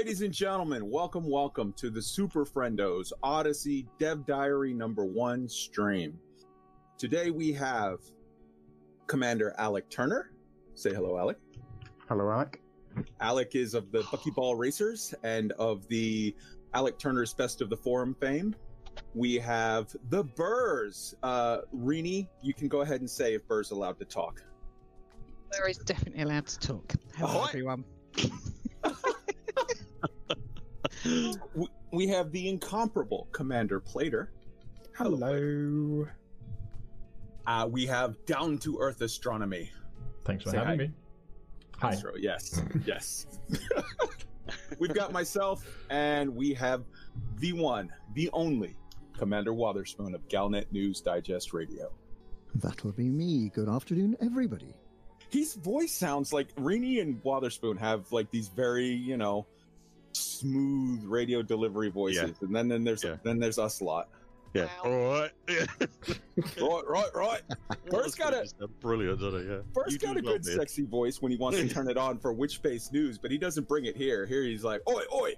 Ladies and gentlemen, welcome, welcome to the Super Friendos Odyssey Dev Diary number one stream. Today we have Commander Alec Turner. Say hello, Alec. Hello, Alec. Alec is of the Buckyball Racers and of the Alec Turner's Best of the Forum fame. We have the Burrs. Uh, Rini, you can go ahead and say if Burr's allowed to talk. Burr is definitely allowed to talk. Hello, Ahoy! everyone. We, we have the incomparable Commander Plater. Hello. Uh, we have Down to Earth Astronomy. Thanks for Say having hi. me. Hi. Astro, yes, yes. We've got myself, and we have the one, the only Commander Wotherspoon of Galnet News Digest Radio. That will be me. Good afternoon, everybody. His voice sounds like Rini and Wotherspoon have like these very, you know, smooth radio delivery voices, and then then there's Yeah. then there's us lot. Yeah. All right. Yeah. Right, right, right. First got a brilliant, doesn't it? Yeah. first You got a good it. sexy voice when he wants to turn it on for Witch Space News, but he doesn't bring it here. Here he's like, oi, oi.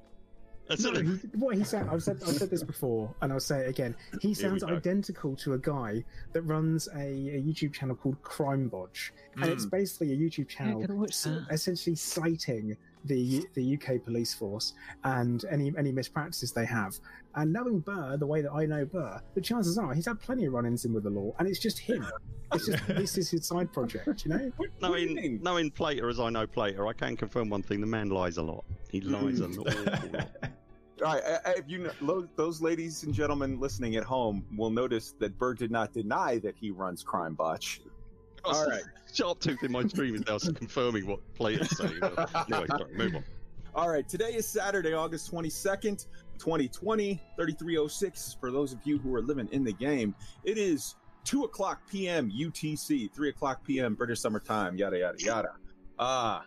That's No, he, what he said, I've said, I've said this before, and I'll say it again. He sounds identical to a guy that runs a, a YouTube channel called Crime Bodge, and it's Mm. basically a YouTube channel gotta watch s- that. essentially slating the the UK police force and any any mispractices they have. And knowing Burr the way that I know Burr, the chances are he's had plenty of run-ins in with the law, and it's just him. It's just this is his side project, you know. What, what do you Knowing, Plater as I know Plater, I can confirm one thing: the man lies a lot. He lies a lot. All right, uh, uh, if you know, those ladies and gentlemen listening at home will notice that Burr did not deny that he runs Crime Botch. All right, Sharp tooth in my stream is now confirming what Plater's saying. anyway, sorry, move on. all right. Today is Saturday, August twenty second, twenty twenty, thirty three oh six. For those of you who are living in the game, it is two o'clock p.m. UTC, three o'clock p.m. British Summer Time. Yada yada yada. Ah,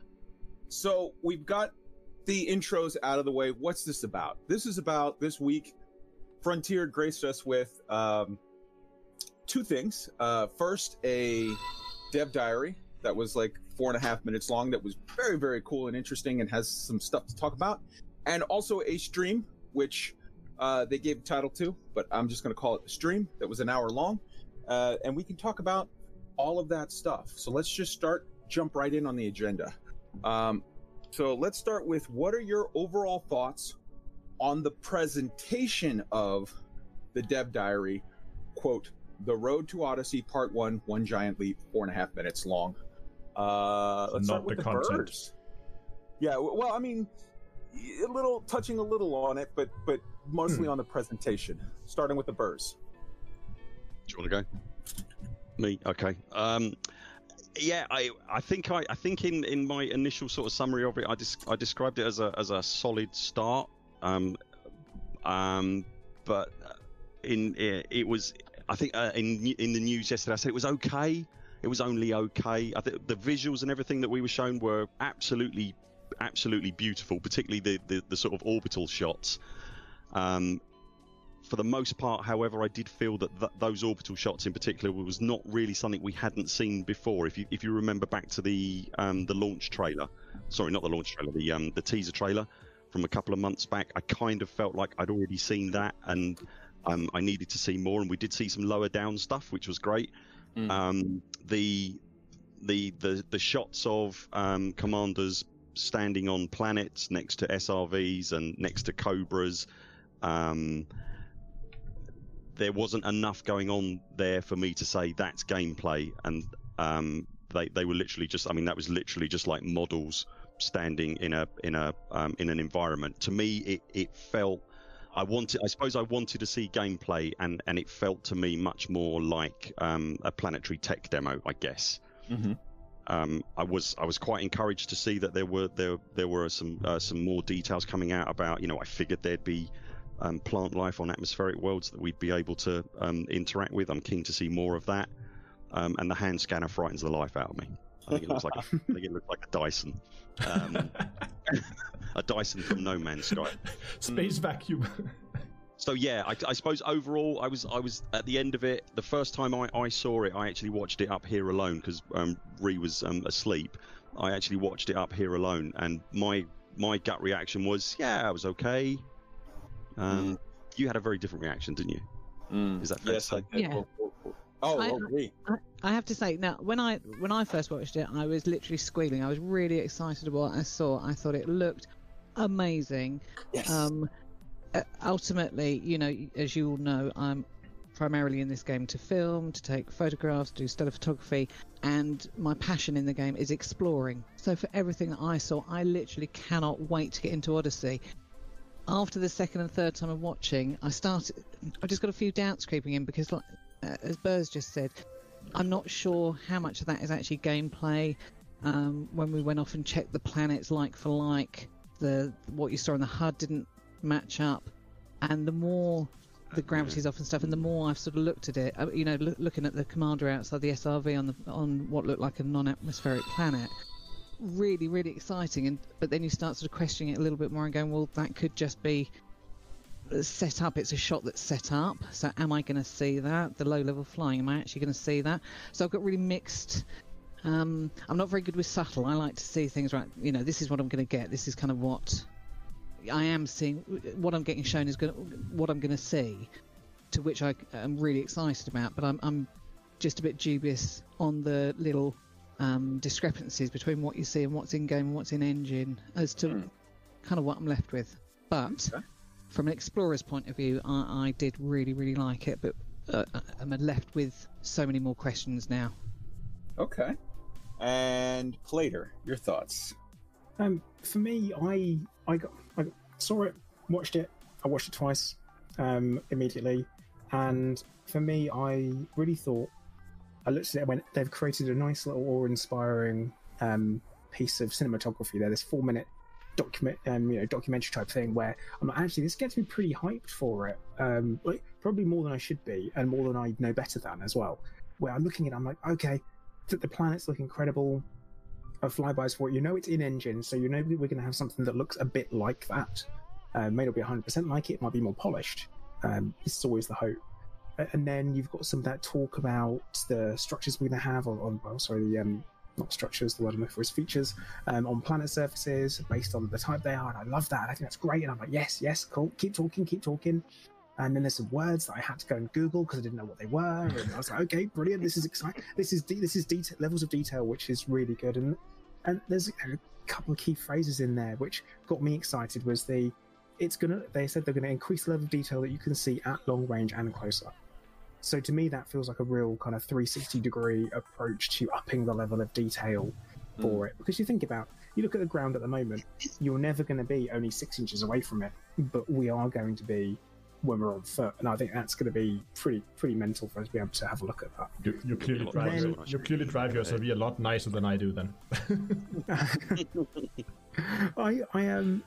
so we've got the intros out of the way. What's this about? This is about this week. Frontier graced us with um, two things. Uh, first, a dev diary that was like four and a half minutes long. That was very, very cool and interesting, and has some stuff to talk about. And also a stream, which uh, they gave title to, but I'm just going to call it a stream. That was an hour long, uh, and we can talk about all of that stuff. So let's just start, jump right in on the agenda. Um, so let's start with what are your overall thoughts on the presentation of the Dev Diary, quote, The Road to Odyssey, Part One, One Giant Leap, four and a half minutes long. Uh, let's start Not with the the, content. birds. Yeah, well, I mean, a little touching a little on it, but but mostly on the presentation. Starting with the birds. Do you want to go? Me, okay. Um, yeah, I, I think I, I think in, in my initial sort of summary of it, I des- I described it as a as a solid start. Um, um, but in it, it was I think uh, in in the news yesterday I said it was okay. It was only okay. I think the visuals and everything that we were shown were absolutely absolutely beautiful, particularly the the, the sort of orbital shots. Um, for the most part, however, I did feel that th- those orbital shots in particular was not really something we hadn't seen before. If you if you remember back to the um, the launch trailer, sorry, not the launch trailer, the um, the teaser trailer from a couple of months back, I kind of felt like I'd already seen that, and um, I needed to see more. And we did see some lower down stuff, which was great. Mm. Um, the the the the shots of um, commanders standing on planets next to SRVs and next to Cobras. Um, there wasn't enough going on there for me to say that's gameplay, and um, they they were literally just. I mean, that was literally just like models standing in a in a um, in an environment. To me, it it felt. I wanted. I suppose I wanted to see gameplay, and and it felt to me much more like um, a planetary tech demo. I guess Mm-hmm. um, I was I was quite encouraged to see that there were there there were some uh, some more details coming out about you know I figured there'd be um, plant life on atmospheric worlds that we'd be able to um, interact with. I'm keen to see more of that. Um, and the hand scanner frightens the life out of me. I think it looks like a, I think it looks like a Dyson, um, a Dyson from No Man's Sky. Space vacuum. So yeah, I, I suppose overall, I was I was at the end of it. The first time I, I saw it, I actually watched it up here alone because um, Ree was um, asleep. I actually watched it up here alone, and my my gut reaction was, yeah, I was okay. Um, You had a very different reaction, didn't you? Mm. Is that fair Yes, I did. Yeah. Well. Oh, I- oh. I, I have to say now, when I when I first watched it, I was literally squealing. I was really excited about what I saw. I thought it looked amazing. Yes. Um, ultimately, you know, as you all know, I'm primarily in this game to film, to take photographs, do still photography, and my passion in the game is exploring. So for everything that I saw, I literally cannot wait to get into Odyssey. After the second and third time of watching, I started. I just got a few doubts creeping in because, like, as Burrs just said, I'm not sure how much of that is actually gameplay. Um, when we went off and checked the planets like for like, the what you saw in the HUD didn't match up, and the more the gravity's off and stuff, and the more I've sort of looked at it, uh, you know, loo- looking at the commander outside the SRV on the on what looked like a non-atmospheric planet, really, really exciting. And but then you start sort of questioning it a little bit more and going, well, that could just be uh, set up. It's a shot that's set up. So am I going to see that? The low-level flying, am I actually going to see that? So I've got really mixed. Um, I'm not very good with subtle. I like to see things right. You know, this is what I'm going to get. This is kind of what I am seeing. What I'm getting shown is going what I'm going to see, to which I am really excited about. But I'm, I'm just a bit dubious on the little um, discrepancies between what you see and what's in game and what's in engine as to Hmm. kind of what I'm left with. But Okay. From an explorer's point of view, I, I did really, really like it. But uh, I'm left with so many more questions now. Okay. And Plater, your thoughts? Um, for me, I I got I saw it, watched it. I watched it twice, um, immediately, and for me, I really thought I looked at it. and went, they've created a nice little awe-inspiring um, piece of cinematography there. This four-minute document, um, you know, documentary type thing where I'm like, actually, this gets me pretty hyped for it. Um, like probably more than I should be, and more than I know better than as well. Where I'm looking at, it, I'm like, okay, th- the planets look incredible a flybys for it. You know it's in engine, so you know that we're going to have something that looks a bit like that. Uh, may not be 100% like it, it might be more polished. Um, this is always the hope. And then you've got some of that talk about the structures we're going to have on, on well, sorry, the um, not structures, the word I'm looking for is features um, on planet surfaces based on the type they are. And I love that. I think that's great. And I'm like, yes, yes, cool. Keep talking, keep talking. And then there's some words that I had to go and Google because I didn't know what they were. And I was like, okay, brilliant. This is exciting. This is de- this is detail levels of detail, which is really good. And and there's a couple of key phrases in there which got me excited. Was the it's gonna they said they're gonna increase the level of detail that you can see at long range and closer. So to me, that feels like a real kind of 360 degree approach to upping the level of detail mm. for it. Because you think about, you look at the ground at the moment, you're never going to be only six inches away from it, but we are going to be when we're on foot, and I think that's going to be pretty pretty mental for us to be able to have a look at that. You, you clearly Then- drive your, you clearly drive your SRV a lot nicer than I do. Then. I I am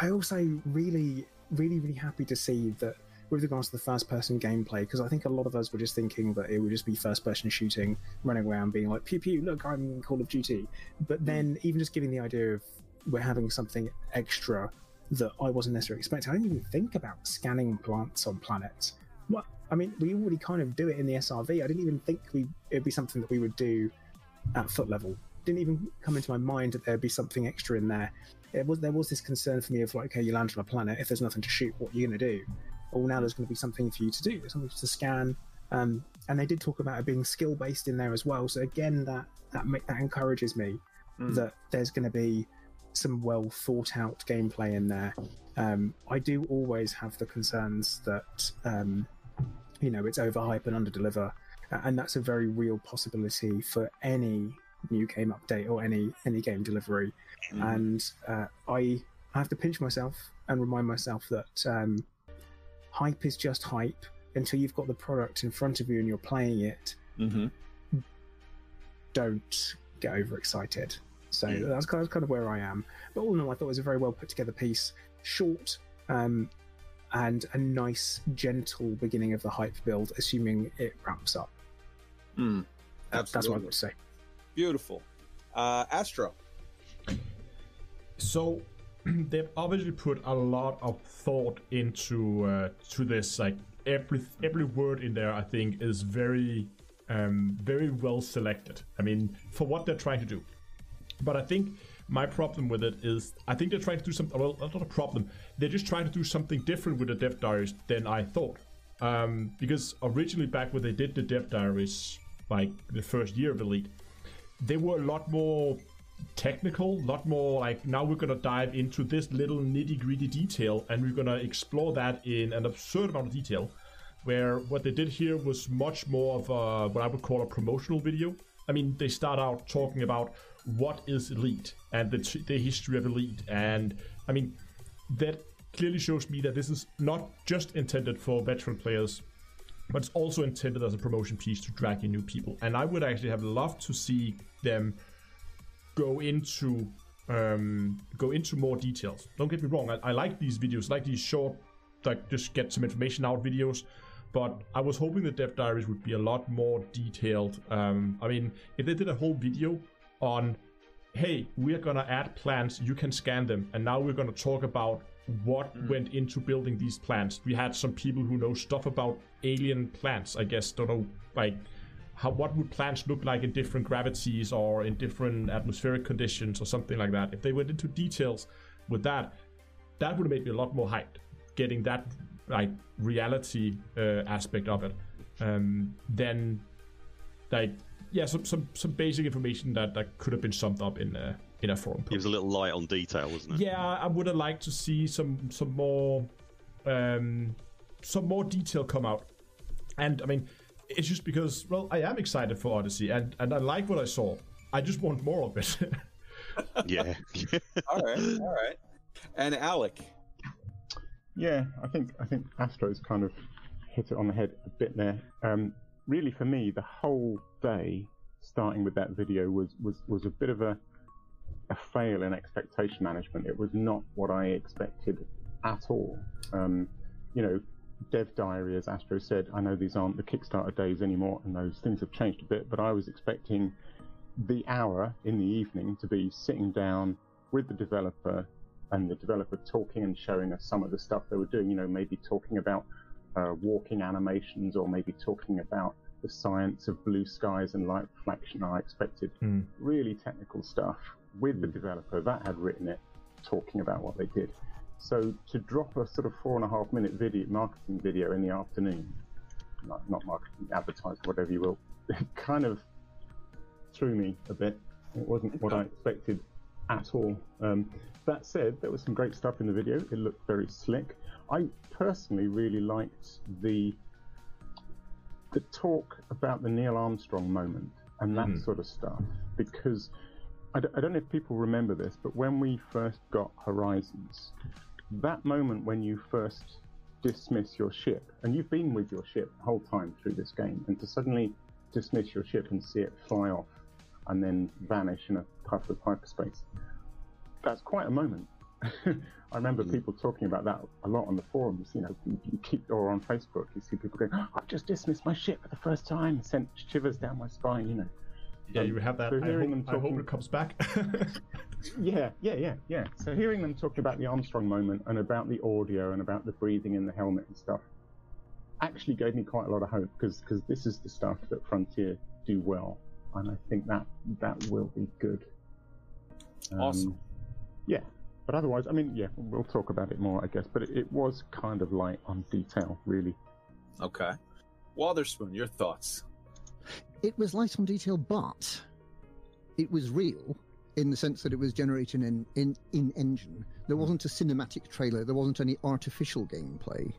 I also really really really happy to see that with regards to the first person gameplay because I think a lot of us were just thinking that it would just be first person shooting, running around being like pew pew look I'm Call of Duty, but hmm. then even just giving the idea of we're having something extra that I wasn't necessarily expecting. I didn't even think about scanning plants on planets. What I mean, we already kind of do it in the SRV. I didn't even think we it'd be something that we would do at foot level. Didn't even come into my mind that there'd be something extra in there. It was there was this concern for me of like, okay, you land on a planet. If there's nothing to shoot, what are you going to do? Well, now there's going to be something for you to do. There's something to scan. Um, and they did talk about it being skill based in there as well. So again, that that that encourages me Mm. that there's going to be some well thought out gameplay in there. Um, I do always have the concerns that um, you know it's overhype and underdeliver, and that's a very real possibility for any new game update or any any game delivery. Mhm. And uh, I have to pinch myself and remind myself that um, hype is just hype until you've got the product in front of you and you're playing it. Mhm. Don't get overexcited. So Mm. that's kind of, kind of where I am. But all in all, I thought it was a very well put together piece, short, um, and a nice, gentle beginning of the hype build, assuming it ramps up. Mm. That's what I would say. Beautiful. Uh, Astro. So they've obviously put a lot of thought into uh, to this. Like every every word in there, I think is very um, very well selected. I mean, for what they're trying to do. But I think My problem with it is I think they're trying to do something. Well, not a problem. They're just trying to do something different with the Dev Diaries than I thought. Um, because originally, back when they did the Dev Diaries, like the first year of Elite, they were a lot more technical, a lot more like now we're gonna dive into this little nitty gritty detail and we're gonna explore that in an absurd amount of detail. Where what they did here was much more of a, what I would call a promotional video. I mean, they start out talking about what is Elite and the, the history of Elite, and I mean, that clearly shows me that this is not just intended for veteran players, but it's also intended as a promotion piece to drag in new people. And I would actually have loved to see them go into um, go into more details. Don't get me wrong, I, I like these videos, I like these short, like just get some information out videos. But I was hoping the Dev Diaries would be a lot more detailed. Um, I mean, if they did a whole video on, hey, we're gonna add plants, you can scan them, and now we're gonna talk about what went into building these plants. We had some people who know stuff about alien plants, I guess, don't know, like how what would plants look like in different gravities or in different atmospheric conditions or something like that. If they went into details with that, that would have made me a lot more hyped. Getting that like reality uh, aspect of it, um, then like yeah, some some some basic information that that could have been summed up in a in a forum. It was a little light on detail, wasn't it? Yeah, I would have liked to see some some more um some more detail come out. And I mean, it's just because well, I am excited for Odyssey and and I like what I saw. I just want more of it. Yeah. all right, all right. And Alec, Yeah, I think I think Astro's kind of hit it on the head a bit there. Um, really, for me, the whole day, starting with that video, was was was a bit of a a fail in expectation management. It was not what I expected at all. Um, you know, Dev Diary, as Astro said, I know these aren't the Kickstarter days anymore, and those things have changed a bit. But I was expecting the hour in the evening to be sitting down with the developer and the developer talking and showing us some of the stuff they were doing. You know, maybe talking about uh, walking animations or maybe talking about the science of blue skies and light reflection. I expected Hmm. really technical stuff with the developer that had written it, talking about what they did. So to drop a sort of four and a half minute video, marketing video in the afternoon, not, not marketing, advertising, whatever you will, it kind of threw me a bit. It wasn't what I expected at all. Um, that said, there was some great stuff in the video. It looked very slick. I personally really liked the the talk about the Neil Armstrong moment and that Mhm. sort of stuff because I d- I don't know if people remember this, but when we first got Horizons, that moment when you first dismiss your ship, and you've been with your ship the whole time through this game, and to suddenly dismiss your ship and see it fly off and then vanish in a puff of hyperspace, that's quite a moment. I remember hmm. people talking about that a lot on the forums. You know, you, keep or on Facebook, you see people going, oh, "I've just dismissed my ship for the first time," sent shivers down my spine. You know, yeah, you have that. So I hearing hope, them I hope it comes back. Yeah, yeah, yeah, yeah. So hearing them talking about the Armstrong moment and about the audio and about the breathing in the helmet and stuff actually gave me quite a lot of hope because this is the stuff that Frontier do well, and I think that that will be good. Um, Awesome. Yeah, but otherwise, I mean, yeah, we'll talk about it more, I guess. But it, it was kind of light on detail, really. okay. Waterspoon, your thoughts? It was light on detail, but it was real in the sense that it was generated in, in, in engine. There wasn't a cinematic trailer, there wasn't any artificial gameplay.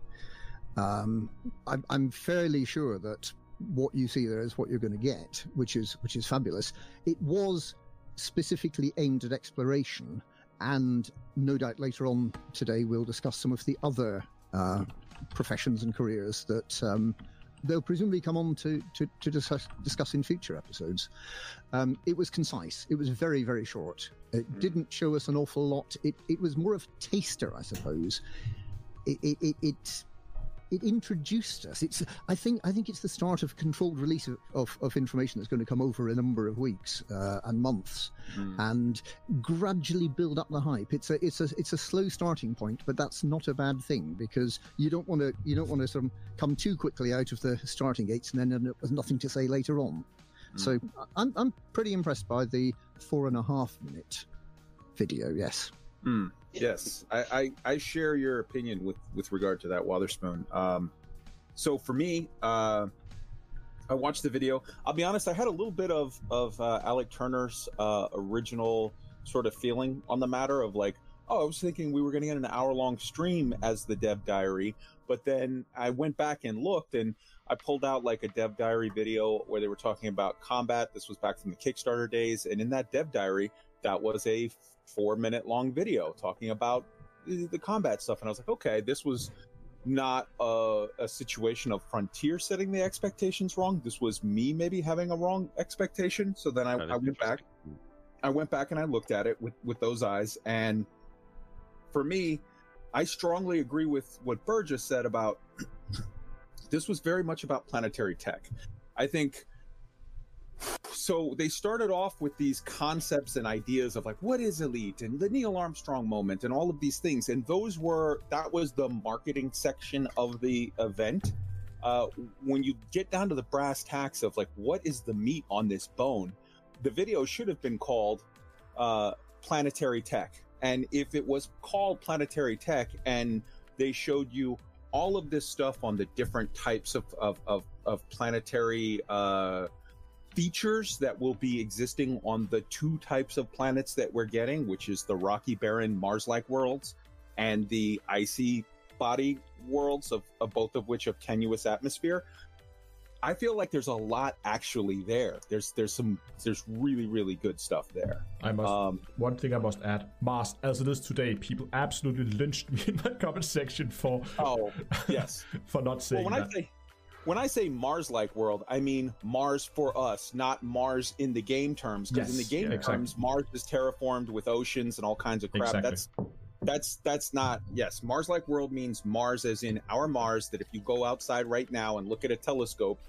Um, I'm, I'm fairly sure that what you see there is what you're going to get, which is which is fabulous. It was specifically aimed at exploration, and no doubt later on today we'll discuss some of the other uh, professions and careers that um, they'll presumably come on to, to, to discuss, discuss in future episodes. Um, it was concise. It was very, very short. It didn't show us an awful lot. It, it was more of a taster, I suppose. It, it, it, it, it introduced us. It's, I think, I think it's the start of controlled release of, of, of information that's going to come over a number of weeks uh, and months Hmm. and gradually build up the hype. It's a it's a it's a slow starting point, but that's not a bad thing because you don't want to you don't want to sort of come too quickly out of the starting gates and then end up with nothing to say later on. So I'm I'm pretty impressed by the four and a half minute video. Yes. Hmm. Yes, I, I, I share your opinion with with regard to that Waterspoon. Um, so for me, uh, I watched the video. I'll be honest, I had a little bit of of uh, Alec Turner's uh, original sort of feeling on the matter of like, oh, I was thinking we were going to get an hour long stream as the Dev Diary, but then I went back and looked and I pulled out like a Dev Diary video where they were talking about combat. This was back from the Kickstarter days, and in that Dev Diary, that was a four minute long video talking about the, the combat stuff. And I was like, okay, this was not a, a situation of Frontier setting the expectations wrong. This was me maybe having a wrong expectation. So then I, oh, I went back. I went back and I looked at it with with those eyes, and for me, I strongly agree with what Burgess said about this was very much about planetary tech. I think so they started off with these concepts and ideas of like what is elite and the Neil Armstrong moment and all of these things. And those were that was the marketing section of the event. Uh, when you get down to the brass tacks of like what is the meat on this bone the video should have been called uh, planetary tech. And if it was called planetary tech and they showed you all of this stuff on the different types of of, of, of planetary uh, features that will be existing on the two types of planets that we're getting, which is the rocky, barren, Mars-like worlds and the icy body worlds of, of both of which have tenuous atmosphere. I feel like there's a lot actually there. There's there's some there's really really good stuff there. I must. Um, one thing I must add, Mars, as it is today, people absolutely lynched me in my comment section for oh yes. for not Well, saying when that. I say when I say Mars-like world, I mean Mars for us, not Mars in the game terms. Because in the game yeah, exactly. terms, Mars is terraformed with oceans and all kinds of crap. Exactly. That's that's that's not yes. Mars-like world means Mars as in our Mars. That if you go outside right now and look at a telescope,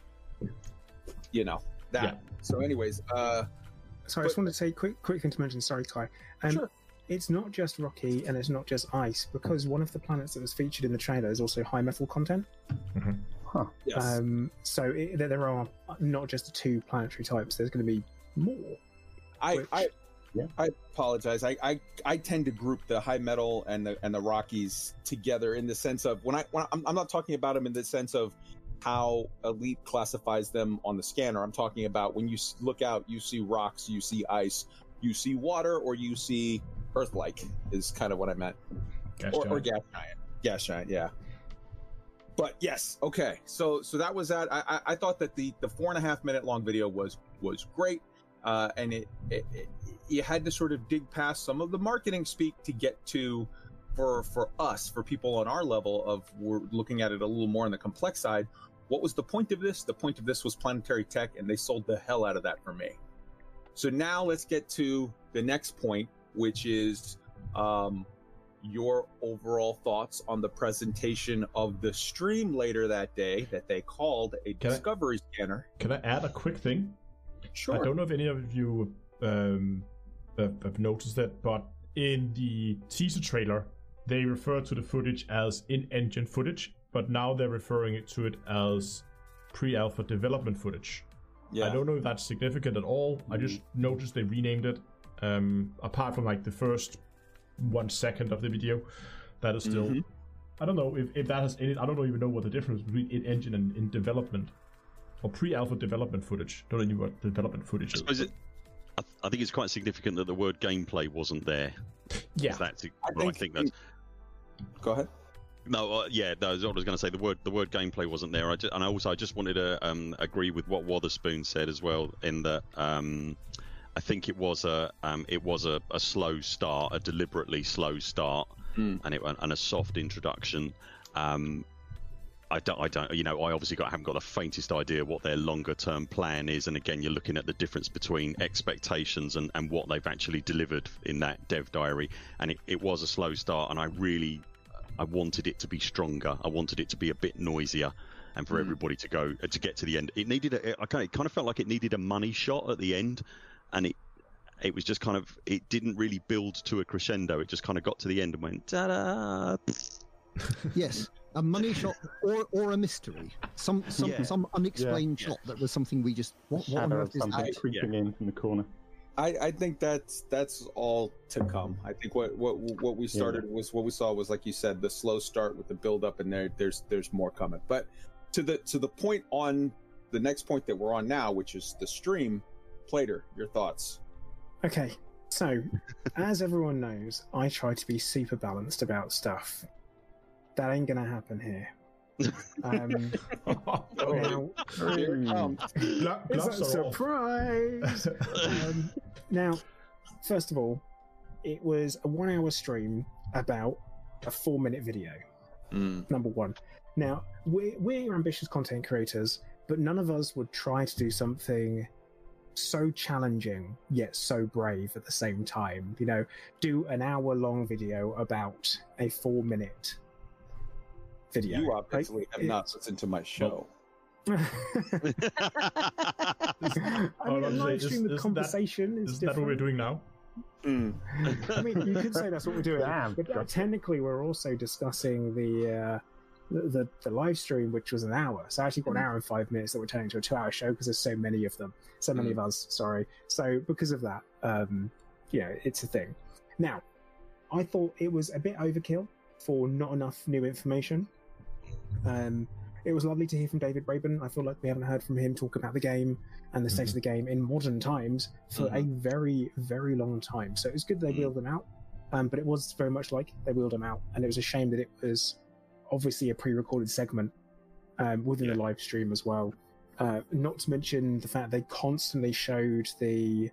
you know that. Yeah. So, anyways, uh, Sorry, I just wanted to say quick, quick thing to mention. Sorry, Kai. Um, Sure. It's not just rocky and it's not just ice because one of the planets that was featured in the trailer is also high metal content. Yes, Um, so it, there- there are not just two planetary types. There's going to be more. I, which- I Yeah. I apologize. I, I I tend to group the high metal and the and the Rockies together in the sense of when I when I'm, I'm not talking about them in the sense of how Elite classifies them on the scanner. I'm talking about when you look out, you see rocks, you see ice, you see water, or you see Earth-like is kind of what I meant Gas or, or gas giant. Gas giant, yeah. But yes, okay. So so that was that. I I, thought that the the four and a half minute long video was was great, uh, and it, it, it you had to sort of dig past some of the marketing speak to get to for for us for people on our level of we're looking at it a little more on the complex side. What was the point of this? The point of this was planetary tech, and they sold the hell out of that for me. So now let's get to the next point, which is um, your overall thoughts on the presentation of the stream later that day that they called a Can I- discovery scanner. Can I add a quick thing? Sure. I don't know if any of you um, have, noticed that, but in the teaser trailer, they refer to the footage as in-engine footage, but now they're referring to it as pre-alpha development footage. yeah. I don't know if that's significant at all. I just noticed they renamed it. Um, apart from like the first one second of the video, that is still. Mhm. I don't know if, if that has any. I don't even know what the difference between in engine and in development or pre-alpha development footage. Don't know what development footage I is. it, I, I think it's quite significant that the word gameplay wasn't there. yeah, That's, I well, I think- think that's Go ahead. No, uh, yeah, no, that's what I was going to say. The word, the word gameplay wasn't there. I just, and also, I just wanted to um, agree with what Wotherspoon said as well. In that, um, I think it was a, um, it was a, a slow start, a deliberately slow start, Mm. and it and a soft introduction. Um, I don't, I don't, you know, I obviously got, haven't got the faintest idea what their longer term plan is. And again, you're looking at the difference between expectations and, and what they've actually delivered in that dev diary. And it, it was a slow start, and I really, I wanted it to be stronger. I wanted it to be a bit noisier, and for Mm. everybody to go to get to the end. It needed, a, I kind of, it kind of felt like it needed a money shot at the end, it was just kind of, it didn't really build to a crescendo. It just kind of got to the end and went ta-da. Yes, a money shot or or a mystery. Some some Yeah. some unexplained Yeah. shot that was something we just what, what on Shadow earth of is something that? creeping in from the corner. I, I think that's that's all to come. I think what what what we started was what we saw was like you said the slow start with the build up, and there there's there's more coming. But to the to the point on the next point that we're on now, which is the stream, Plater, your thoughts? Okay, so as everyone knows, I try to be super balanced about stuff. That ain't gonna happen here. Um, now, Here it comes. Gla- it's a surprise. um, now, first of all, it was a one-hour stream about a four-minute video. Mm. number one. Now, we're, we're ambitious content creators, but none of us would try to do something so challenging yet so brave at the same time. You know, do an hour long video about a four minute video. You obviously right? have not listened to my show. I mean, a I'm live saying, stream is- with isn't conversation is Isn't that what we're doing now? Mm. I mean, you could say that's what we're doing, Damn, but uh, gotcha. technically, we're also discussing the, uh, the the live stream, which was an hour. So I actually got an hour and five minutes that we're turning into a two-hour show because there's so many of them, so many of us. Sorry. So because of that, um, yeah, it's a thing. Now, I thought it was a bit overkill for not enough new information. Um, it was lovely to hear from David Braben. I feel like we haven't heard from him talk about the game and the state of the game in modern times for a very, very long time. So it was good they Mhm. wheeled them out, um, but it was very much like they wheeled them out, and it was a shame that it was obviously a pre-recorded segment um, within the live stream as well. Uh, not to mention the fact they constantly showed the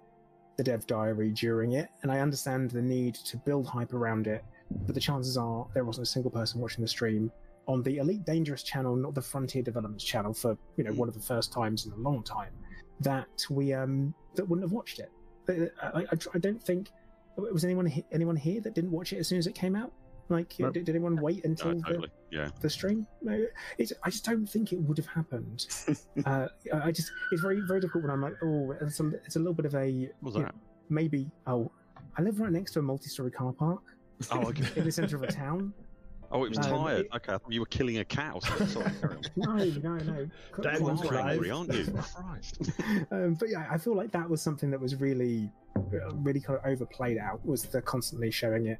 the dev diary during it, and I understand the need to build hype around it, but the chances are there wasn't a single person watching the stream on the Elite Dangerous channel, not the Frontier Developments channel, for you know one of the first times in a long time that we um that wouldn't have watched it. I, I, I don't think was anyone anyone here that didn't watch it as soon as it came out. Like, Nope. did, did anyone wait until No, the. Yeah. the stream? No, it's, I just don't think it would have happened. uh, I I just it's very very difficult when I'm like, oh, it's a, it's a little bit of a What was that? know, maybe. Oh, I live right next to a multi-story car park Oh, okay. in the center of a town. Oh, it was Um, tired. it- Okay, I thought you were killing a cow. or. Sorry. No, no, no. That Quite one's You are right. angry, aren't you? Christ. um, but yeah, I feel like that was something that was really, really kind of overplayed out. Was the constantly showing it,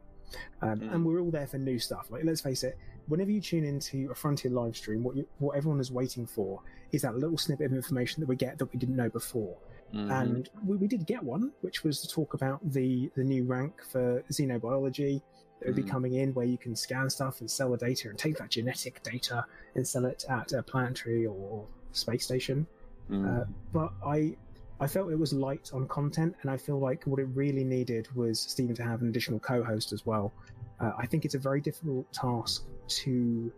um, Mm. and we're all there for new stuff. Like, let's face it, whenever you tune into a Frontier live stream, what you, what everyone is waiting for is that little snippet of information that we get that we didn't know before. Mhm. And we, we did get one, which was to talk about the the new rank for xenobiology that would be Mhm. coming in, where you can scan stuff and sell the data and take that genetic data and sell it at a planetary or space station Mm. uh, but I I felt it was light on content, and I feel like what it really needed was Stephen to have an additional co-host as well. Uh, I think it's a very difficult task to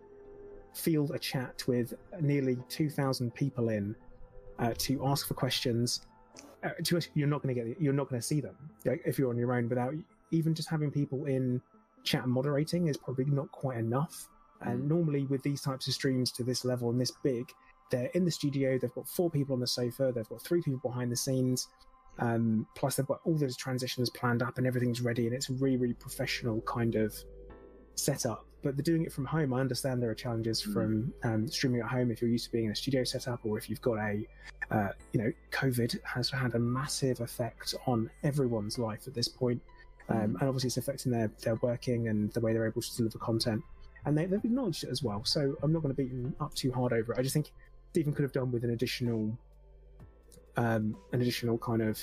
field a chat with nearly two thousand people in uh, to ask for questions. Uh, to you're not going to get you're not going to see them like, if you're on your own without even just having people in chat and moderating is probably not quite enough. And normally with these types of streams to this level and this big, they're in the studio. They've got four people on the sofa. They've got three people behind the scenes. Um, plus, they've got all those transitions planned up and everything's ready, and it's a really, really professional kind of setup. But they're doing it from home. I understand there are challenges from um, streaming at home if you're used to being in a studio setup, or if you've got a, uh, you know, COVID has had a massive effect on everyone's life at this point. Um, and obviously, it's affecting their their working and the way they're able to deliver content. And they, they've acknowledged it as well. So I'm not going to beat them up too hard over it. I just think Stephen could have done with an additional, um, an additional kind of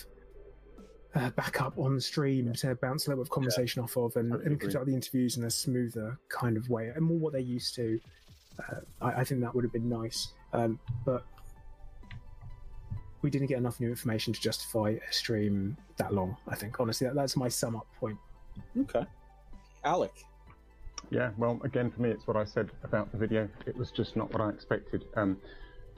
uh, backup on the stream to bounce a little bit of conversation off of, and, and conduct the interviews in a smoother kind of way, and more what they're used to. Uh, I, I think that would have been nice, um, but we didn't get enough new information to justify a stream that long. I think honestly, that, that's my sum up point. Okay. Alec. Yeah, well, again, for me, it's what I said about the video. It was just not what I expected. Um,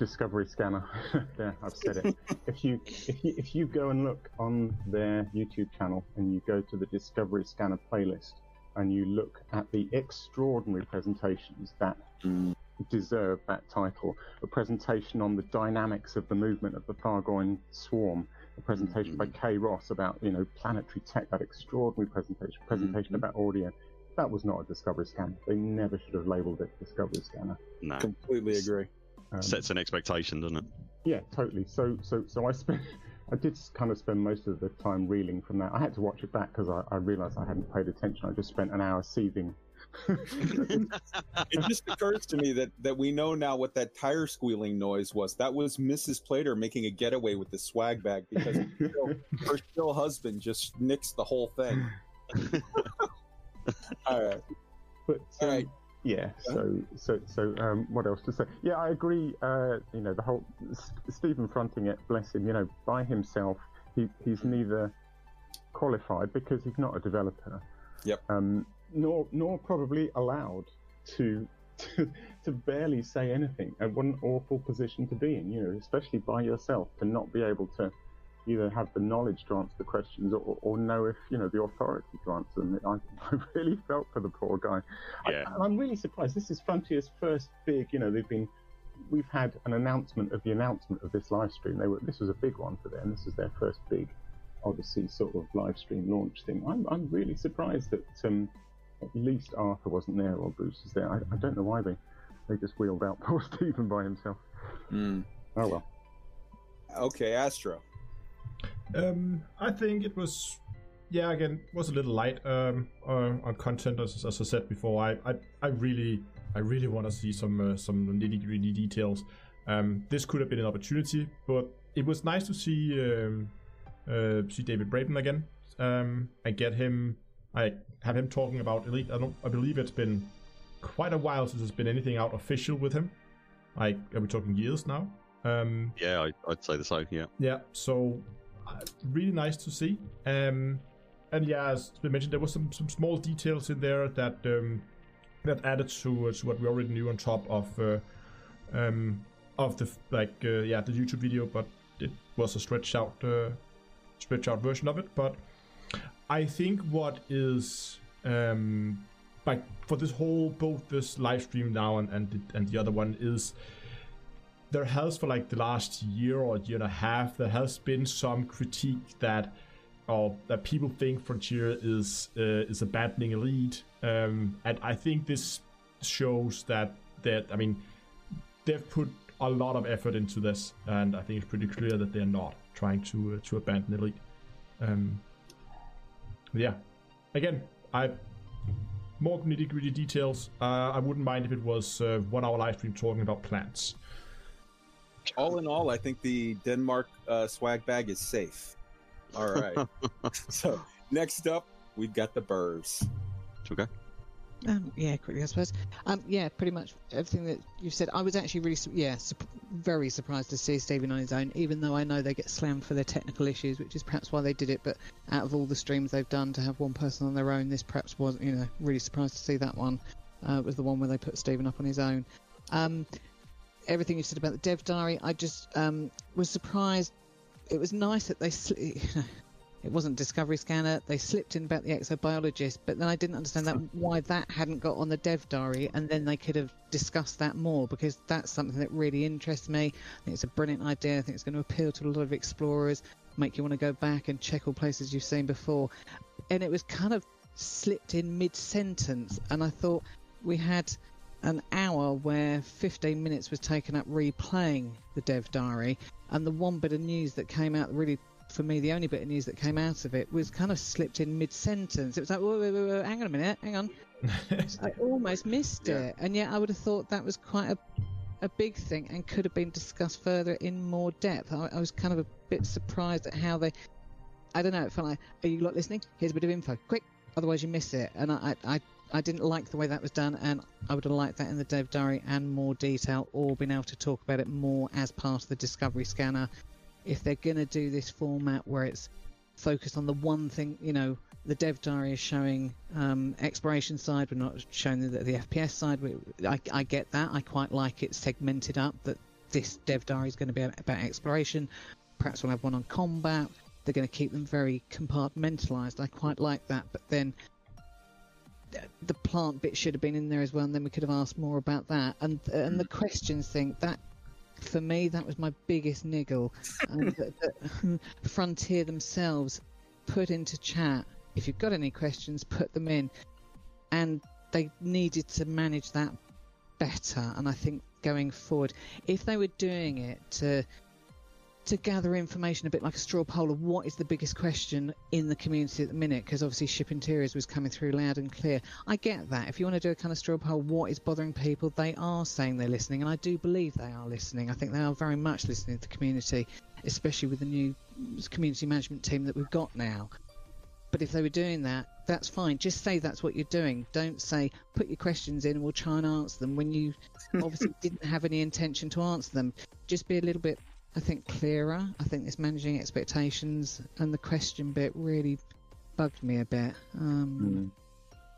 Discovery Scanner. there, I've said it. if you if you if you go and look on their YouTube channel and you go to the Discovery Scanner playlist and you look at the extraordinary presentations that deserve that title, a presentation on the dynamics of the movement of the Thargoid swarm, a presentation by Kay Ross about you know planetary tech, that extraordinary presentation, presentation Mhm. about audio. That was not a Discovery Scanner. They never should have labelled it Discovery Scanner. No. Completely agree. Um, Sets an expectation, doesn't it? yeah, totally. So, so, so I spent, I did kind of spend most of the time reeling from that. I had to watch it back because I, I realised I hadn't paid attention. I just spent an hour seething. it just occurs to me that that we know now what that tire squealing noise was. That was Mrs. Plater making a getaway with the swag bag because her still husband just nixed the whole thing. All right. But um, right. Yeah, so so so um, what else to say? Yeah, I agree. Uh, you know, the whole S- Stephen fronting it, bless him. You know, by himself, he he's neither qualified because he's not a developer. Yep. Um, nor nor probably allowed to. To, to barely say anything, and what an awful position to be in, you know, especially by yourself, to not be able to either have the knowledge to answer the questions or, or know if you know the authority to answer them. I, I really felt for the poor guy. Yeah. I, I'm really surprised. This is Frontier's first big. You know, they've been. We've had an announcement of the announcement of this live stream. They were. This was a big one for them. This is their first big Odyssey sort of live stream launch thing. I'm. I'm really surprised that um, at least Arthur wasn't there or Bruce is there. I, I don't know why they they just wheeled out poor Stephen by himself. Hmm. Oh well. Okay, Astro. Um, I think it was, yeah, again, was a little light um, uh, on content as, as I said before. I, I, I really, I really want to see some uh, some nitty gritty details. Um, this could have been an opportunity, but it was nice to see um, uh, see David Braben again um, and get him. I have him talking about Elite. I don't. I believe it's been quite a while since there's been anything out official with him. Like, are we talking years now? Um, Yeah, I, I'd say the same. Yeah. yeah, so really nice to see. Um, and yeah, as we mentioned, there was some, some small details in there that um, that added to, uh, to what we already knew on top of uh, um, of the like uh, yeah the YouTube video, but it was a stretched out uh, stretched out version of it. But I think what is um, like for this whole both this live stream now and and the, and the other one is there has for like the last year or year and a half there has been some critique that or that people think Frontier is uh, is abandoning Elite, um, and I think this shows that that I mean they've put a lot of effort into this, and I think it's pretty clear that they're not trying to uh, to abandon Elite. Um, yeah, again, I more nitty gritty details. Uh, I wouldn't mind if it was uh, one hour live stream talking about plants. All in all, I think the Denmark uh, swag bag is safe. All right. so next up, we've got the Burrs. Okay. Um, yeah, quickly, I suppose. Um, yeah, pretty much everything that you've said. I was actually really, su- yeah, sup- very surprised to see Stephen on his own, even though I know they get slammed for their technical issues, which is perhaps why they did it. But out of all the streams they've done to have one person on their own, this perhaps was, you know, really surprised to see that one. Uh, was the one where they put Stephen up on his own. Um, everything you said about the dev diary, I just um, was surprised. It was nice that they, sli- it wasn't Discovery Scanner. They slipped in about the exobiologist, but then I didn't understand that why that hadn't got on the dev diary, and then they could have discussed that more because that's something that really interests me. I think it's a brilliant idea. I think it's going to appeal to a lot of explorers, make you want to go back and check all places you've seen before. And it was kind of slipped in mid sentence, and I thought we had an hour where 15 minutes was taken up replaying the dev diary. And the one bit of news that came out really for me the only bit of news that came out of it was kind of slipped in mid-sentence. It was like whoa, whoa, whoa, whoa, hang on a minute hang on. I almost missed it. And yet i would have thought that was quite a, a big thing and could have been discussed further in more depth. I, I was kind of a bit surprised at how they i don't know it felt like are you lot listening? Here's a bit of info. Quick otherwise you miss it. And i i, I I didn't like the way that was done, and I would have liked that in the dev diary and more detail, or been able to talk about it more as part of the Discovery Scanner. If they're going to do this format where it's focused on the one thing, you know, the dev diary is showing um, exploration side, we're not showing the, the FPS side. We, I, I get that. I quite like it segmented up that this dev diary is going to be about exploration. Perhaps we'll have one on combat. They're going to keep them very compartmentalized. I quite like that, but then the plant bit should have been in there as well, and then we could have asked more about that. And uh, and the mm. questions thing that for me that was my biggest niggle. And that, that Frontier themselves put into chat. If you've got any questions, put them in, and they needed to manage that better. And I think going forward, if they were doing it to to gather information a bit like a straw poll of what is the biggest question in the community at the minute because obviously ship interiors was coming through loud and clear. I get that. If you want to do a kind of straw poll what is bothering people they are saying they're listening and i do believe they are listening. I think they are very much listening to the community especially with the new community management team that we've got now. But if they were doing that that's fine. Just say that's what you're doing. Don't say put your questions in and we'll try and answer them when you obviously didn't have any intention to answer them. Just be a little bit I think clearer. I think this managing expectations and the question bit really bugged me a bit. Um,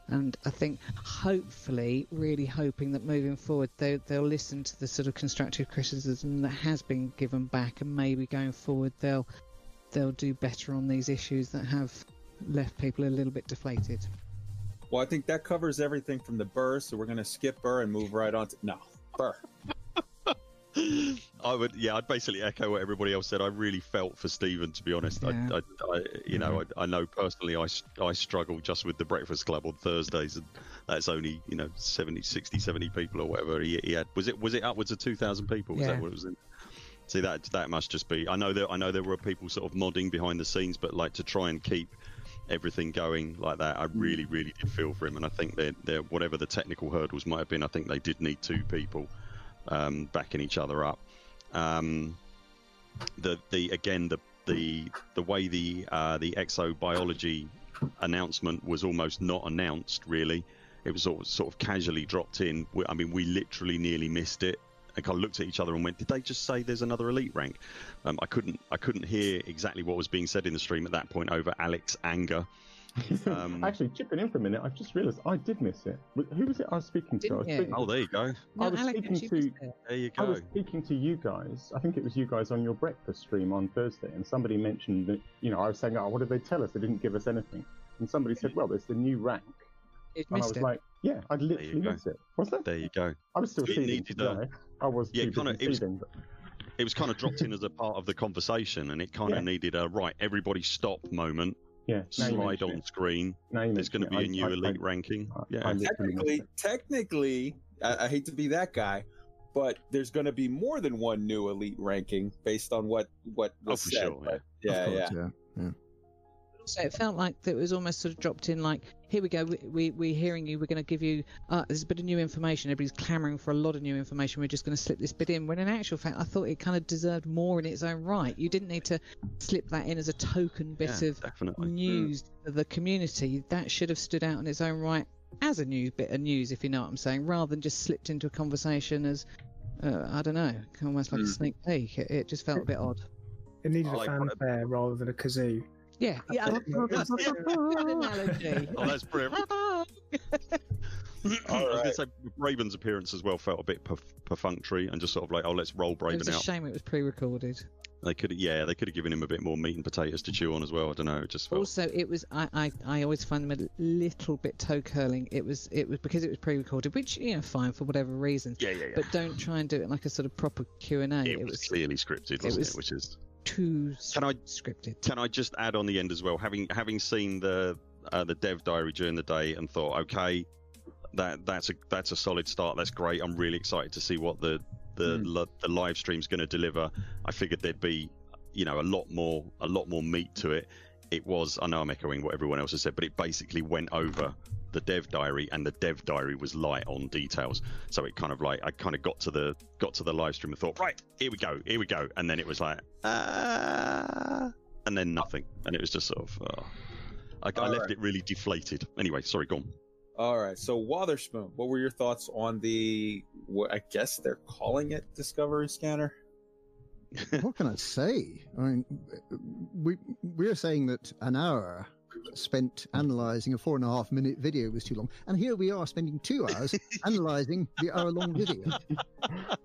And I think hopefully, really hoping that moving forward, they, they'll listen to the sort of constructive criticism that has been given back, and maybe going forward they'll they'll do better on these issues that have left people a little bit deflated. Well, I think that covers everything from the Burr, so we're going to skip Burr and move right on to no Burr. I would, yeah, I'd basically echo what everybody else said. I really felt for Stephen, to be honest. Yeah. I, I, I, you know, mm-hmm. I, I know personally, I, I struggle just with the Breakfast Club on Thursdays, and that's only, you know, 70, 60, 70 people or whatever. He, he had was it was it upwards of two thousand people? Was Yeah. that what it was in? See that that must just be. I know that I know there were people sort of modding behind the scenes, but like to try and keep everything going like that, I really, mm. really did feel for him. And I think that whatever the technical hurdles might have been, I think they did need two people um, backing each other up. Um, the the again the the the way the uh, the exobiology announcement was almost not announced really. It was sort of, sort of casually dropped in. We- I mean, we literally nearly missed it. I kind of looked at each other and went, "Did they just say there's another elite rank?" Um, I couldn't I couldn't hear exactly what was being said in the stream at that point over Alex anger. Um, Actually, chipping in for a minute, I've just realised I did miss it. Who was it I was speaking to? I was Didn't you? speaking, Oh, there you go. No, was Alex speaking to- there. There you I was speaking to you guys. I think it was you guys on your breakfast stream on Thursday, and somebody mentioned that, you know, I was saying, oh, what did they tell us? They didn't give us anything. And somebody said, well, there's the new rank. You'd And I missed was it. like, yeah, I'd literally go. missed it. Was there? There you go. I was still It seething. needed a- be. I was Yeah, kinda- it was- but- It was kind of dropped in as a part of the conversation, and it kind of Yeah. needed a right everybody stop moment. Yeah, Slide on it. screen. Now There's going to be mention a new I- I- elite ranking. I- Yeah. I Technically, technically, I, I hate to be that guy, but there's going to be more than one new elite ranking based on what what Oh, was for said. sure, yeah. yeah, of yeah. course, yeah. So it felt like it was almost sort of dropped in like, here we go, we, we, we're hearing you, we're going to give you, uh, there's a bit of new information, everybody's clamouring for a lot of new information, we're just going to slip this bit in, when in actual fact I thought it kind of deserved more in its own right. You didn't need to slip that in as a token bit Yeah, of definitely. news to the community. That should have stood out in its own right as a new bit of news, if you know what I'm saying, rather than just slipped into a conversation as, uh, I don't know, almost like a Mm. sneak peek. It, it just felt a bit odd. It needed I a like what- fanfare rather than a kazoo. Yeah, yeah, that's a analogy. Oh, that's brilliant. I was going to say Raven's appearance as well felt a bit perf- perfunctory and just sort of like, oh, let's roll It Raven was a out. shame it was pre-recorded. They could, yeah, they could have given him a bit more meat and potatoes to chew on as well. I don't know. It just felt. Also, it was I, I, I always find them a little bit toe curling. It was it was because it was pre-recorded, which you know fine for whatever reason. yeah, yeah, yeah. But don't try and do it like a sort of proper Q and A. it, was clearly scripted, wasn't it? was- Which is. Too Can I- scripted. Can I just add on the end as well? Having having seen the uh, the dev diary during the day and thought, okay, that that's a that's a solid start. That's great. I'm really excited to see what the the li- the live stream's going to deliver. I figured there'd be, you know, a lot more a lot more meat to it. It was. I know I'm echoing what everyone else has said, but it basically went over the dev diary, and the dev diary was light on details. So it kind of like I kind of got to the got to the live stream and thought, right, here we go, here we go, and then it was like, ah, and then nothing, and it was just sort of. Oh. I, I left right. it really deflated. Anyway, sorry, go on. All right. So Wotherspoon, what were your thoughts on the? What I guess they're calling it Discovery Scanner. what can I say? I mean, we we're saying that an hour spent analysing a four and a half minute video was too long, and here we are spending two hours analysing the hour long video.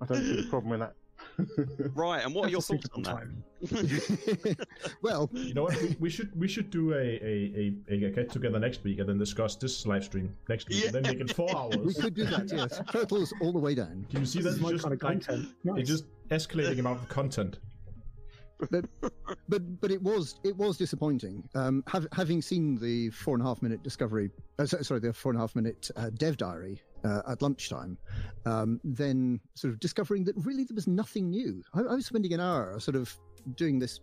I don't see the problem with that. Right, and what are your thoughts on that? well, You know what? We, we should we should do a, a, a, a get together next week and then discuss this live stream next week and then make it four hours. we could do that. Yes, turtles all the way down. Can you see This that? is my just, kind of like, content. It's Nice. just escalating amount of content. But but it was it was disappointing. Um, hav- having seen the four and a half minute discovery, uh, sorry, the four and a half minute uh, dev diary uh, at lunchtime, um, then sort of discovering that really there was nothing new. I, I was spending an hour sort of doing this,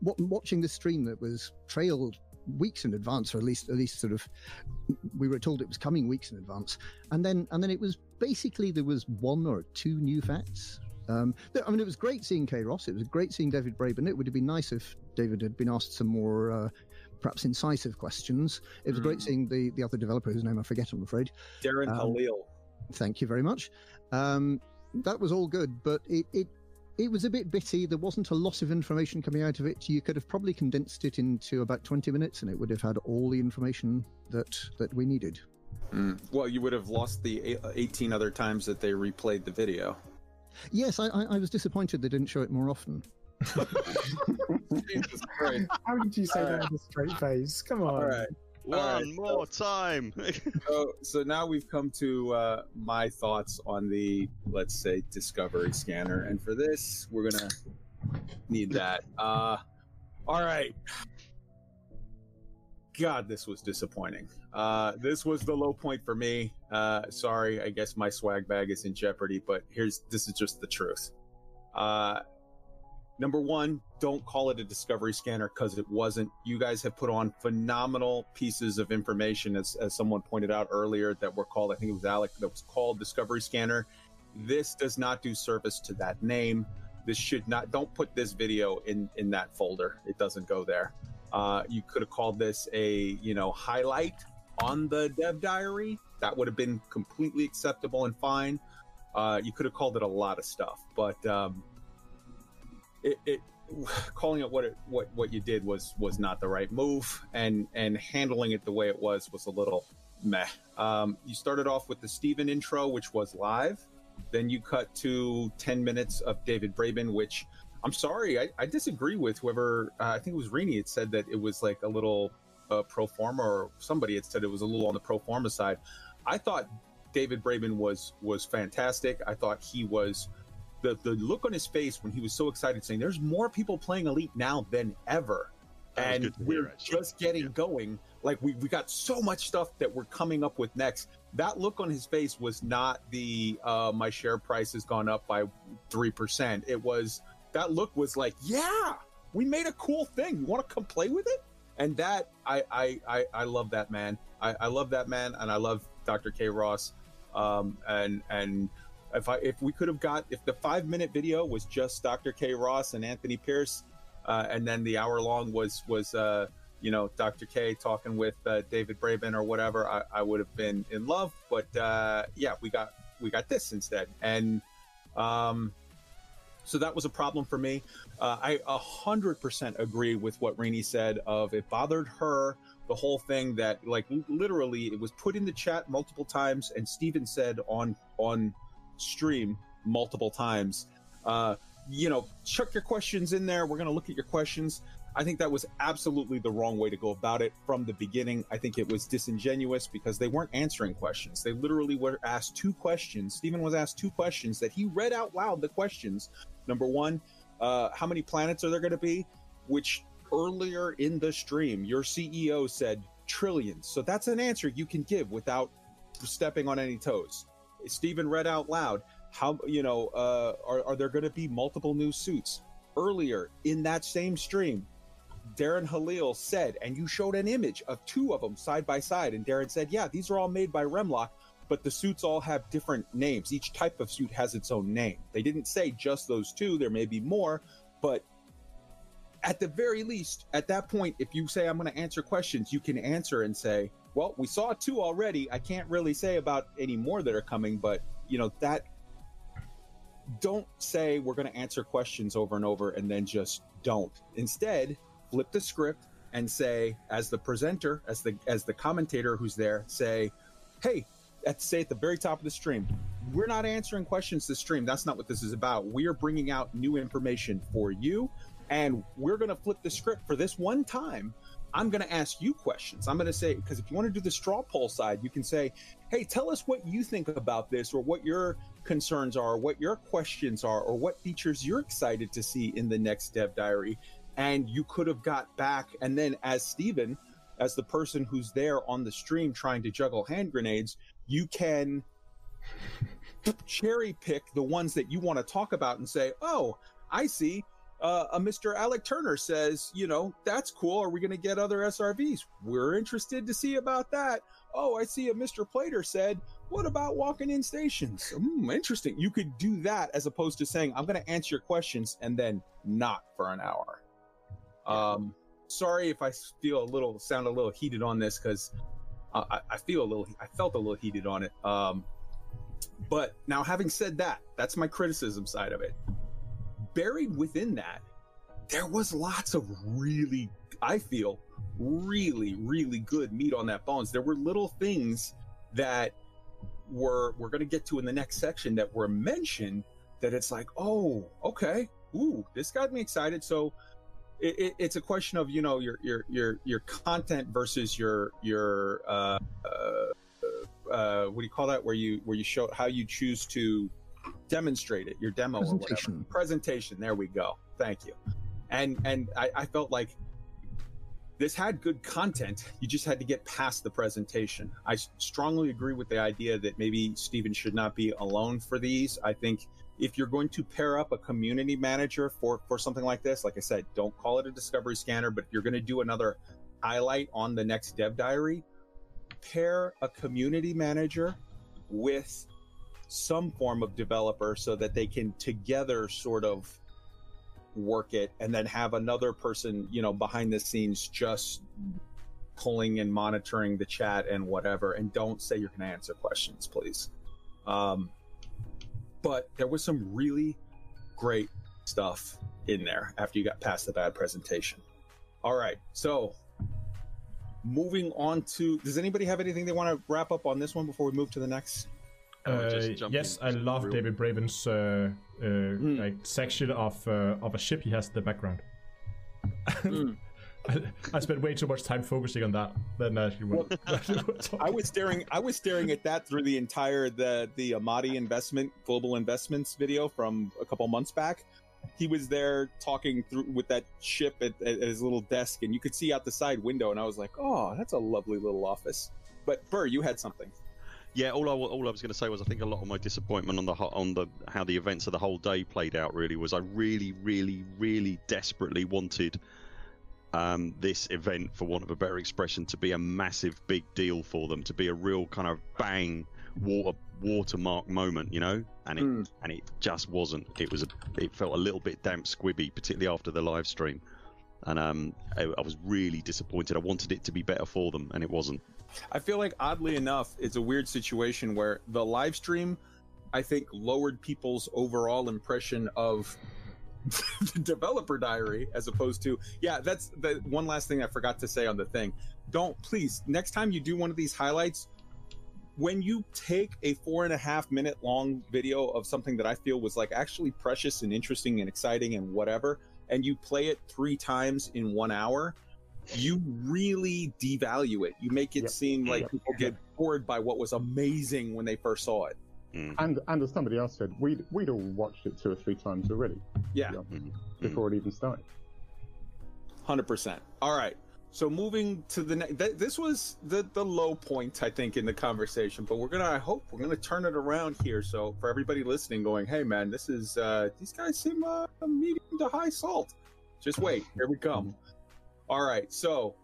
watching the stream that was trailed weeks in advance, or at least at least sort of we were told it was coming weeks in advance, and then and then it was basically there was one or two new facts. Um, I mean, it was great seeing Kay Ross. It was great seeing David Braben. It would have been nice if David had been asked some more, uh, perhaps incisive questions. It was great Mm. seeing the, the other developer whose name I forget, I'm afraid. Darren Um, Halil. Thank you very much. Um, that was all good, but it, it it was a bit bitty. There wasn't a lot of information coming out of it. You could have probably condensed it into about 20 minutes, and it would have had all the information that that we needed. Mm. Well, you would have lost the 18 other times that they replayed the video. Yes, I, I, I was disappointed they didn't show it more often. Jesus Christ. How did you say All that right. with a straight face? Come on. All right. One All right, more time. So, so now we've come to uh, my thoughts on the, let's say, Discovery Scanner. And for this, we're going to need that. Uh, all right. God, this was disappointing. Uh, this was the low point for me. Uh, sorry, I guess my swag bag is in jeopardy, but here's this is just the truth. Uh, number one, don't call it a discovery scanner because it wasn't. You guys have put on phenomenal pieces of information, as, as someone pointed out earlier, that were called, I think it was Alec, that was called discovery scanner. This does not do service to that name. This should not, don't put this video in, in that folder. It doesn't go there. Uh, you could have called this a, you know, highlight on the dev diary. That would have been completely acceptable and fine. Uh, you could have called it a lot of stuff, but um, it, it calling it what it what what you did was was not the right move, and and handling it the way it was was a little meh. Um, you started off with the Steven intro, which was live. Then you cut to 10 minutes of David Braben, which I'm sorry, I, I disagree with whoever, uh, I think it was Rini, it said that it was like a little uh, pro forma, or somebody had said it was a little on the pro forma side. I thought David Braben was was fantastic. I thought he was the the look on his face when he was so excited, saying, "There's more people playing Elite now than ever," That and we're just getting Yeah. going. Like we we got so much stuff that we're coming up with next. That look on his face was not the uh, my share price has gone up by three percent. It was that look was like, yeah, we made a cool thing. You want to come play with it? And that I I I, I love that man. I, I love that man, and I love Dr. Kay Ross. Um, and and if I if we could have got if the five minute video was just Dr. Kay Ross and Anthony Pierce, uh, and then the hour long was was uh, you know Dr. Kay talking with uh, David Braben or whatever, I, I would have been in love. But uh, yeah, we got we got this instead, and um, so that was a problem for me. Uh, I a hundred percent agree with what Rainey said. Of it bothered her the whole thing that like literally it was put in the chat multiple times, and Steven said on on stream multiple times. Uh, you know, chuck your questions in there. We're gonna look at your questions. I think that was absolutely the wrong way to go about it from the beginning. I think it was disingenuous because they weren't answering questions. They literally were asked two questions. Stephen was asked two questions that he read out loud the questions. Number one, uh, how many planets are there going to be? Which earlier in the stream, your CEO said trillions. So that's an answer you can give without stepping on any toes. Stephen read out loud, how, you know, uh, are, are there going to be multiple new suits? Earlier in that same stream, Darren Halil said, and you showed an image of two of them side by side. And Darren said, Yeah, these are all made by Remlok, but the suits all have different names. Each type of suit has its own name. They didn't say just those two, there may be more, but at the very least, at that point, if you say, I'm going to answer questions, you can answer and say, Well, we saw two already. I can't really say about any more that are coming, but, you know, that. Don't say we're going to answer questions over and over and then just don't. Instead, flip the script and say as the presenter as the as the commentator who's there say hey at say at the very top of the stream we're not answering questions this stream that's not what this is about we are bringing out new information for you and we're going to flip the script for this one time i'm going to ask you questions i'm going to say because if you want to do the straw poll side you can say hey tell us what you think about this or what your concerns are what your questions are or what features you're excited to see in the next dev diary and you could have got back and then as Steven, as the person who's there on the stream trying to juggle hand grenades, you can cherry pick the ones that you want to talk about and say, "Oh, I see. Uh, a Mr. Alec Turner says, you know, that's cool. Are we going to get other SRVs? We're interested to see about that. Oh, I see a Mr. Plater said, what about walking in stations? Hmm, interesting. You could do that as opposed to saying, I'm going to answer your questions and then not for an hour. Um, sorry if I feel a little, sound a little heated on this because I, I feel a little, I felt a little heated on it. Um, but now, having said that, that's my criticism side of it. Buried within that, there was lots of really, I feel, really, really good meat on that bones. There were little things that were we're going to get to in the next section that were mentioned that it's like, oh, okay, ooh, this got me excited. So it, it, it's a question of you know your your your your content versus your your uh, uh, uh, what do you call that? Where you where you show how you choose to demonstrate it, your demo or whatever. Presentation. Presentation. There we go. Thank you. And and I, I felt like this had good content. You just had to get past the presentation. I strongly agree with the idea that maybe Steven should not be alone for these. I think if you're going to pair up a community manager for for something like this, like I said, don't call it a discovery scanner, but if you're going to do another highlight on the next dev diary, pair a community manager with some form of developer so that they can together sort of work it and then have another person, you know, behind the scenes just pulling and monitoring the chat and whatever. And don't say you're going to answer questions, please. Um, but there was some really great stuff in there after you got past the bad presentation. All right. So moving on to, does anybody have anything they want to wrap up on this one before we move to the next? Uh, just yes, I love real- David Braben's uh, uh, Hmm. like section of uh, of a ship he has in the background. Hmm. I, I spent way too much time focusing on that than actually what. I was staring. I was staring at that through the entire the the Amadi investment global investments video from a couple months back. He was there talking through with that ship at, at his little desk, and you could see out the side window. And I was like, "Oh, that's a lovely little office." But Burr, you had something. Yeah, all I, all I was going to say was I think a lot of my disappointment on the on the how the events of the whole day played out really was I really, really, really desperately wanted um, this event, for want of a better expression, to be a massive big deal for them, to be a real kind of bang water watermark moment, you know, and it Mm. and it just wasn't. It was a, it felt a little bit damp squibby, particularly after the live stream, and um, I, I was really disappointed. I wanted it to be better for them, and it wasn't. I feel like oddly enough, it's a weird situation where the live stream, I think, lowered people's overall impression of the developer diary as opposed to yeah. That's the one last thing I forgot to say on the thing. Don't please next time you do one of these highlights. When you take a four and a half minute long video of something that I feel was like actually precious and interesting and exciting and whatever, and you play it three times in one hour, you really devalue it. You make it Yep. seem like Yep. people get bored by what was amazing when they first saw it. And and as somebody else said, we'd we'd all watched it two or three times already Yeah, Mm. before it even started. hundred percent. All right. So moving to the next, th- this was the the low point I think in the conversation, but we're gonna I hope we're gonna turn it around here. So for everybody listening, going, hey man, this is uh these guys seem uh, medium to high salt. Just wait, here we come. All right, so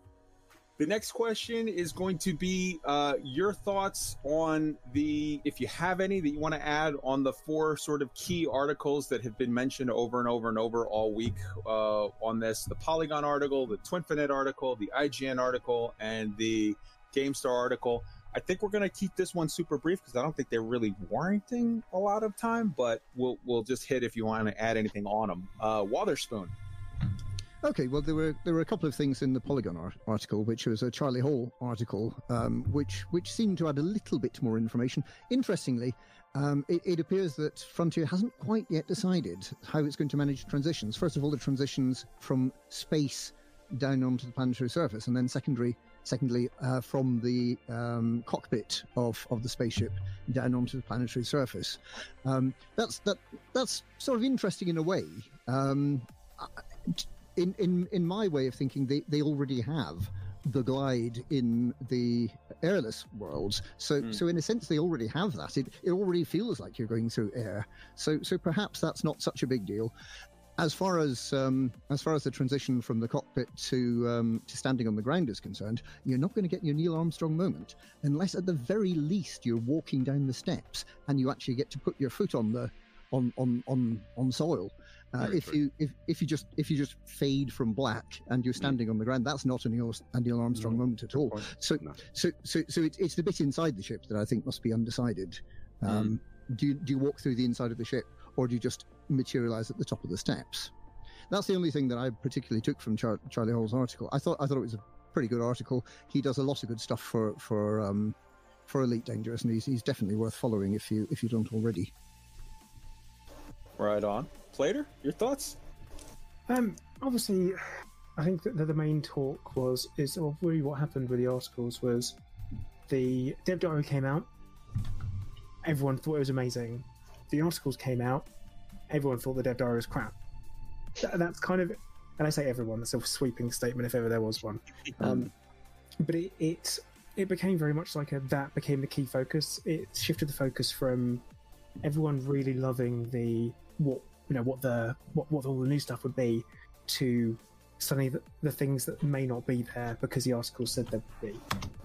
the next question is going to be uh, your thoughts on the, if you have any that you want to add on the four sort of key articles that have been mentioned over and over and over all week uh, on this the Polygon article, the Twinfinite article, the IGN article, and the GameStar article. I think we're going to keep this one super brief because I don't think they're really warranting a lot of time, but we'll we'll just hit if you want to add anything on them. Uh, Wotherspoon. Okay, well, there were there were a couple of things in the Polygon ar- article, which was a Charlie Hall article, um, which which seemed to add a little bit more information. Interestingly, um, it, it appears that Frontier hasn't quite yet decided how it's going to manage transitions. First of all, the transitions from space down onto the planetary surface, and then secondary, secondly, uh, from the um, cockpit of, of the spaceship down onto the planetary surface. Um, that's that that's sort of interesting in a way. Um, in, in in my way of thinking, they, they already have the glide in the airless worlds. So Mm. so in a sense, they already have that. It it already feels like you're going through air. So so perhaps that's not such a big deal. as far as um, as far as the transition from the cockpit to um, to standing on the ground is concerned, you're not going to get your Neil Armstrong moment unless, at the very least, you're walking down the steps and you actually get to put your foot on the on on on on soil. Uh, if true. you if, if you just if you just fade from black and you're standing on the ground, that's not a Neil, a Neil Armstrong No, moment at all. point. So No. so so so it's, it's the bit inside the ship that I think must be undecided. Um, Do you, do you walk through the inside of the ship, or do you just materialize at the top of the steps? That's the only thing that I particularly took from Char- Charlie Hall's article. I thought I thought it was a pretty good article. He does a lot of good stuff for for um, for Elite Dangerous, and he's, he's definitely worth following if you if you don't already. Right on. Plater, your thoughts? Um, obviously, I think that the main talk was is well, really what happened with the articles was the dev diary came out. Everyone thought it was amazing. The articles came out. Everyone thought the dev diary was crap. That, that's kind of, and I say everyone. That's a sweeping statement if ever there was one. Um, but it, it it became very much like a that became the key focus. It shifted the focus from everyone really loving the what you know what the what, what all the new stuff would be to suddenly the, the things that may not be there because the article said they would be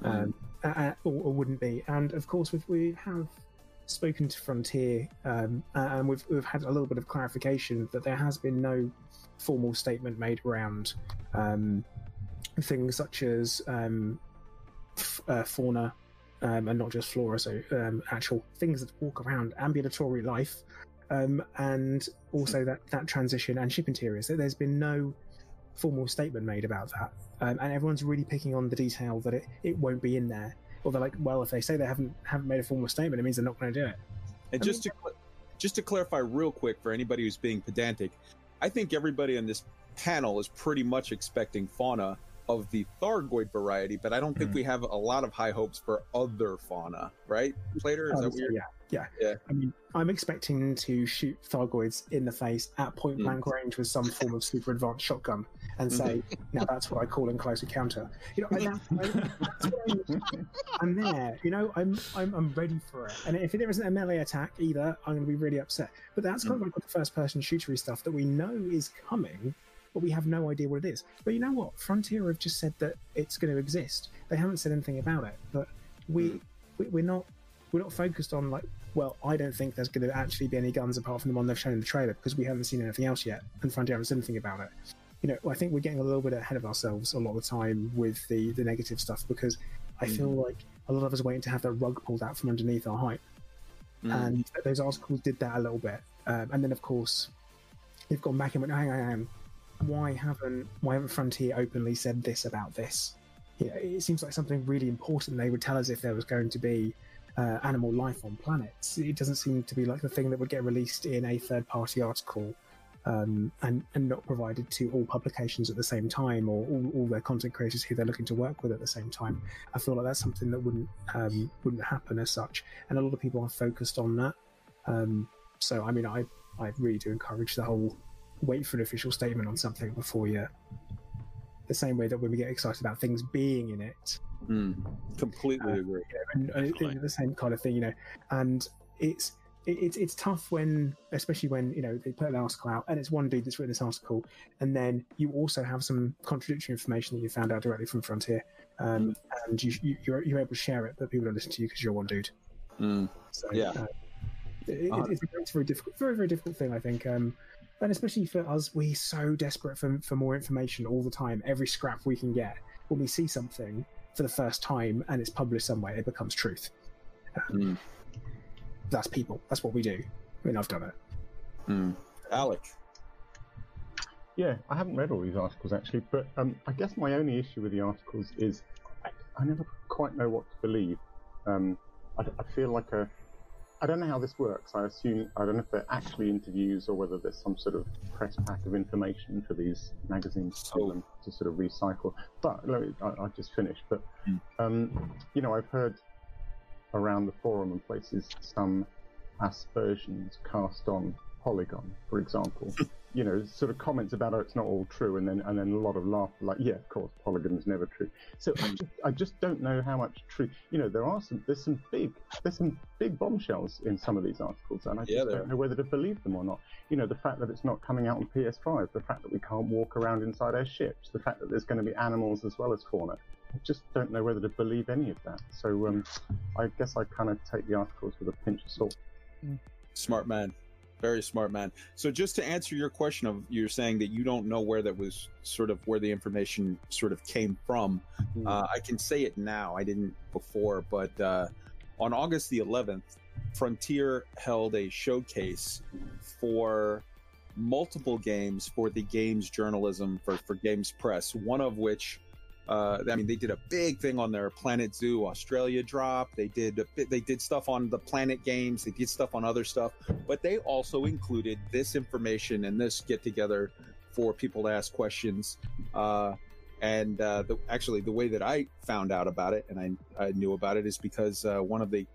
um, uh, or, or wouldn't be. And of course we have spoken to frontier um, and we've, we've had a little bit of clarification that there has been no formal statement made around um, things such as um, f- uh, fauna um, and not just flora, so um, actual things that walk around ambulatory life, um, and also that, that transition and ship interiors. So there's been no formal statement made about that, um, and everyone's really picking on the detail that it, it won't be in there. Or they're like, well, if they say they haven't haven't made a formal statement, it means they're not going to do it. And I just to just to clarify real quick for anybody who's being pedantic, I think everybody on this panel is pretty much expecting fauna of the Thargoid variety, but I don't think Mhm. we have a lot of high hopes for other fauna, right? Plater, is Um, that weird? yeah, yeah, Yeah. I mean, I'm expecting to shoot Thargoids in the face at point Mm. blank range with some form of super advanced shotgun and say, "Now that's what I call in close encounter." You know, I, that's what I'm, I'm there. You know, I'm, I'm I'm ready for it. And if there isn't a melee attack either, I'm going to be really upset. But that's kind of like the first person shootery stuff that we know is coming. But we have no idea what it is. But you know what? Frontier have just said that it's going to exist. They haven't said anything about it. But we, we we're not we're not focused on like well i don't think there's going to actually be any guns apart from the one they've shown in the trailer because we haven't seen anything else yet and frontier haven't said anything about it you know i think we're getting a little bit ahead of ourselves a lot of the time with the the negative stuff because i feel like a lot of us are waiting to have that rug pulled out from underneath our hype Mm. and those articles did that a little bit um, and then of course they've gone back and went hang on, hang on why haven't why haven't frontier openly said this about this it seems like something really important they would tell us if there was going to be uh, animal life on planets. It doesn't seem to be like the thing that would get released in a third party article um, and, and not provided to all publications at the same time or all, all their content creators who they're looking to work with at the same time. I feel like that's something that wouldn't um, wouldn't happen as such. And a lot of people are focused on that. Um, so, I mean, I, I really do encourage the whole wait for an official statement on something before you. The same way that when we get excited about things being in it, Mm. Completely Uh, agree. and uh, Definitely. the same kind of thing, you know. And it's it, it's it's tough when, especially when you know they put an article out and it's one dude that's written this article, and then you also have some contradictory information that you found out directly from Frontier, um, and you, you you're, you're able to share it, but people don't listen to you because you're one dude. Mm. So Yeah. uh, it, Uh, it's, it's a very difficult, very very difficult thing, I think. Um, and especially for us, we're so desperate for for more information all the time. Every scrap we can get, when we see something for the first time and it's published somewhere, it becomes truth. Mm. That's people. That's what we do. I mean, I've done it. Mm. Alec. Yeah, I haven't read all these articles actually, but um, I guess my only issue with the articles is I, I never quite know what to believe. Um, I, I feel like a. I don't know how this works. I assume I don't know if they're actually interviews or whether there's some sort of press pack of information for these magazines for So- them to sort of recycle. But let me, I, I'll just finished. But Mm. um, you know, I've heard around the forum and places some aspersions cast on Polygon, for example. you know, sort of comments about oh, it's not all true, and then and then a lot of laughter, like, yeah, of course, Polygon is never true. So I just, I just don't know how much truth. You know, there are some there's some big there's some big bombshells in some of these articles, and I Yeah, just there don't know whether to believe them or not. You know, the fact that it's not coming out on PS5, the fact that we can't walk around inside our ships, the fact that there's going to be animals as well as fauna. I just don't know whether to believe any of that. So um, I guess I kind of take the articles with a pinch of salt. Smart man. Very smart man. So just to answer your question of you're saying that you don't know where that was sort of where the information sort of came from. Uh, I can say it now. I didn't before, but uh, on August the 11th, Frontier held a showcase for multiple games for the games journalism for, for Games Press. One of which, uh, I mean, they did a big thing on their Planet Zoo Australia drop. They did they did stuff on the Planet Games. They did stuff on other stuff, but they also included this information and this get together for people to ask questions. Uh, and uh, the, actually, the way that I found out about it and I, I knew about it is because uh, one of the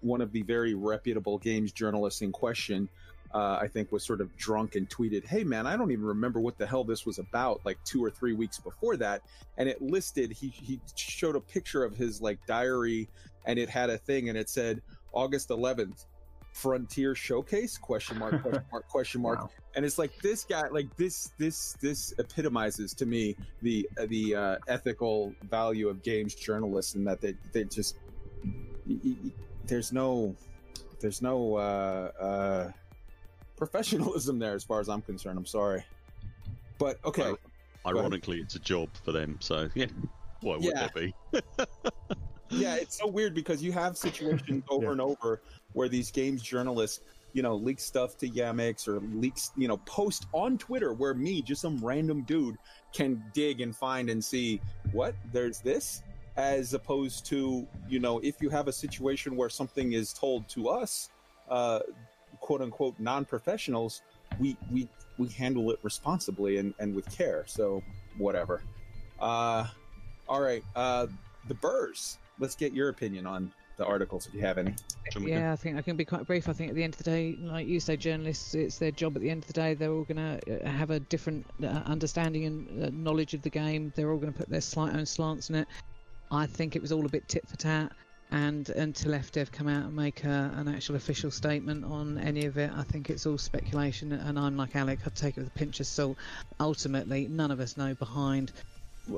one of the very reputable games journalists in question, uh, I think, was sort of drunk and tweeted, "Hey man, I don't even remember what the hell this was about." Like two or three weeks before that, and it listed he he showed a picture of his like diary, and it had a thing, and it said August 11th. Frontier Showcase? Question mark? Question mark? Question mark? Wow. and it's like this guy like this this this epitomizes to me the the uh, ethical value of games journalists and that they they just there's no there's no uh, uh, professionalism there as far as I'm concerned. I'm sorry, but okay. Well, Ironically, it's a job for them, so yeah. Why would Yeah. there be? yeah, it's so weird because you have situations over Yeah. and over where these games journalists, you know, leak stuff to Yamix or leaks, you know, post on Twitter where me, just some random dude, can dig and find and see what there's this, as opposed to, you know, if you have a situation where something is told to us, uh, quote unquote non-professionals, we we we handle it responsibly and and with care. So whatever. Uh, all right. Uh, the Burrs. Let's get your opinion on the articles if you have any. Shall we go? Yeah, I think I can be quite brief. I think at the end of the day, like you say, journalists, it's their job at the end of the day. They're all going to have a different uh, understanding and uh, knowledge of the game. They're all going to put their slight own slants in it. I think it was all a bit tit for tat. And until FDev come out and make a, an actual official statement on any of it, I think it's all speculation. And I'm like Alec, I'd take it with a pinch of salt. Ultimately, none of us know behind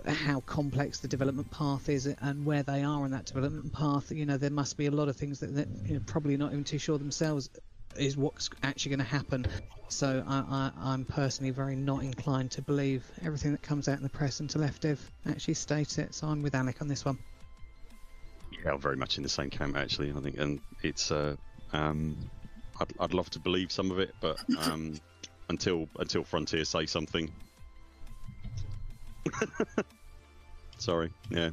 how complex the development path is and where they are on that development path. You know, there must be a lot of things that they're you know, probably not even too sure themselves is what's actually going to happen. So I, I'm personally very not inclined to believe everything that comes out in the press until FDev actually states it. So I'm with Alec on this one. Yeah, I'm very much in the same camp actually. I think, and it's uh, um, I'd, I'd love to believe some of it, but um, until until Frontier say something, sorry, yeah,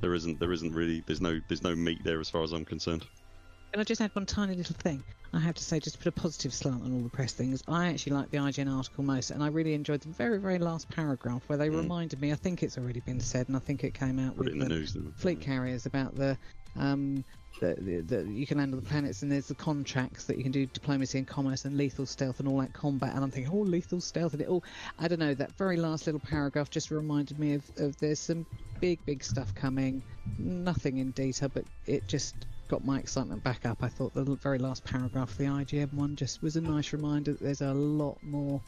there isn't there isn't really there's no there's no meat there as far as I'm concerned. Can I just add one tiny little thing? I have to say, just to put a positive slant on all the press things, I actually like the IGN article most, and I really enjoyed the very, very last paragraph where they Mm. reminded me, I think it's already been said, and I think it came out Put with the the news. fleet carriers about the um the, the, the you can land on the planets and there's the contracts that you can do diplomacy and commerce and lethal stealth and all that combat and I'm thinking oh lethal stealth and it all I don't know that very last little paragraph just reminded me of, of there's some big big stuff coming nothing in detail but it just got my excitement back up I thought the very last paragraph of the IGN one just was a nice reminder that there's a lot more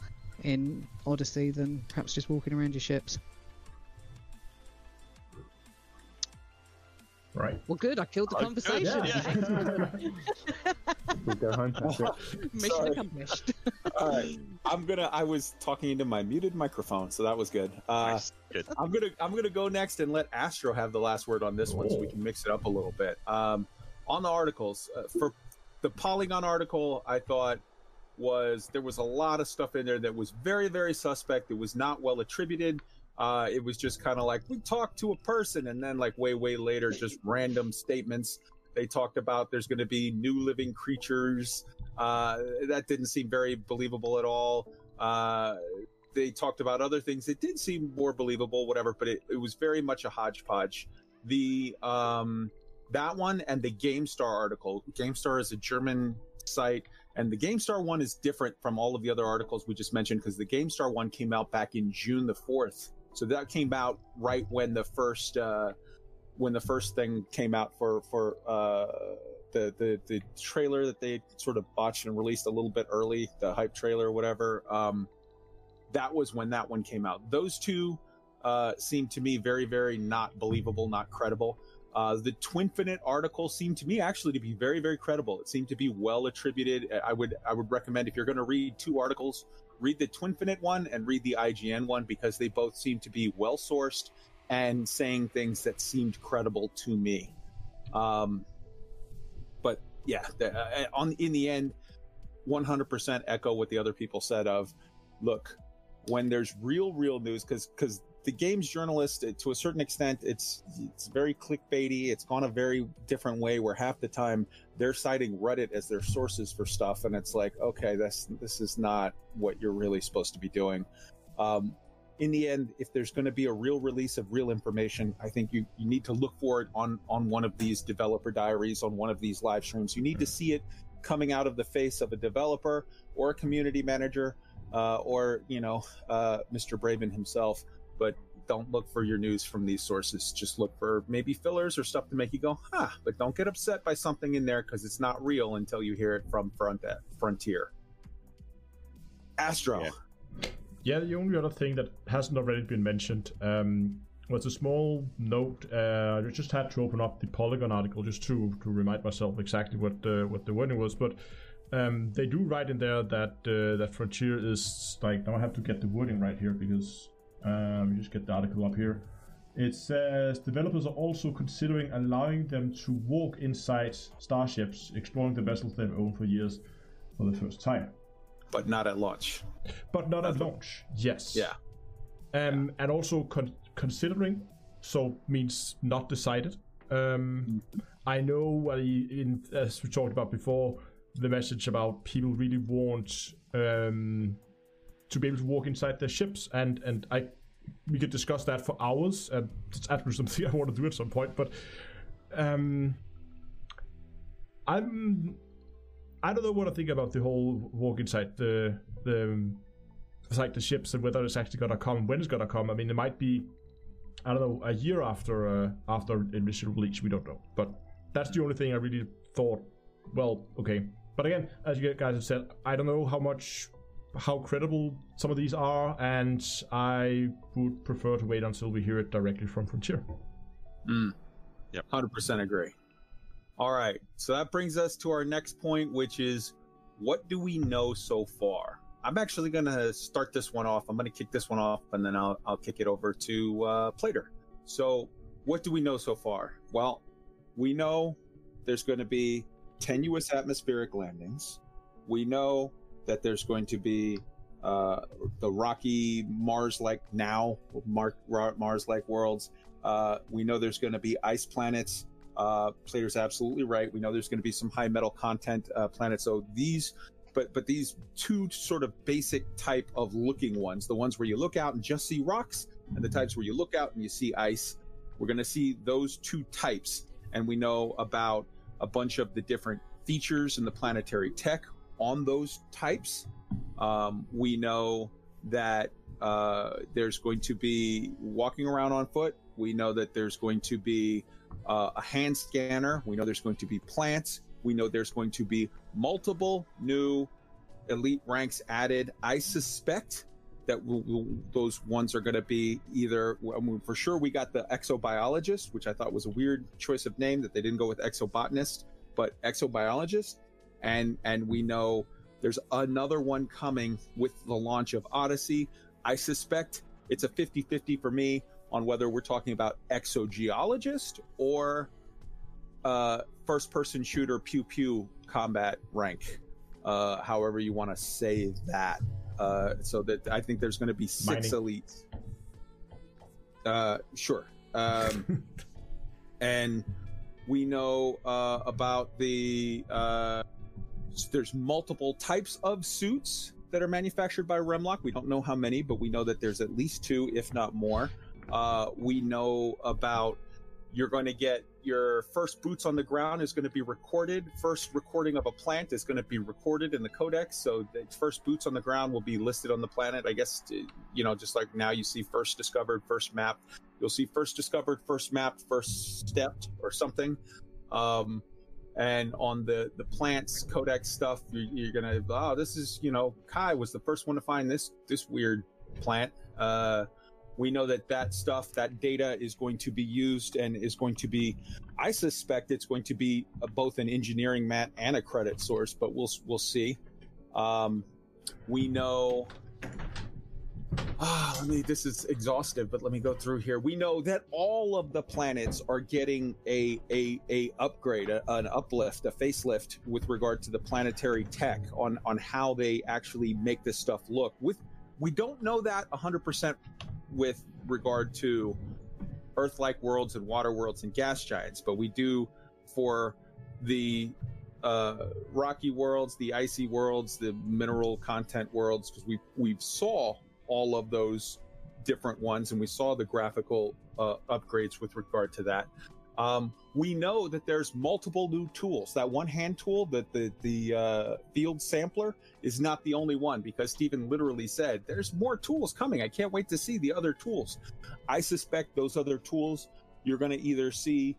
in Odyssey than perhaps just walking around your ships Right. well good I killed the Oh, good, conversation yeah. We'll go home. Mission Sorry. accomplished. All right, I'm gonna. I was talking into my muted microphone, so that was good. Uh, Nice. Good. I'm gonna. I'm gonna go next and let Astro have the last word on this one, so we can mix it up a little bit. Um, on the articles uh, for the Polygon article, I thought was there was a lot of stuff in there that was very, very suspect. It was not well attributed. Uh, it was just kind of like we talked to a person, and then like way, way later, just random statements. They talked about there's going to be new living creatures. Uh, that didn't seem very believable at all. Uh, they talked about other things that did seem more believable, whatever, but it, it was very much a hodgepodge. The um, that one and the GameStar article. GameStar is a German site And the GameStar one is different from all of the other articles we just mentioned because the GameStar one came out back in June the 4th. So that came out right when the first uh, when the first thing came out for for uh, the, the the trailer that they sort of botched and released a little bit early, the hype trailer or whatever. Um, that was when that one came out. Those two uh, seemed to me very, very not believable, not credible. Uh, the Twinfinite article seemed to me actually to be very, very credible. It seemed to be well attributed. I would, I would recommend if you're going to read two articles, read the Twinfinite one and read the IGN one because they both seem to be well sourced and saying things that seemed credible to me. Um, but yeah, the, uh, on in the end, 100% echo what the other people said. Of look, when there's real, real news, because because the games journalist, to a certain extent, it's it's very clickbaity. It's gone a very different way. Where half the time they're citing Reddit as their sources for stuff, and it's like, okay, this this is not what you're really supposed to be doing. Um, in the end, if there's going to be a real release of real information, I think you, you need to look for it on on one of these developer diaries, on one of these live streams. You need to see it coming out of the face of a developer or a community manager, uh, or you know, uh, Mr. Braben himself but don't look for your news from these sources. Just look for maybe fillers or stuff to make you go, huh, but don't get upset by something in there because it's not real until you hear it from front uh, Frontier. Astro. Yeah. yeah. the only other thing that hasn't already been mentioned um, was a small note. Uh, I just had to open up the Polygon article just to, to remind myself exactly what uh, what the wording was, but. Um, they do write in there that uh, that Frontier is like now I have to get the wording right here because um, just get the article up here. It says developers are also considering allowing them to walk inside starships, exploring the vessels they've owned for years for the first time. But not at launch. But not at launch, yes. Yeah. Um, and also con- considering, so means not decided. Um, I know, in, as we talked about before, the message about people really want um, to be able to walk inside their ships, and and I we could discuss that for hours, and it's actually something I want to do at some point. But um, I'm I don't know what I think about the whole walk inside the the like the ships and whether it's actually gonna come, when it's gonna come. I mean, it might be I don't know a year after uh, after initial release. We don't know, but that's the only thing I really thought. Well, okay, but again, as you guys have said, I don't know how much how credible some of these are, and I would prefer to wait until we hear it directly from Frontier. Mm. Yep. 100% agree. All right. So that brings us to our next point, which is what do we know so far? I'm actually going to start this one off. I'm going to kick this one off and then I'll, I'll kick it over to uh, Plater. So, what do we know so far? Well, we know there's going to be tenuous atmospheric landings. We know that there's going to be uh, the rocky Mars-like now Mars-like worlds. Uh, we know there's going to be ice planets. Uh, Plater's absolutely right. We know there's going to be some high metal content uh, planets. So these, but but these two sort of basic type of looking ones, the ones where you look out and just see rocks, and the types where you look out and you see ice. We're going to see those two types, and we know about a bunch of the different features in the planetary tech on those types. Um, we know that uh, there's going to be walking around on foot. We know that there's going to be uh, a hand scanner. We know there's going to be plants. We know there's going to be multiple new elite ranks added. I suspect that we'll, we'll, those ones are going to be either I mean, for sure we got the exobiologist which i thought was a weird choice of name that they didn't go with exobotanist but exobiologist and and we know there's another one coming with the launch of Odyssey. I suspect it's a 50-50 for me on whether we're talking about exogeologist or uh, first-person shooter pew pew combat rank, uh, however you want to say that. Uh, so that I think there's going to be six Mining. elites. Uh, sure. Um, and we know uh, about the uh, there's multiple types of suits that are manufactured by Remlok. We don't know how many, but we know that there's at least two, if not more. Uh, we know about You're going to get your first boots on the ground is going to be recorded. First recording of a plant is going to be recorded in the codex. So the first boots on the ground will be listed on the planet. I guess, you know, just like now you see first discovered, first mapped. You'll see first discovered, first mapped, first stepped or something. Um, and on the the plants codex stuff, you're, you're gonna oh this is you know Kai was the first one to find this this weird plant. Uh, we know that that stuff, that data is going to be used and is going to be, I suspect it's going to be a, both an engineering mat and a credit source, but we'll, we'll see. Um, we know, ah, let me, this is exhaustive, but let me go through here. We know that all of the planets are getting a, a, a upgrade, a, an uplift, a facelift with regard to the planetary tech on, on how they actually make this stuff look with, we don't know that 100% with regard to Earth-like worlds and water worlds and gas giants, but we do for the uh, rocky worlds, the icy worlds, the mineral content worlds, because we we saw all of those different ones, and we saw the graphical uh, upgrades with regard to that. Um, we know that there's multiple new tools. That one hand tool, that the the uh, field sampler, is not the only one because Stephen literally said there's more tools coming. I can't wait to see the other tools. I suspect those other tools you're going to either see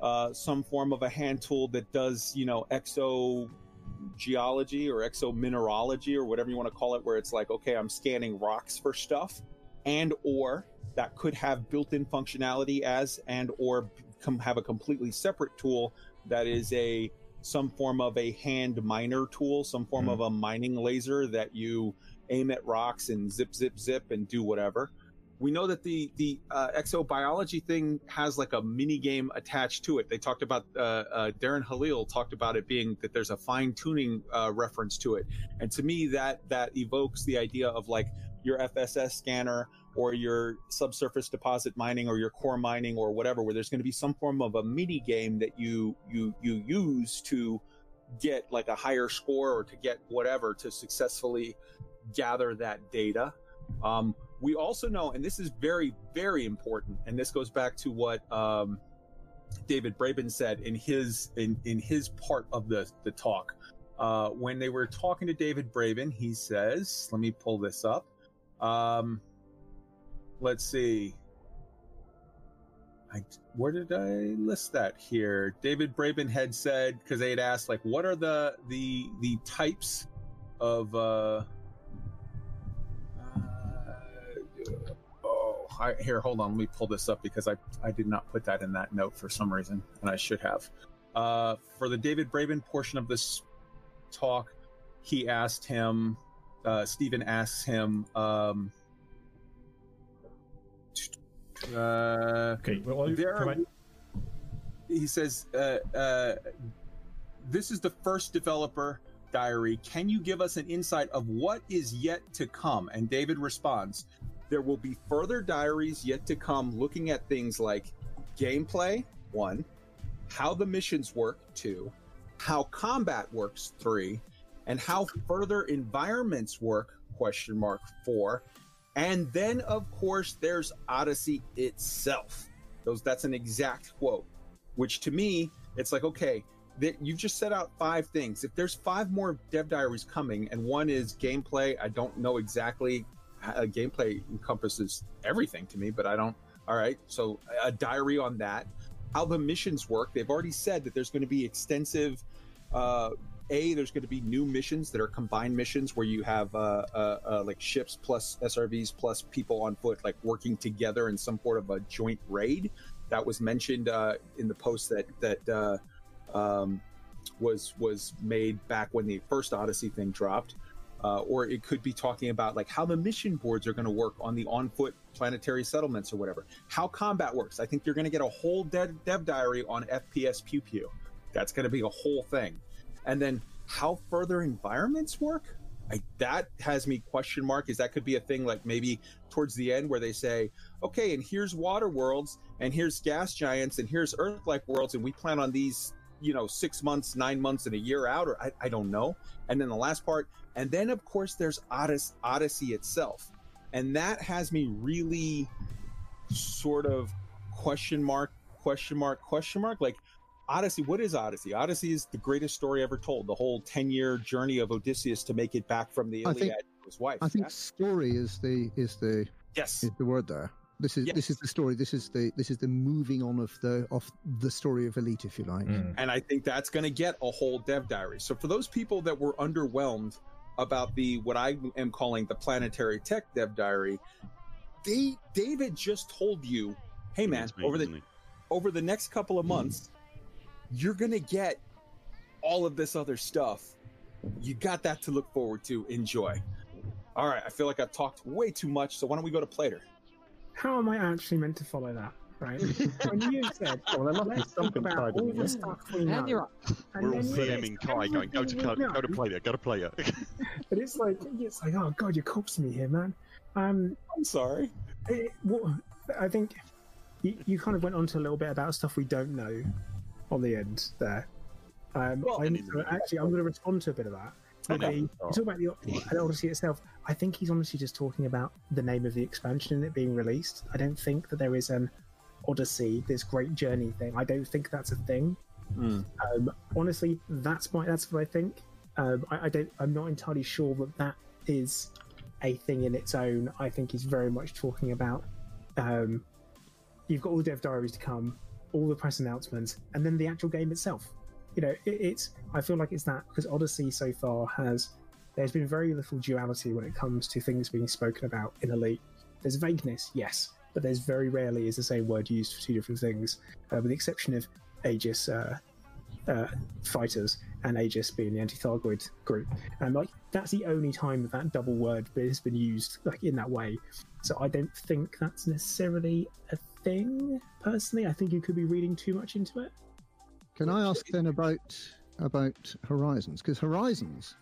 uh, some form of a hand tool that does you know exo geology or exo mineralogy or whatever you want to call it, where it's like okay, I'm scanning rocks for stuff, and or that could have built-in functionality as and or com- have a completely separate tool that is a some form of a hand miner tool, some form mm. of a mining laser that you aim at rocks and zip, zip, zip, and do whatever. We know that the the uh, exobiology thing has like a mini game attached to it. They talked about uh, uh, Darren Halil talked about it being that there's a fine tuning uh, reference to it, and to me that that evokes the idea of like your FSS scanner or your subsurface deposit mining or your core mining or whatever, where there's going to be some form of a mini game that you you you use to get like a higher score or to get whatever to successfully gather that data. Um, we also know, and this is very very important, and this goes back to what um, David Braben said in his in in his part of the the talk. Uh, when they were talking to David Braben, he says, "Let me pull this up." Um, let's see. I, where did I list that here? David Braben had said because they had asked like, what are the the the types of uh, uh I, here hold on let me pull this up because I I did not put that in that note for some reason and I should have. Uh, for the David Braben portion of this talk, he asked him. Uh, Stephen asks him. Um, uh, okay. Well, there, he says, uh, uh, "This is the first developer diary. Can you give us an insight of what is yet to come?" And David responds, "There will be further diaries yet to come, looking at things like gameplay, one, how the missions work, two, how combat works, three, and how further environments work." Question mark four, and then, of course, there's Odyssey itself. Those that's an exact quote. Which to me, it's like, okay, that you've just set out five things. If there's five more dev diaries coming, and one is gameplay, I don't know exactly. How, gameplay encompasses everything to me, but I don't. All right, so a diary on that. How the missions work. They've already said that there's going to be extensive uh, a there's going to be new missions that are combined missions where you have uh, uh, uh, like ships plus SRVs plus people on foot like working together in some sort of a joint raid. That was mentioned uh, in the post that that uh, um, was was made back when the first Odyssey thing dropped. Uh, or it could be talking about like how the mission boards are going to work on the on foot planetary settlements or whatever. How combat works. I think you're going to get a whole dev, dev diary on FPS Pew Pew. That's going to be a whole thing and then how further environments work I, that has me question mark is that could be a thing like maybe towards the end where they say okay and here's water worlds and here's gas giants and here's earth like worlds and we plan on these you know six months nine months and a year out or I, I don't know and then the last part and then of course there's odyssey, odyssey itself and that has me really sort of question mark question mark question mark like Odyssey. What is Odyssey? Odyssey is the greatest story ever told. The whole ten year journey of Odysseus to make it back from the I Iliad think- to his wife. I think That's- story is the is the yes, is the word there. This is this is the story. This is the this is the moving on of the of the story of Elite, if you like. Mm. and I think that's going to get a whole dev diary. So for those people that were underwhelmed about the what I am calling the planetary tech dev diary, they David just told you, hey man, me, over the over the next couple of months, you're going to get all of this other stuff. You got that to look forward to. Enjoy. All right, I feel like I've talked way too much, so why don't we go to Plater? How am I actually meant to follow that? Right? when you said, Well, there must be let's talk something about all the stuff we know. And you're up. and We're all then you DMing Kai going, go to everything go, go to know, player, go to player. But it's like it's like, oh god, you're coaxing me here, man. Um, I'm sorry. it, what I think you, you kind of went on to a little bit about stuff we don't know on the end there. Um, Well, I'm, and in the middle. actually, I'm going to respond to a bit of that. Okay. You talk about the, Odyssey itself. I think he's honestly just talking about the name of the expansion and it being released. I don't think that there is an Odyssey, this great journey thing. I don't think that's a thing. Hmm. Um, honestly, that's my that's what I think. Um, I, I don't. I'm not entirely sure that that is a thing in its own. I think he's very much talking about. Um, you've got all the dev diaries to come, all the press announcements, and then the actual game itself. You know, it, it's. I feel like it's that because Odyssey so far has. There's been very little duality when it comes to things being spoken about in Elite. There's vagueness, yes, but there's very rarely is the same word used for two different things, uh, with the exception of Aegis uh, uh, fighters and Aegis being the anti-Thargoid group. And like that's the only time that that double word has been used like in that way. So I don't think that's necessarily a thing. Personally, I think you could be reading too much into it. Can I ask then about about Horizons? Because Horizons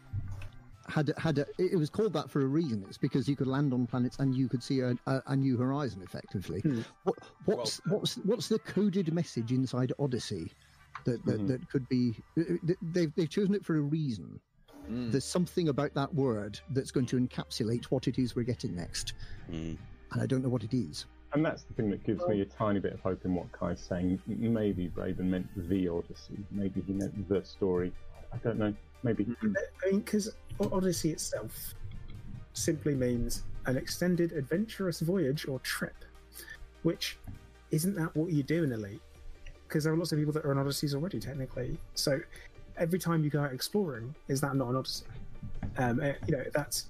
had had a, it was called that for a reason. It's because you could land on planets and you could see a, a, a new horizon effectively. Hmm. What, what's what's what's the coded message inside Odyssey that that, Mhm. that could be? They've they've chosen it for a reason. Mm. There's something about that word that's going to encapsulate what it is we're getting next, Mm. and I don't know what it is. And that's the thing that gives me a tiny bit of hope in what Kai's saying. Maybe Braben meant the Odyssey. Maybe he meant the story. I don't know. Maybe. I mean, because Odyssey itself simply means an extended adventurous voyage or trip, which isn't that what you do in Elite? Because there are lots of people that are on Odysseys already, technically. So every time you go out exploring, is that not an Odyssey? Um, eh, you know, that's.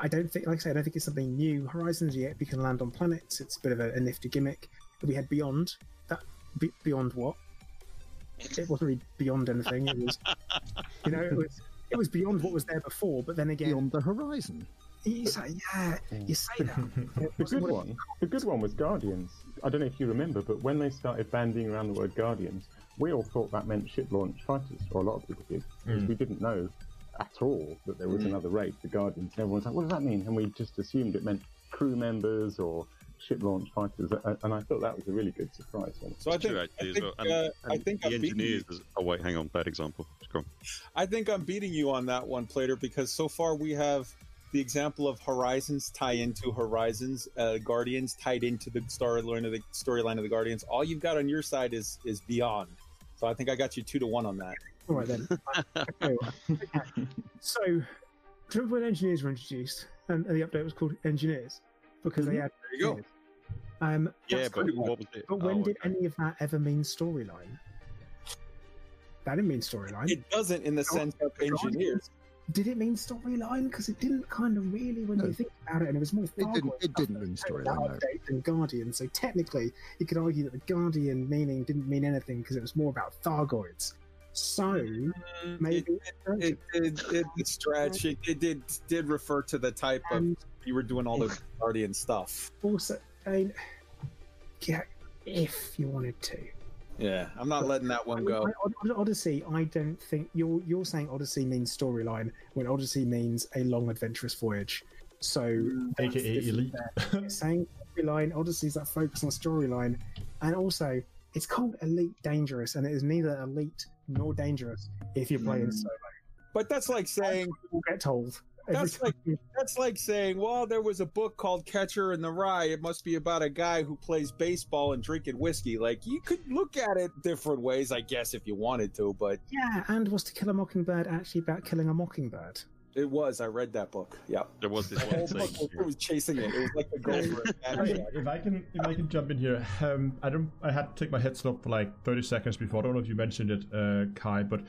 I I don't think, like I said, I don't think it's something new. Horizons, yet you can land on planets. It's a bit of a, a nifty gimmick. If we had Beyond, that be, Beyond what? It wasn't really beyond anything. It was, you know, it was it was beyond what was there before. But then again, Beyond the horizon. you say, yeah, you say that. The good one, the good one was Guardians. I don't know if you remember, but when they started bandying around the word Guardians, we all thought that meant ship launch fighters, or a lot of people did, because Mm. we didn't know at all that there was Mm. another race, the Guardians. And everyone's like, what does that mean? And we just assumed it meant crew members or ship launch fighters. And I thought that was a really good surprise. When So I think, True, I think, well. And- uh, I think the I'm engineers. is- Oh wait, hang on, bad example. Go on. I think I'm beating you on that one, Plater, because so far we have the example of Horizons tie into Horizons, uh, Guardians tied into the storyline of the storyline of the Guardians. All you've got on your side is is Beyond. So I think I got you two to one on that. All right then. Okay, so, do remember when engineers were introduced and, and the update was called engineers because they Mhm. had There you go. Um, Yeah, but cool. what was it? But when Oh, did okay. any of that ever mean storyline? That didn't mean storyline. It doesn't in the sense of engineers. Did it mean storyline? Because it didn't kind of really when No. you think about it, and it was more. It didn't. Fargo It didn't mean storyline. No. than Guardian. So technically, you could argue that the Guardian meaning didn't mean anything because it was more about Thargoids. So mm, maybe It did it, it stretch. It, it did did refer to the type of you were doing all the Guardian stuff. also, I mean, yeah, if you wanted to. Yeah, I'm not letting that one go. I- I- Odyssey, I don't think you're you're saying Odyssey means storyline when Odyssey means a long adventurous voyage. So mm. AKA elite. there. It's saying storyline, Odyssey's that focus on storyline, and also it's called Elite Dangerous, and it is neither elite nor dangerous if you're playing Mm. solo. But that's like saying We'll get told That's like that's like saying, well, there was a book called Catcher in the Rye. It must be about a guy who plays baseball and drinking whiskey. Like you could look at it different ways, I guess, if you wanted to. But yeah, and was To Kill a Mockingbird actually about killing a mockingbird? It was. I read that book. Yeah, There was this the one whole scene. book was, was chasing it. It was like the goal for a bad Okay, guy. if I can, if I can jump in here, um, I don't, I had to take my headset off for like 30 seconds before. I don't know if you mentioned it, uh, Kai, but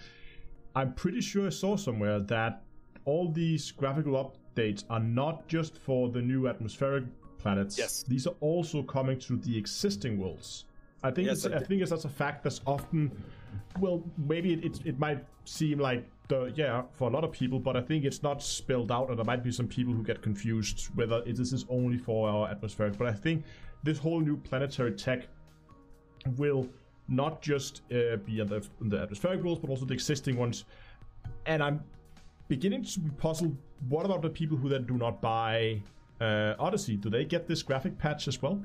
I'm pretty sure I saw somewhere that all these graphical updates are not just for the new atmospheric planets. Yes. these are also coming to the existing worlds. I think Yes, it's, I I think it's that's a fact that's often, well, maybe it, it, it might seem like the yeah for a lot of people, but I think it's not spelled out, and there might be some people who get confused whether it, this is only for our atmospheric. But I think this whole new planetary tech will not just uh, be on the, on the atmospheric worlds, but also the existing ones. And I'm beginning to be puzzled. What about the people who then do not buy uh, Odyssey? Do they get this graphic patch as well?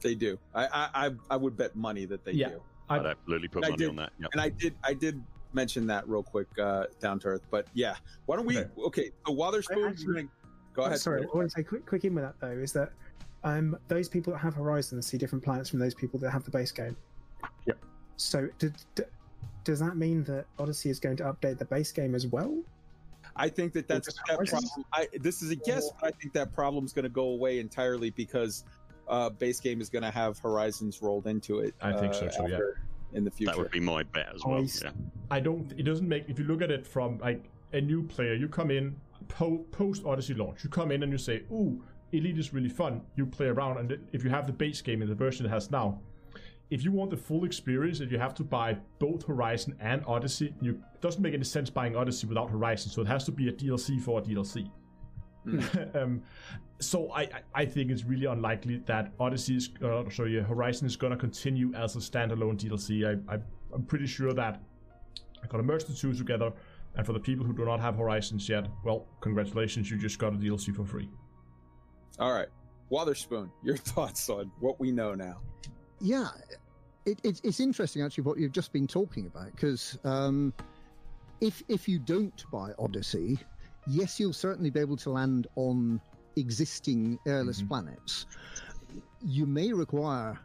They do. I I I, I would bet money that they Yeah. do. I'd absolutely put I money did. on that. Yep. And I did I did mention that real quick, uh, down to earth. But yeah, why don't we? Okay. Okay, so Wotherspoon, actually- go ahead. Sorry, I want to say quick, quick in with that though is that um, those people that have Horizons see different planets from those people that have the base game. Yep. So d- d- does that mean that Odyssey is going to update the base game as well? I think that that's just that problem. I, this is a guess, but I think that problem's going to go away entirely because uh, base game is going to have Horizons rolled into it. I think so uh, too, yeah. After- In the future, That would be my bet as well. he's- Yeah. I don't. It doesn't make. If you look at it from like a new player, you come in po- post Odyssey launch. You come in and you say, "Ooh, Elite is really fun." You play around, and if you have the base game in the version it has now, if you want the full experience, if you have to buy both Horizon and Odyssey, you it doesn't make any sense buying Odyssey without Horizon. So it has to be a DLC for a DLC. um, so I, I- I think it's really unlikely that Odyssey is uh, sorry Horizon is gonna continue as a standalone DLC. I, I I'm pretty sure that I'm gonna merge the two together. And for the people who do not have Horizons yet, well, congratulations, you just got a DLC for free. All right, Wotherspoon, your thoughts on what we know now? Yeah, it, it, it's interesting actually what you've just been talking about because um, if if you don't buy Odyssey, yes, you'll certainly be able to land on existing airless Mhm. planets. You may require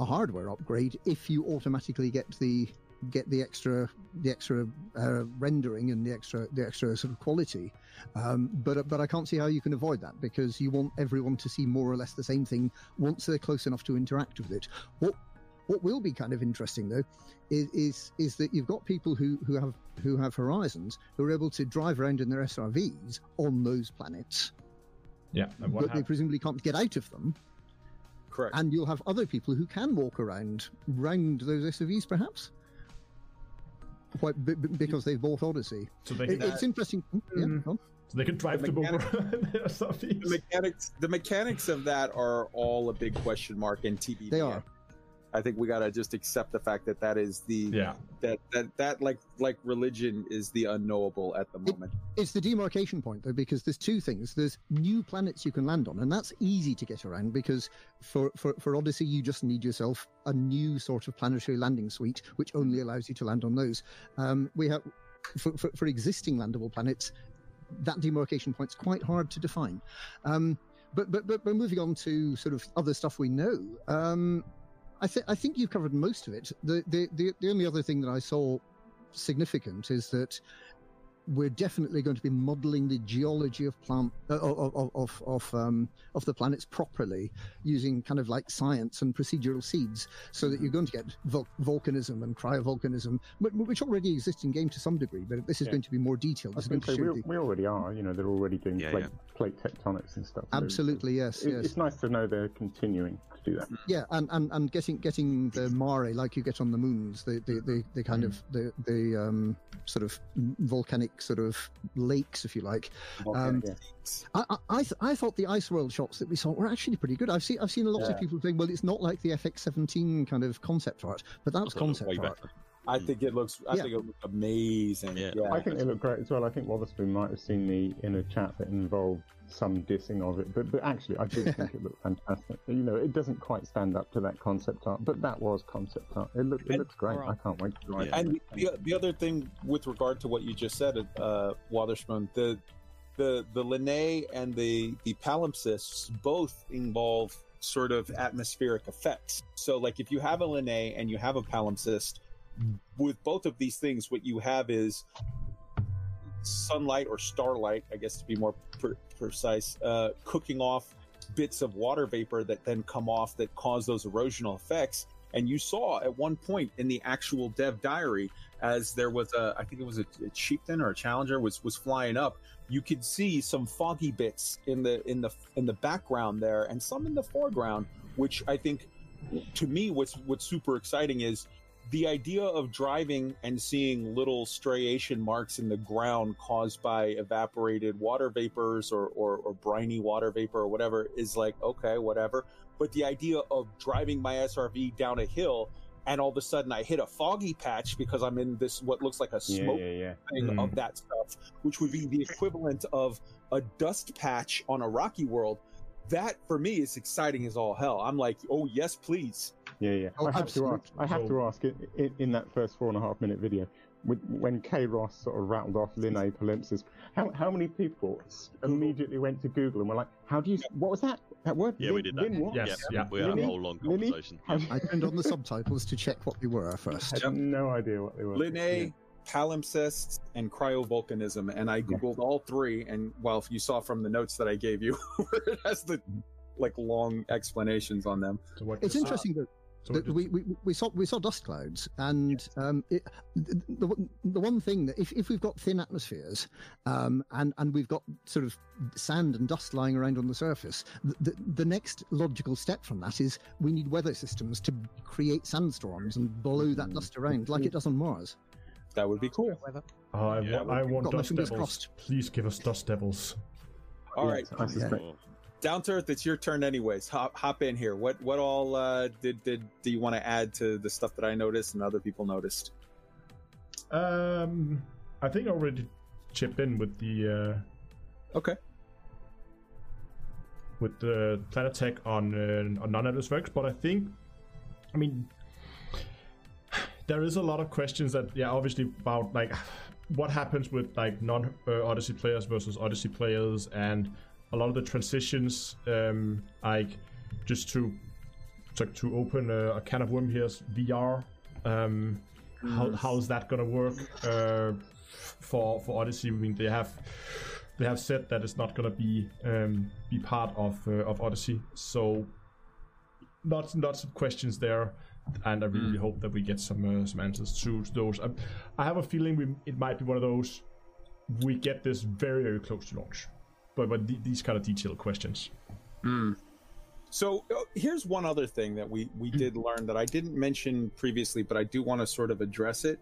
a hardware upgrade if you automatically get the get the extra the extra uh, rendering and the extra the extra sort of quality. Um, but but I can't see how you can avoid that because you want everyone to see more or less the same thing once they're close enough to interact with it. What what will be kind of interesting though is is, is that you've got people who, who have who have horizons who are able to drive around in their SRVs on those planets, Yeah, and what but they presumably can't get out of them. Correct. And you'll have other people who can walk around round those SRVs, perhaps. Why, b- b- because they've bought Odyssey. so they It, can, it's interesting. Yeah, Mm. go on. so they can drive The them over mechanic- their SRVs. the mechanics, the mechanics of that are all a big question mark in TBD. They are. I think we gotta just accept the fact that that is the Yeah, that that that like like religion is the unknowable at the moment. It's the demarcation point, though, because there's two things. There's new planets you can land on, and that's easy to get around because for, for, for Odyssey, you just need yourself a new sort of planetary landing suite, which only allows you to land on those. Um, we have for, for, for existing landable planets, that demarcation point's quite hard to define. Um, but, but but but moving on to sort of other stuff we know. Um, I think I think you've covered most of it. The, the the the only other thing that I saw significant is that we're definitely going to be modeling the geology of plant uh, of of of of, um, of the planets properly using kind of like science and procedural seeds, so that you're going to get vul- volcanism and cryovolcanism, which already exist in game to some degree. But this is Yeah. going to be more detailed. This is going going to to say, we, we already are. You know, they're already doing Yeah, plate, yeah. plate tectonics and stuff. So absolutely yes, It, yes. It's nice to know they're continuing to do that. Yeah, and, and, and getting getting the mare like you get on the moons, the the, the, the kind of the the um, sort of volcanic sort of lakes, if you like. Um, yeah. I I I, th- I thought the ice world shots that we saw were actually pretty good. I've seen I've seen a lot Yeah. of people saying, well, it's not like the FX17 kind of concept art, but that's concept art. better. I think it looks. I Yeah. think it looks amazing. Yeah. Yeah. I think they look great as well. I think Wotherspoon might have seen me in a chat that involved some dissing of it, but but actually, I did think it looked fantastic. You know, it doesn't quite stand up to that concept art, but that was concept art. It looked it And- looks great. I can't wait to drive. Yeah. it. And the, the other thing with regard to what you just said, uh, Wotherspoon, the the the Linnae and the the palimpsests both involve sort of atmospheric effects. So, like if you have a Linnae and you have a palimpsest, with both of these things, what you have is sunlight or starlight, I guess to be more pre- precise, uh, cooking off bits of water vapor that then come off that cause those erosional effects. And you saw at one point in the actual dev diary, as there was a, I think it was a, a chieftain or a challenger was was flying up. You could see some foggy bits in the in the in the background there, and some in the foreground, which I think, to me, what's what's super exciting is the idea of driving and seeing little striation marks in the ground caused by evaporated water vapors or, or, or, briny water vapor or whatever is like, okay, whatever. But the idea of driving my SRV down a hill and all of a sudden I hit a foggy patch because I'm in this, what looks like a smoke yeah, yeah, yeah. thing Mm. of that stuff, which would be the equivalent of a dust patch on a rocky world. That for me is exciting as all hell. I'm like, oh, yes, please. Yeah, yeah. Oh, I have absolutely. to ask. I have So- to ask in, in, in that first four and a half minute video, when Kay Ross sort of rattled off Linnae palimpsest, how how many people immediately went to Google and were like, "How do you? What was that? That word? Yeah, we did that. Lin what? Yes, yeah, yeah. we had Lily? a whole long conversation. How- I turned on the subtitles to check what they were first. I had no idea what they were. Linnae, palimpsests, and cryovolcanism. And I Googled all three. And well, if you saw from the notes that I gave you, where it has the like long explanations on them. It's did- interesting that so what we, we, we saw we saw dust clouds, and um, it, the, the the one thing that if, if we've got thin atmospheres, um, and and we've got sort of sand and dust lying around on the surface, the, the, the next logical step from that is we need weather systems to create sandstorms and blow that dust around like it does on Mars. That would be cool. Weather. Oh, I, Yeah, wa- I want got my Dust fingers Devils. crossed. Please give us Dust Devils. All Yeah, right, I suspect. Oh, down to earth. It's your turn, anyways. Hop hop in here. What what all uh, did did do you want to add to the stuff that I noticed and other people noticed? Um, I think I already chipped in with the uh, Okay. with the Planet attack on uh, on non-Atlas works, but I think, I mean, there is a lot of questions that yeah, obviously about like what happens with like non uh, Odyssey players versus Odyssey players, and a lot of the transitions, um, like just to to, to open a, a can of worm here's VR. Um, how, how's that gonna work uh, for for Odyssey? I mean, they have they have said that it's not gonna be um, be part of uh, of Odyssey. So lots and lots of questions there, and I really hope that we get some uh, some answers to, to those. I, I have a feeling we it might be one of those we get this very very close to launch, but but these kind of detailed questions. So uh, here's one other thing that we we did learn that I didn't mention previously, but I do want to sort of address it.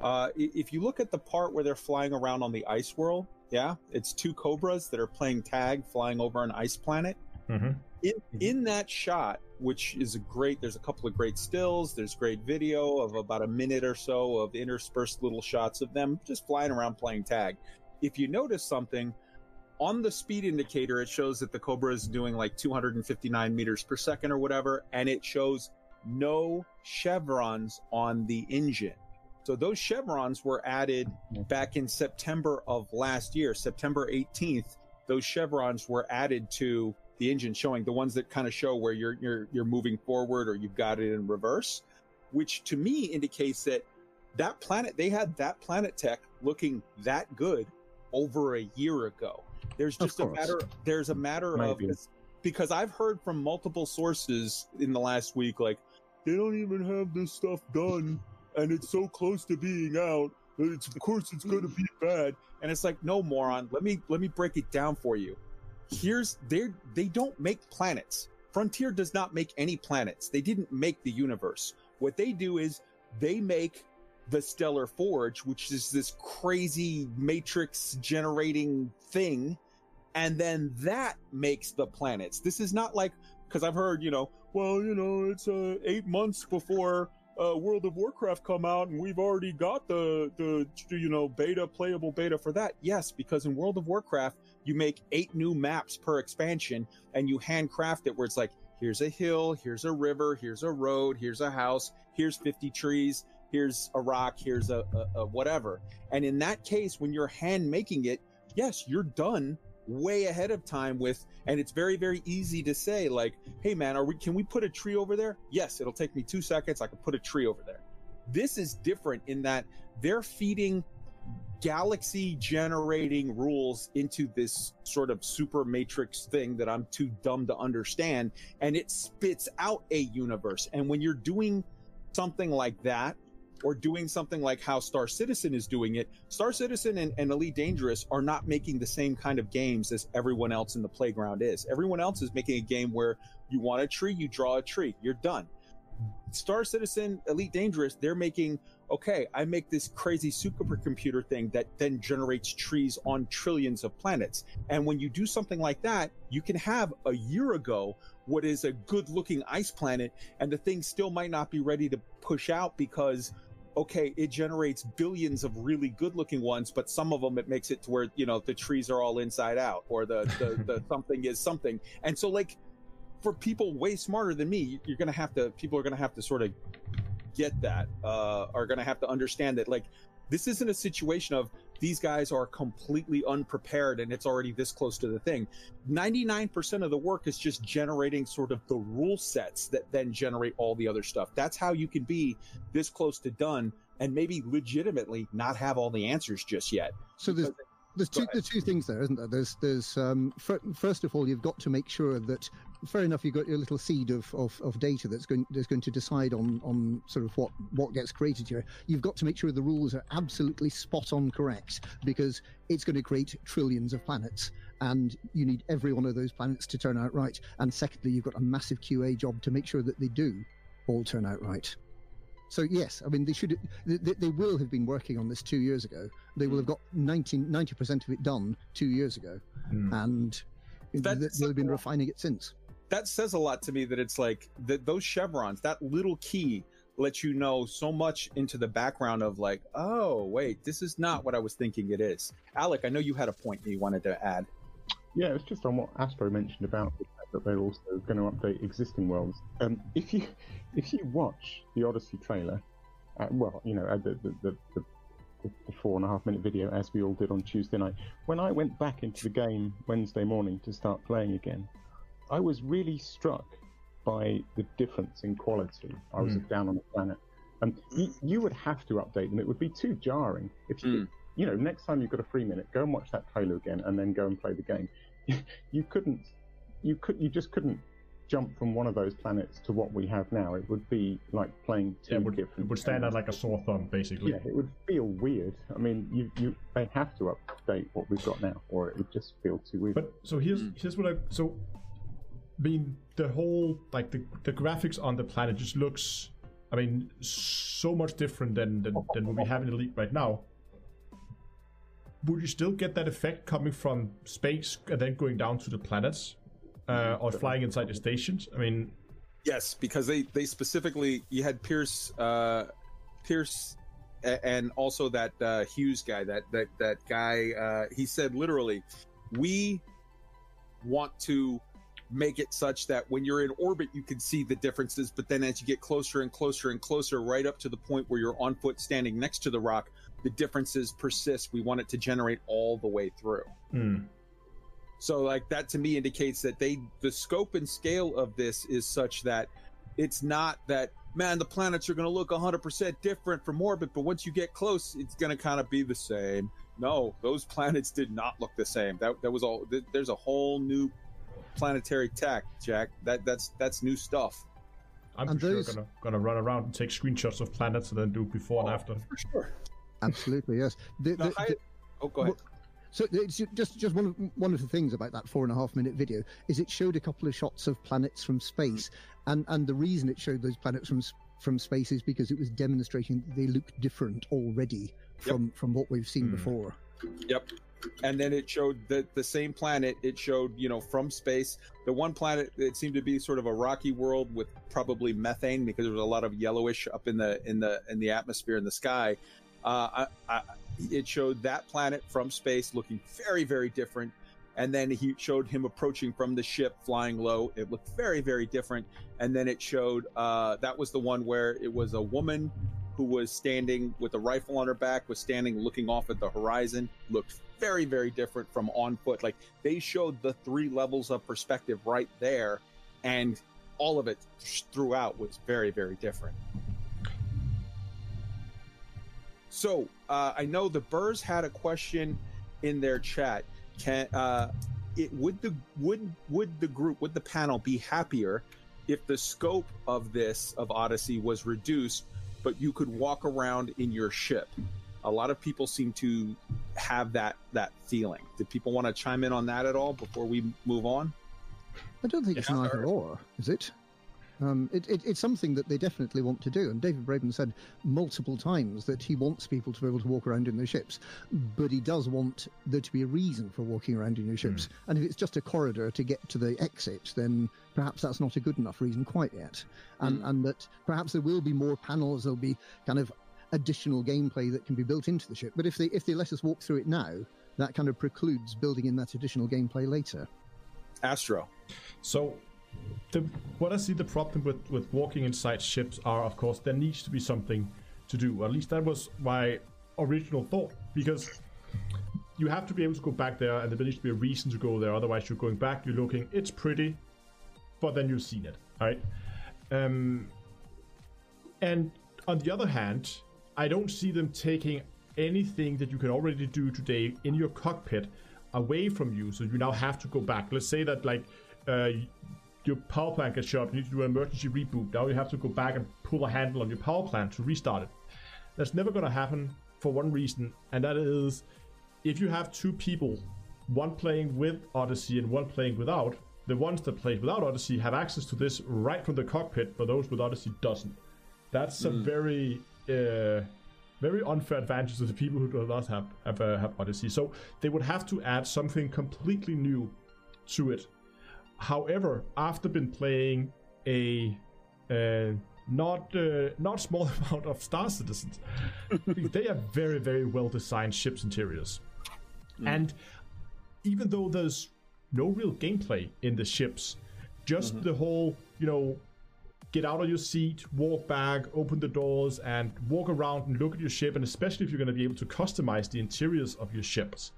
Uh, if you look at the part where they're flying around on the ice world, yeah, it's two cobras that are playing tag, flying over an ice planet. Mm-hmm. In in that shot, which is a great, there's a couple of great stills. There's great video of about a minute or so of interspersed little shots of them just flying around playing tag. If you notice something, on the speed indicator, it shows that the Cobra is doing like 259 meters per second or whatever, and it shows no chevrons on the engine. So those chevrons were added mm-hmm. back in September of last year, September 18th. Those chevrons were added to the engine, showing the ones that kind of show where you're you're you're moving forward or you've got it in reverse, which to me indicates that that planet they had that planet tech looking that good over a year ago. There's just a matter. There's a matter of because I've heard from multiple sources in the last week, like they don't even have this stuff done, and it's so close to being out. that It's of course it's going to be bad, and it's like no moron. Let me let me break it down for you. Here's they they don't make planets. Frontier does not make any planets. They didn't make the universe. What they do is they make the stellar forge, which is this crazy matrix generating thing, and then that makes the planets. This is not like because I've heard, you know, well, you know, it's uh, eight months before uh, World of Warcraft come out, and we've already got the the you know beta playable beta for that. Yes, because in World of Warcraft you make eight new maps per expansion, and you handcraft it where it's like here's a hill, here's a river, here's a road, here's a house, here's fifty trees, here's a rock, here's a, a, a whatever. And in that case, when you're hand making it, yes, you're done way ahead of time with and it's very very easy to say like hey man are we can we put a tree over there? Yes it'll take me two seconds i can put a tree over there. This is different in that they're feeding galaxy generating rules into this sort of super matrix thing that i'm too dumb to understand and it spits out a universe. And when you're doing something like that or doing something like how Star Citizen is doing it, Star Citizen and, and, Elite Dangerous are not making the same kind of games as everyone else in the playground is. Everyone else is making a game where you want a tree, you draw a tree, you're done. Star Citizen, Elite Dangerous, they're making, okay, I make this crazy supercomputer thing that then generates trees on trillions of planets. And when you do something like that, you can have a year ago what is a good looking ice planet, and the thing still might not be ready to push out because okay, it generates billions of really good looking ones, but some of them it makes it to where, you know, the trees are all inside out or the, the, the something is something. And so like for people way smarter than me, you're going to have to, people are going to have to sort of get that, uh, are going to have to understand that like, this isn't a situation of these guys are completely unprepared and it's already this close to the thing. 99% of the work is just generating sort of the rule sets that then generate all the other stuff. That's how you can be this close to done and maybe legitimately not have all the answers just yet. So there's there's two, the two things there, isn't there? There's, there's um, first of all, you've got to make sure that, fair enough, you've got your little seed of, of, of data that's going, that's going to decide on, on sort of what, what gets created here. You've got to make sure the rules are absolutely spot on correct because it's going to create trillions of planets and you need every one of those planets to turn out right. And secondly, you've got a massive QA job to make sure that they do all turn out right. So yes, I mean they should they, they, will have been working on this two years ago. They will have got 90 percent of it done two years ago, mm. and they've been refining it since. That says a lot to me. That it's like that those chevrons, that little key lets you know so much into the background of like, oh wait, this is not what I was thinking it is. Alec, I know you had a point you wanted to add. Yeah, it's just on what Astro mentioned about the that they're also going to update existing worlds. Um, if you if you watch the Odyssey trailer, uh, well, you know uh, the, the, the the four and a half minute video as we all did on Tuesday night. When I went back into the game Wednesday morning to start playing again, I was really struck by the difference in quality. I was mm. down on the planet. And you, you, would have to update them. It would be too jarring. If you, mm. you know, next time you've got a free minute, go and watch that trailer again and then go and play the game. you couldn't you could you just couldn't jump from one of those planets to what we have now. It would be like playing two yeah, it would, different. It would stand out like a sore thumb, basically. Yeah, it would feel weird. I mean, you you they have to update what we've got now, or it would just feel too weird. But so here's mm. here's what I so. I mean, the whole like the the graphics on the planet just looks. I mean, so much different than than, than what we have in Elite right now. Would you still get that effect coming from space and then going down to the planets? uh, or flying inside the stations. I mean, yes, because they they specifically you had Pierce uh, Pierce and also that uh, Hughes guy that that that guy uh, he said literally we want to make it such that when you're in orbit you can see the differences but then as you get closer and closer and closer right up to the point where you're on foot standing next to the rock the differences persist we want it to generate all the way through mm. So like that to me indicates that they the scope and scale of this is such that it's not that man the planets are going to look 100% different from orbit but once you get close it's going to kind of be the same. No, those planets did not look the same. That that was all there's a whole new planetary tech, Jack. That that's that's new stuff. I'm and sure those... gonna gonna run around and take screenshots of planets and then do before oh, and after. For sure. Absolutely, yes. The, the, the, oh, go ahead. So it's just just one of, one of the things about that four and a half minute video is it showed a couple of shots of planets from space, and and the reason it showed those planets from from space is because it was demonstrating that they look different already from yep. from what we've seen mm. before. Yep. And then it showed the the same planet. It showed you know from space the one planet. It seemed to be sort of a rocky world with probably methane because there was a lot of yellowish up in the in the in the atmosphere in the sky. Uh, I, I, it showed that planet from space looking very, very different. And then he showed him approaching from the ship, flying low. It looked very, very different. And then it showed uh, that was the one where it was a woman who was standing with a rifle on her back, was standing looking off at the horizon, looked very, very different from on foot. Like they showed the three levels of perspective right there, and all of it throughout was very, very different. So uh, I know the Burrs had a question in their chat. Can uh, it would the would would the group would the panel be happier if the scope of this of Odyssey was reduced, but you could walk around in your ship? A lot of people seem to have that that feeling. Did people want to chime in on that at all before we move on? I don't think it's an Yeah, either or, is it? Um, it, it? It's something that they definitely want to do. And David Braben said multiple times that he wants people to be able to walk around in their ships, but he does want there to be a reason for walking around in your ships. And if it's just a corridor to get to the exit, then perhaps that's not a good enough reason quite yet. And, and that perhaps there will be more panels, there'll be kind of additional gameplay that can be built into the ship. But if they if they let us walk through it now, that kind of precludes building in that additional gameplay later. Astro. So, the, what I see the problem with, with walking inside ships are, of course, there needs to be something to do. At least that was my original thought, because you have to be able to go back there, and there needs to be a reason to go there. Otherwise, you're going back, you're looking, it's pretty, but then you've seen it, right? Um, and on the other hand, I don't see them taking anything that you can already do today in your cockpit away from you, so you now have to go back. Let's say that like uh, your power plant gets shut, you need to do an emergency reboot. Now you have to go back and pull a handle on your power plant to restart it. That's never going to happen for one reason, and that is if you have two people, one playing with Odyssey and one playing without, the ones that play without Odyssey have access to this right from the cockpit, but those with Odyssey doesn't. That's a very uh, very unfair advantage to the people who do not have have, uh, have Odyssey. So they would have to add something completely new to it. However, after been playing a uh, not uh, not small amount of Star Citizens, they are very very well designed ships interiors, and even though there's no real gameplay in the ships, just the whole you know get out of your seat, walk back, open the doors, and walk around and look at your ship. And especially if you're going to be able to customize the interiors of your ships,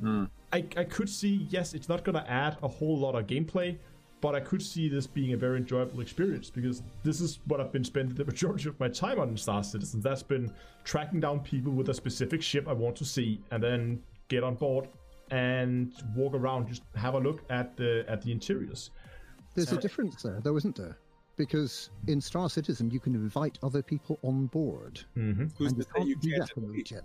hmm. I, I could see, yes, it's not going to add a whole lot of gameplay, but I could see this being a very enjoyable experience because this is what I've been spending the majority of my time on in Star Citizen. That's been tracking down people with a specific ship I want to see, and then get on board and walk around, just have a look at the at the interiors. There's a difference there, though, isn't there? Because in Star Citizen, you can invite other people on board. Mm-hmm. Who's to say you can't? that on Elite yet.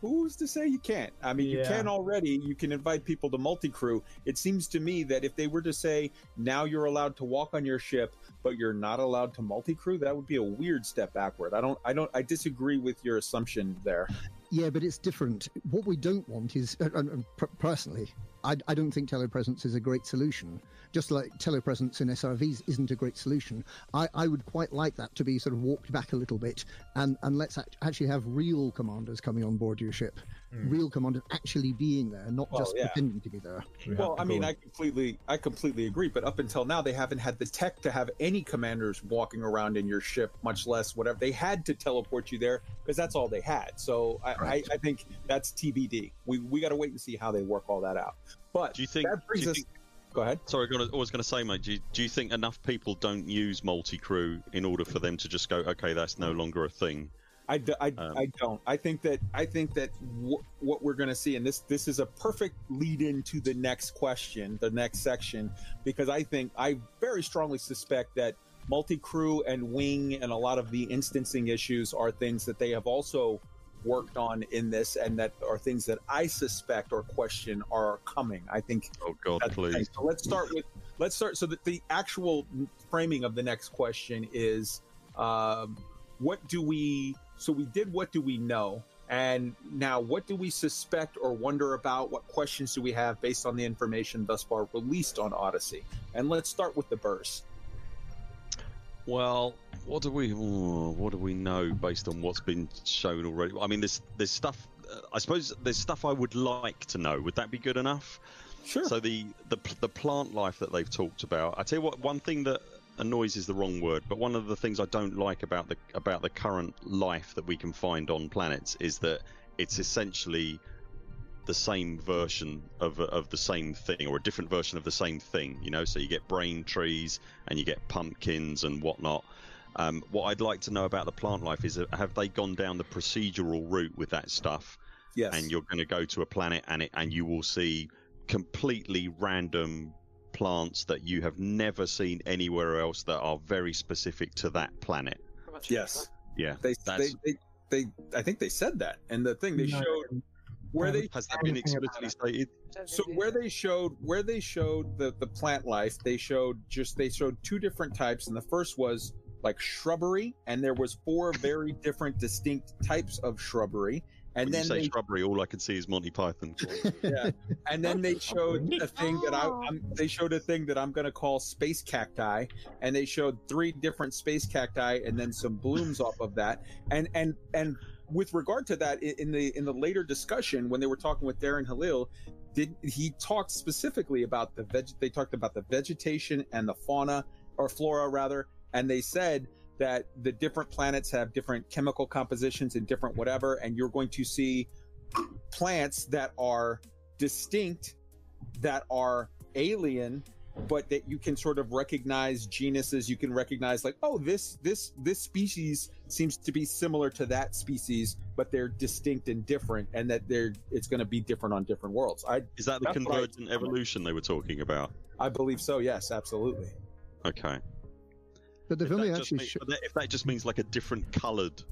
Who's to say you can't? I mean, you can already. You can invite people to multi crew. It seems to me that if they were to say now you're allowed to walk on your ship, but you're not allowed to multi crew, that would be a weird step backward. I don't. I don't. I disagree with your assumption there. Yeah, but it's different. What we don't want is, uh, uh, personally, I, I don't think telepresence is a great solution. Just like telepresence in SRVs isn't a great solution. I, I would quite like that to be sort of walked back a little bit and, and let's act- actually have real commanders coming on board your ship. Hmm. Real commanders actually being there, not Well, just yeah. pretending to be there. Well, I mean, I completely, I completely agree. But up until now, they haven't had the tech to have any commanders walking around in your ship, much less whatever. They had to teleport you there because that's all they had. So I, Right. I, I think that's TBD. We we got to wait and see how they work all that out. But Do you think? that do you us? think Go ahead. Sorry, I was going to say, mate. Do you, do you think enough people don't use multi-crew in order for them to just go, okay, that's no longer a thing? I, d- I, Um, I don't. I think that I think that w- what we're going to see, and this this is a perfect lead into the next question, the next section, because I think I very strongly suspect that multi crew and wing and a lot of the instancing issues are things that they have also worked on in this, and that are things that I suspect or question are coming. I think Oh God, that's the thing. please. So let's start with let's start. So that the actual framing of the next question is, um, what do we? So we did. What do we know? And now, what do we suspect or wonder about? What questions do we have based on the information thus far released on Odyssey? And let's start with the burst. Well, what do we what do we know based on what's been shown already? I mean, there's there's stuff. Uh, I suppose there's stuff I would like to know. Would that be good enough? Sure. So the, the the plant life that they've talked about. I tell you what, one thing that annoys is the wrong word, but one of the things I don't like about the about the current life that we can find on planets is that it's essentially the same version of of the same thing or a different version of the same thing. You know, so you get brain trees and you get pumpkins and whatnot. Um, what I'd like to know about the plant life is have they gone down the procedural route with that stuff? Yes. And you're going to go to a planet and it and you will see completely random plants that you have never seen anywhere else that are very specific to that planet. yes. Yeah, They, they, they, they, I think they said that. And the thing they No, showed where they has that been explicitly stated? so where they showed where they showed the the plant life they showed just they showed two different types and the first was like shrubbery and there was four very different distinct types of shrubbery and when then you say they, shrubbery, all I can see is Monty Python. yeah, and then they showed a thing that I I'm, they showed a thing that I'm gonna call space cacti, and they showed three different space cacti and then some blooms off of that. And and and with regard to that, in the in the later discussion when they were talking with Darren Halil, did he talked specifically about the veg? They talked about the vegetation and the fauna or flora rather, and they said that the different planets have different chemical compositions and different whatever, and you're going to see plants that are distinct, that are alien, but that you can sort of recognize genuses. You can recognize like, oh, this this this species seems to be similar to that species, but they're distinct and different, and that they're it's going to be different on different worlds. I Is that the That's what I- convergent evolution they were talking about? I believe so. Yes, absolutely. Okay. But they've If only that, just actually mean- sho- but that- if that just means like a different coloured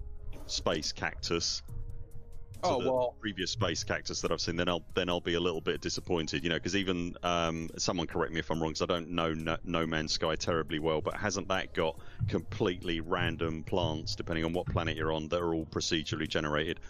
space cactus to Oh the well, previous space cactus that I've seen, then I'll then I'll be a little bit disappointed, you know, because even um, someone correct me if I'm wrong, because I don't know no, no Man's Sky terribly well, but hasn't that got completely random plants depending on what planet you're on that are all procedurally generated?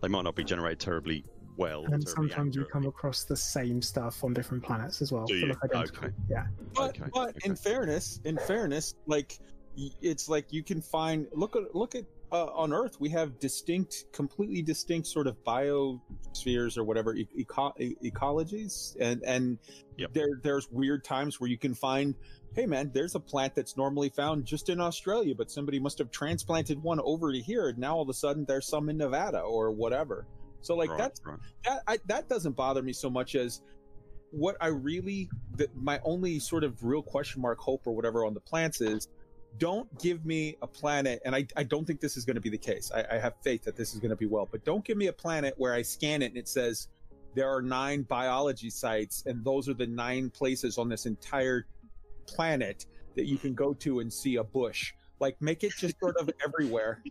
They might not be generated terribly well. And terribly sometimes you come across the same stuff on different planets as well. Do you? Okay. Yeah. but Okay, but in fairness, in fairness, like it's like you can find look at look at uh, on Earth we have distinct, completely distinct sort of biospheres or whatever e- eco- e- ecologies, and and Yep. there there's weird times where you can find. Hey man, there's a plant that's normally found just in Australia, but somebody must have transplanted one over to here. And now all of a sudden there's some in Nevada or whatever. So like Right, that's right. that I, that doesn't bother me so much as what I really the, my only sort of real question mark hope or whatever on the plants is don't give me a planet and I, I don't think this is going to be the case I, I have faith that this is going to be well but don't give me a planet where I scan it and it says there are nine biology sites and those are the nine places on this entire planet that you can go to and see a bush like make it just sort of everywhere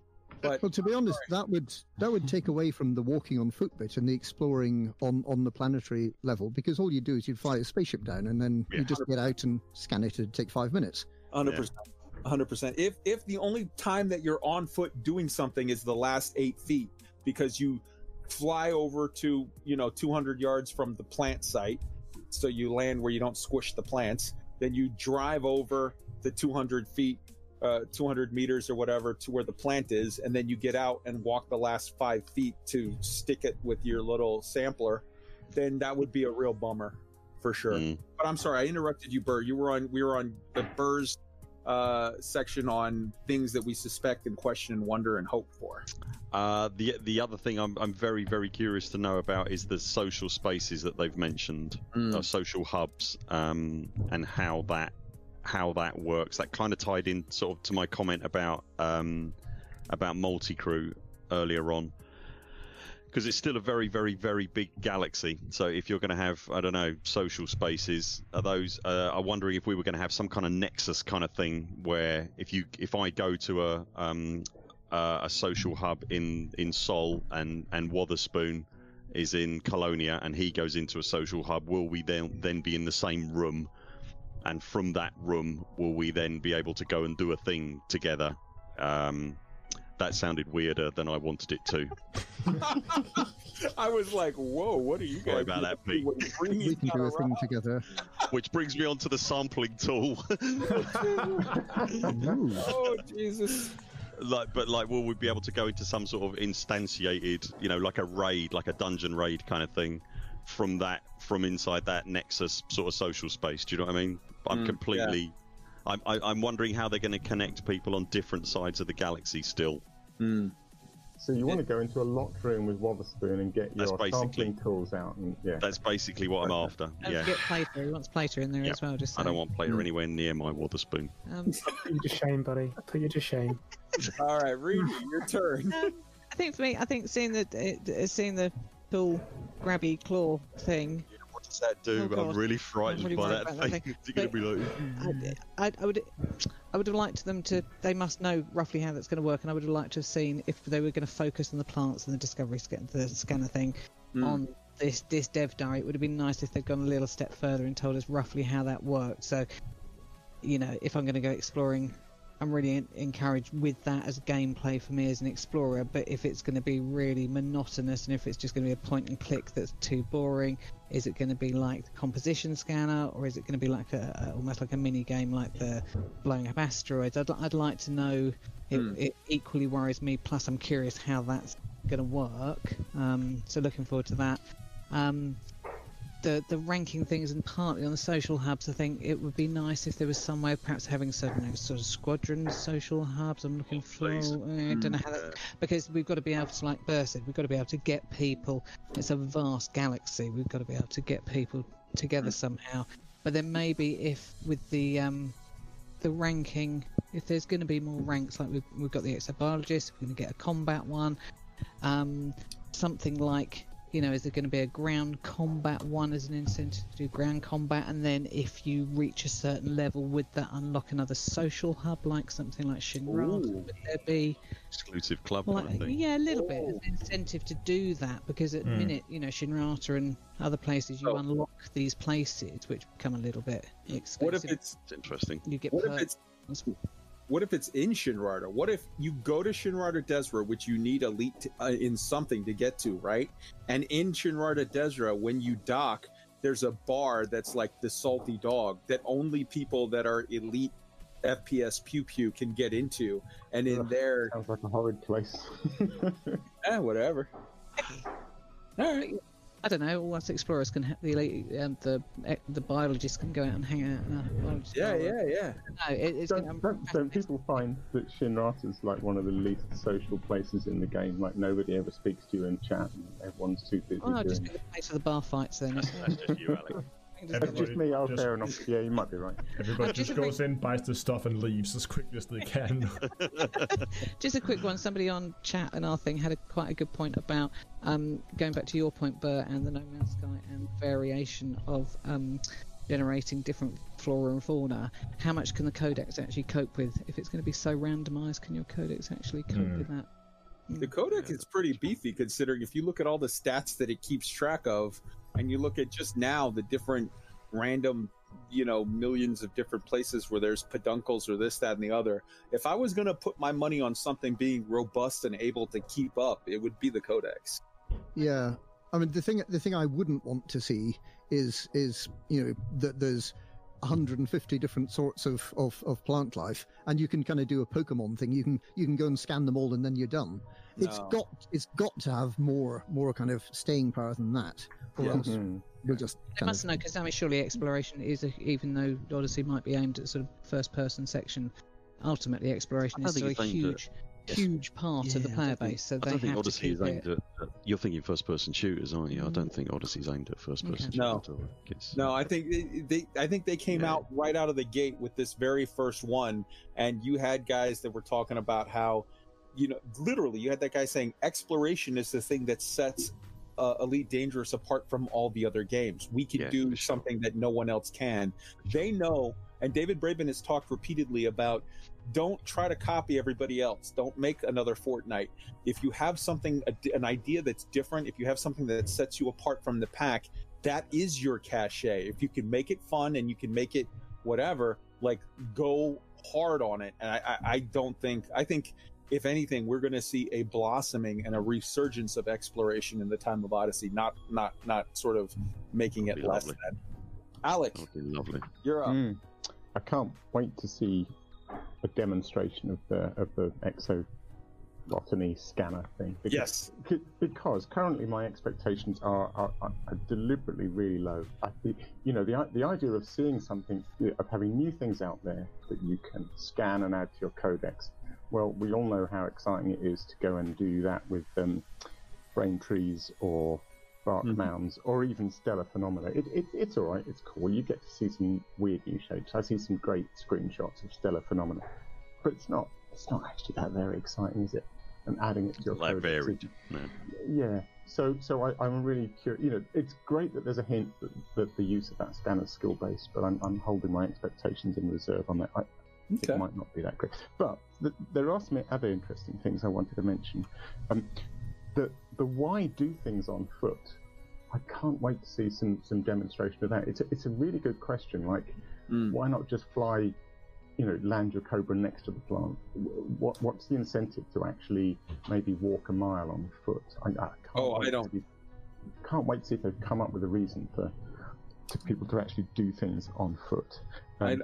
but Well, to be honest, that would that would take away from the walking on foot bit and the exploring on on the planetary level because all you do is you'd fly a spaceship down and then Yeah. you just get out and scan it. It'd take five minutes. Hundred percent. Hundred percent. If if the only time that you're on foot doing something is the last eight feet because you fly over to you know 200 yards from the plant site, so you land where you don't squish the plants, then you drive over the 200 feet, uh, 200 meters or whatever to where the plant is, and then you get out and walk the last five feet to stick it with your little sampler. Then that would be a real bummer, for sure. Mm. But I'm sorry, I interrupted you, Burr. You were on. We were on the Burr's uh, section on things that we suspect and question and wonder and hope for. Uh, the the other thing I'm I'm very very curious to know about is the social spaces that they've mentioned, Mm. uh, social hubs, um, and how that how that works. That kind of tied in sort of to my comment about um, about multi crew earlier on. Because it's still a very, very, very big galaxy. So if you're going to have, I don't know, social spaces, are those? Uh, I'm wondering if we were going to have some kind of nexus kind of thing where if you, if I go to a um, uh, a social hub in in Sol and and Wotherspoon is in Colonia and he goes into a social hub will we then then be in the same room and from that room will we then be able to go and do a thing together um, that sounded weirder than I wanted it to I was like, "Whoa, what are you guys?" Sorry about that, Pete. when you bring We can do a guys thing together. which brings me on to the sampling tool Oh Jesus! like but like will we be able to go into some sort of instantiated you know like a raid like a dungeon raid kind of thing from that from inside that nexus sort of social space do you know what i mean i'm Mm, completely I'm I, I'm wondering how they're going to connect people on different sides of the galaxy. Still, Hmm. So you want to go into a locked room with Wotherspoon and get That's your basically- sampling tools out, and yeah, that's basically what I'm after. Don't Yeah, Get Plater. He wants Plater in there Yeah. as well. Just I don't want Plater anywhere near my Wotherspoon. Um, Put you to shame, buddy. Put you to shame. All right, Rudy, your turn. um, I think for me, I think seeing the uh, seeing the cool grabby claw thing What does that do? Oh, I'm really frightened really by that about that thing. thing. You're going to be like, I, I, I would, I would have liked them to. They must know roughly how that's going to work, and I would have liked to have seen if they were going to focus on the plants and the discovery scan, the scanner thing Mm. on this this dev diary. It would have been nice if they'd gone a little step further and told us roughly how that worked. So, you know, if I'm going to go exploring. I'm really en- encouraged with that as gameplay for me as an explorer. But if it's going to be really monotonous and if it's just going to be a point and click that's too boring, is it going to be like the composition scanner, or is it going to be like a, a almost like a mini game like the blowing up asteroids? I'd, I'd like to know. It, Hmm. it equally worries me. Plus, I'm curious how that's going to work. Um, so looking forward to that. Um, the the ranking things and partly on the social hubs. I think it would be nice if there was some way of perhaps having certain sort of squadron social hubs. I'm looking for. Please. I don't know how that because we've got to be able to, like Burr said, we've got to be able to get people. It's a vast galaxy. We've got to be able to get people together somehow. But then maybe if with the um, the ranking, if there's going to be more ranks, like we've, we've got the exobiologist, we're going to get a combat one, um, something like. You know, is there going to be a ground combat one as an incentive to do ground combat? And then if you reach a certain level, would that unlock another social hub, like something like Shinra? Ooh. Would there be exclusive club well, kind of thing. yeah, a little bit Oh. as an incentive to do that because at the Hmm. minute, you know, Shinrarta and other places, you Oh. unlock these places which become a little bit exclusive. What if it's It's interesting. you get what if it's what if it's in Shinrarta? What if you go to Shinrarta Dezhra, which you need elite to, uh, in something to get to, right? And in Shinrarta Dezhra, when you dock, there's a bar that's like the salty dog that only people that are elite FPS pew pew can get into, and in Ugh. there, sounds like a horrid place. eh, whatever. All right, I don't know. All us explorers can ha- the elite, um, the eh, the biologists can go out and hang out. in a yeah, yeah, yeah. No, it, it's don't, gonna, don't, don't people find that Shinrarta's like one of the least social places in the game? Like nobody ever speaks to you in chat, and everyone's too busy Oh, no, just doing. be the place for the bar fights then. That's just you, Alec. Just- That's just me. Oh, Just- fair enough. Yeah, you might be right. Everybody just just a goes in, buys the stuff, and leaves as quickly as they can. Just a quick one. Somebody on chat and our thing had a quite a good point about um, going back to your point, Bert, and the No Man's Sky and variation of um, generating different flora and fauna. How much can the codex actually cope with? If it's going to be so randomized, can your codex actually cope Hmm. with that? The Codex is pretty beefy considering if you look at all the stats that it keeps track of, and you look at just now the different random, you know, millions of different places where there's peduncles or this, that, and the other. If I was going to put my money on something being robust and able to keep up, it would be the Codex. Yeah, I mean the thing the thing I wouldn't want to see is is you know that there's 150 different sorts of, of, of plant life, and you can kind of do a Pokemon thing. You can you can go and scan them all, and then you're done. It's No. got it's got to have more more kind of staying power than that, or Yeah. else Hmm. we'll just They must of know because I mean, surely exploration is, a, even though Odyssey might be aimed at sort of first-person section, ultimately exploration is still a think it's aimed at- huge, Yes. huge part of the player think- base. So I they don't think have Odyssey to is aimed it. at, at. You're thinking first-person shooters, aren't you? I Mm. don't think Odyssey's aimed at first-person Okay. No. shooters. at all. It's- No, I think they, they I think they came Yeah. out right out of the gate with this very first one, and you had guys that were talking about how, you know, literally, you had that guy saying exploration is the thing that sets uh, Elite Dangerous apart from all the other games. We can Yeah, do sure. something that no one else can. They know, and David Braben has talked repeatedly about. Don't try to copy everybody else. Don't make another Fortnite. If you have something, an idea that's different, if you have something that sets you apart from the pack, that is your cachet. If you can make it fun and you can make it whatever, like go hard on it. And I, I, I don't think I think if anything, we're going to see a blossoming and a resurgence of exploration in the time of Odyssey, not not not sort of making it less lovely. than. Alec, That would be lovely. you're up. Mm. I can't wait to see a demonstration of the of the exo botany scanner thing. Because, Yes. Because currently my expectations are, are, are deliberately really low. I think, you know, the the idea of seeing something, of having new things out there that you can scan and add to your codex. Well, we all know how exciting it is to go and do that with um, brain trees or bark Mhm. mounds or even stellar phenomena. It, it, it's all right. It's cool. You get to see some weird new shapes. I see some great screenshots of stellar phenomena, but it's not. It's not actually that very exciting, is it? And adding it to your Like codex varied. No. yeah. So, so I, I'm really curious. You know, it's great that there's a hint that, that the use of that scanner is skill based, but I'm, I'm holding my expectations in reserve on that. I, Okay. It might not be that great, but th- there are some other interesting things I wanted to mention. Um, the the why do things on foot. I can't wait to see some some demonstration of that. It's a, it's a really good question. Like, Mm. why not just fly? You know, land your Cobra next to the plant. What what's the incentive to actually maybe walk a mile on foot? I, I can't Oh, I wait to don't- see- can't wait to see if they've come up with a reason for to people to actually do things on foot. Um,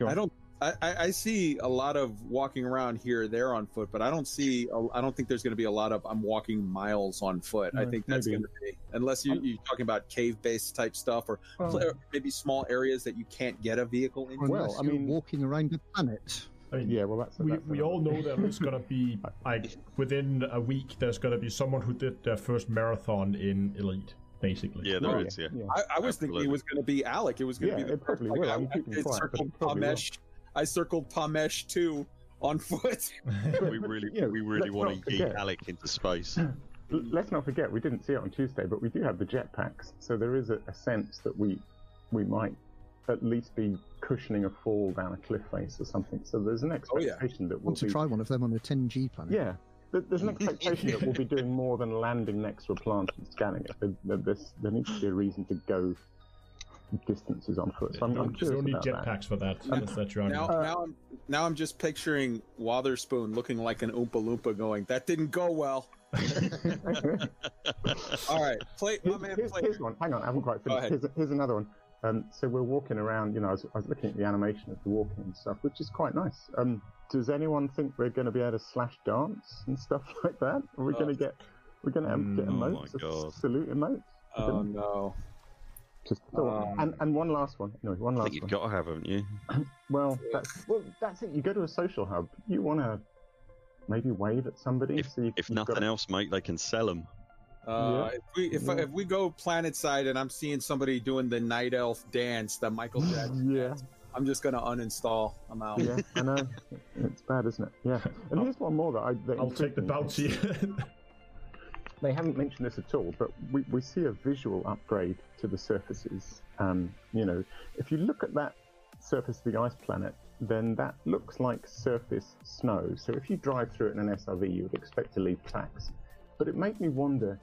on. I don't. I, I I see a lot of walking around here or there on foot, but I don't see. I don't think there's going to be a lot of I'm walking miles on foot. I think that's maybe. going to be unless you, you're talking about cave-based type stuff or Well- pl- maybe small areas that you can't get a vehicle in. Well, I mean- walking around the planet. I mean, Yeah, well, that's we, that's we all know that there's gonna be like within a week there's gonna be someone who did their first marathon in elite basically Yeah, there Oh, is. Yeah. I, I was thinking it was going to be Alec. It was going to Yeah, be the it probably first- will. I, I'm I, keeping I quiet, but circled it probably will. Pamesh. I circled Pamesh too on foot. We really, you know, we really want to yeet Alec into space. Let's not forget, we didn't see it on Tuesday, but we do have the jetpacks, so there is a, a sense that we we might at least be cushioning a fall down a cliff face or something. So there's an Oh, yeah. expectation that we'll Want to be try one of them on a 10G planet? yeah. There's an expectation that we'll be doing more than landing next to a plant and scanning it. There, there, there's- there needs to be a reason to go distances on foot. So I'm, I'm don't, you curious don't need about that. jetpacks for that. That's that you're on. Now, Uh, now, I'm, now I'm just picturing Wotherspoon looking like an Oompa Loompa, going, "That didn't go well." All right, play my Here's, man. here's, Play. here's one. Hang on, I haven't quite finished. Here's, here's another one. Um, so we're walking around. You know, I was, I was looking at the animation of the walking and stuff, which is quite nice. Um, does anyone think we're going to be able to slash dance and stuff like that? Are we Oh. going to get? We're going to Mm, get oh my emotes, a God. salute emotes. Oh no! Just thought. Um, and and one last one. Anyway, one I last think you've one. got to have, haven't you? Well, that's well, that's it. You go to a social hub. You want to maybe wave at somebody. If, so you, if you've got nothing else, mate, they can sell them. Uh, If we if, Yeah. if we go planet side and I'm seeing somebody doing the night elf dance, the Michael Jackson, Yeah, dance, I'm just gonna uninstall. I'm out. yeah, I know. It's bad, isn't it? Yeah. And I'll- here's one more that I. That I'll take the intrigued me. bounty. They haven't mentioned this at all, but we, we see a visual upgrade to the surfaces. Um, you know, if you look at that surface of the ice planet, then that looks like surface snow. So if you drive through it in an SRV, you would expect to leave tracks. But it made me wonder: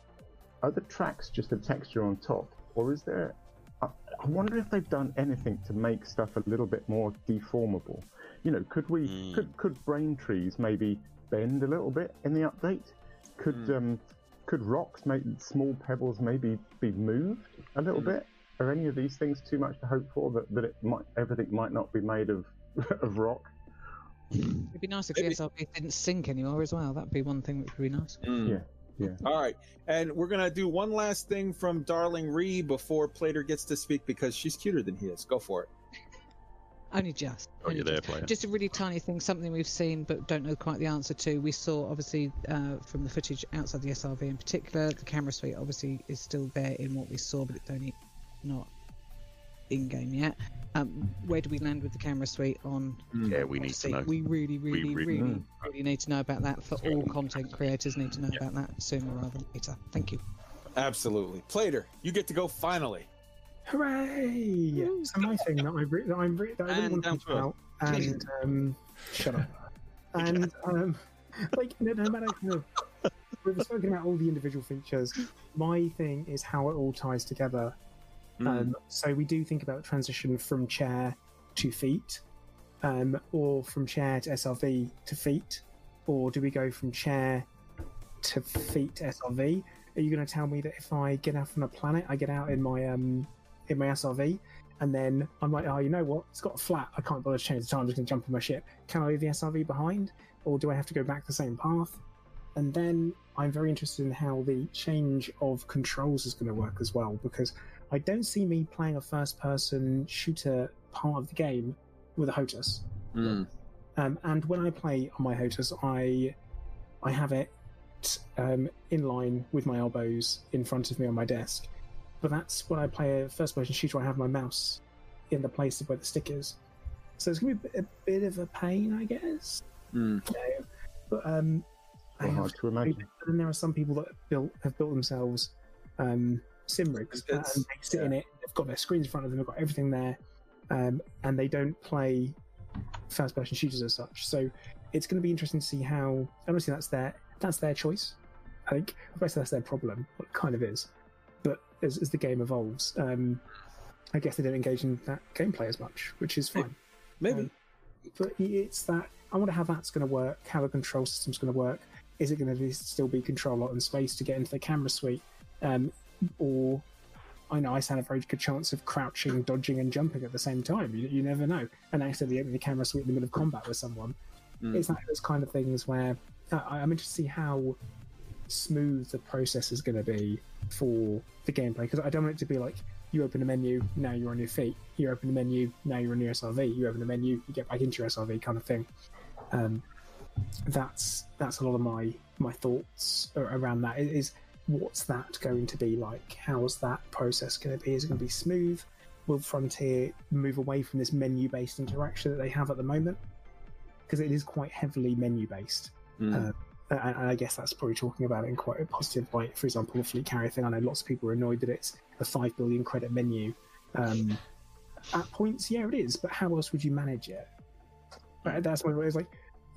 are the tracks just a texture on top, or is there? I I wonder if they've done anything to make stuff a little bit more deformable. You know, could we Mm. could could brain trees maybe bend a little bit in the update? Could Hmm. um, could rocks, make small pebbles, maybe be moved a little Hmm. bit? Are any of these things too much to hope for? That, that it might everything might not be made of of rock? It'd be nice if Maybe- the SRV didn't sink anymore as well. That'd be one thing which would be nice. Mm. Yeah, yeah. All right, and we're gonna do one last thing from Darling Ree before Plater gets to speak because she's cuter than he is. Go for it. Only just. Oh, only you're there, just. player. Just a really tiny thing, something we've seen but don't know quite the answer to. We saw, obviously, uh, from the footage outside the SRV in particular, the camera suite obviously is still there in what we saw, but it's only not in game yet. Um, where do we land with the camera suite on? Yeah, we need to know. We really, really, really- really, really need to know about that. For all content creators, need to know about that sooner rather than later. Thank you. Absolutely, Plater, you get to go finally. Hooray! So my thing that I re- that I'm re- that I really And want to down talk about, and um, shut up. And um, like no, no matter how we've spoken about all the individual features. My thing is how it all ties together. Mm. Um, so we do think about transition from chair to feet, um, or from chair to SRV to feet, or do we go from chair to feet to SRV? Are you going to tell me that if I get out from a planet, I get out in my um in my SRV, And then I'm like, oh, you know what? It's got a flat. I can't bother to change the time. I'm just going to jump in my ship. Can I leave the SRV behind? Or do I have to go back the same path? And then I'm very interested in how the change of controls is going to work as well, because I don't see me playing a first person shooter part of the game with a HOTAS. Mm. Um, and when I play on my HOTAS, I I have it um, in line with my elbows in front of me on my desk. But that's when I play a first person shooter, I have my mouse in the place of where the stick is. So it's going to be a bit of a pain, I guess. Mm. You know? But um, I Well, have hard to imagine. but then there are some people that have built have built themselves um, sim rigs and they sit in it. They've got their screens in front of them. They've got everything there, um, and they don't play first person shooters as such. So it's going to be interesting to see how. Obviously, that's their that's their choice. I think obviously that's their problem. Well, it kind of is, but as, as the game evolves, um, I guess they don't engage in that gameplay as much, which is fine. Maybe. Um, but it's that I wonder how that's going to work, how the control system's going to work. Is it going to still be control lot and space to get into the camera suite, um, or I know I stand a very good chance of crouching, dodging, and jumping at the same time. You, you never know, and accidentally opening the camera suite in the middle of combat with someone. Mm. It's like those kind of things where uh, I'm interested to see how smooth the process is going to be for the gameplay because I don't want it to be like you open a menu, now you're on your feet. You open a menu, now you're on your SRV. You open a menu, you get back into your SRV, kind of thing. Um, that's that's a lot of my my thoughts around that. Is, what's that going to be like? How's that process going to be? Is it going to be smooth? Will Frontier move away from this menu-based interaction that they have at the moment? Because it is quite heavily menu-based. Mm. Uh, and, I guess that's probably talking about it in quite a positive light. For example, the fleet carrier thing. I know lots of people are annoyed that it's a five billion credit menu. Um, at points, yeah, it is. But how else would you manage it? Right, that's what it was like.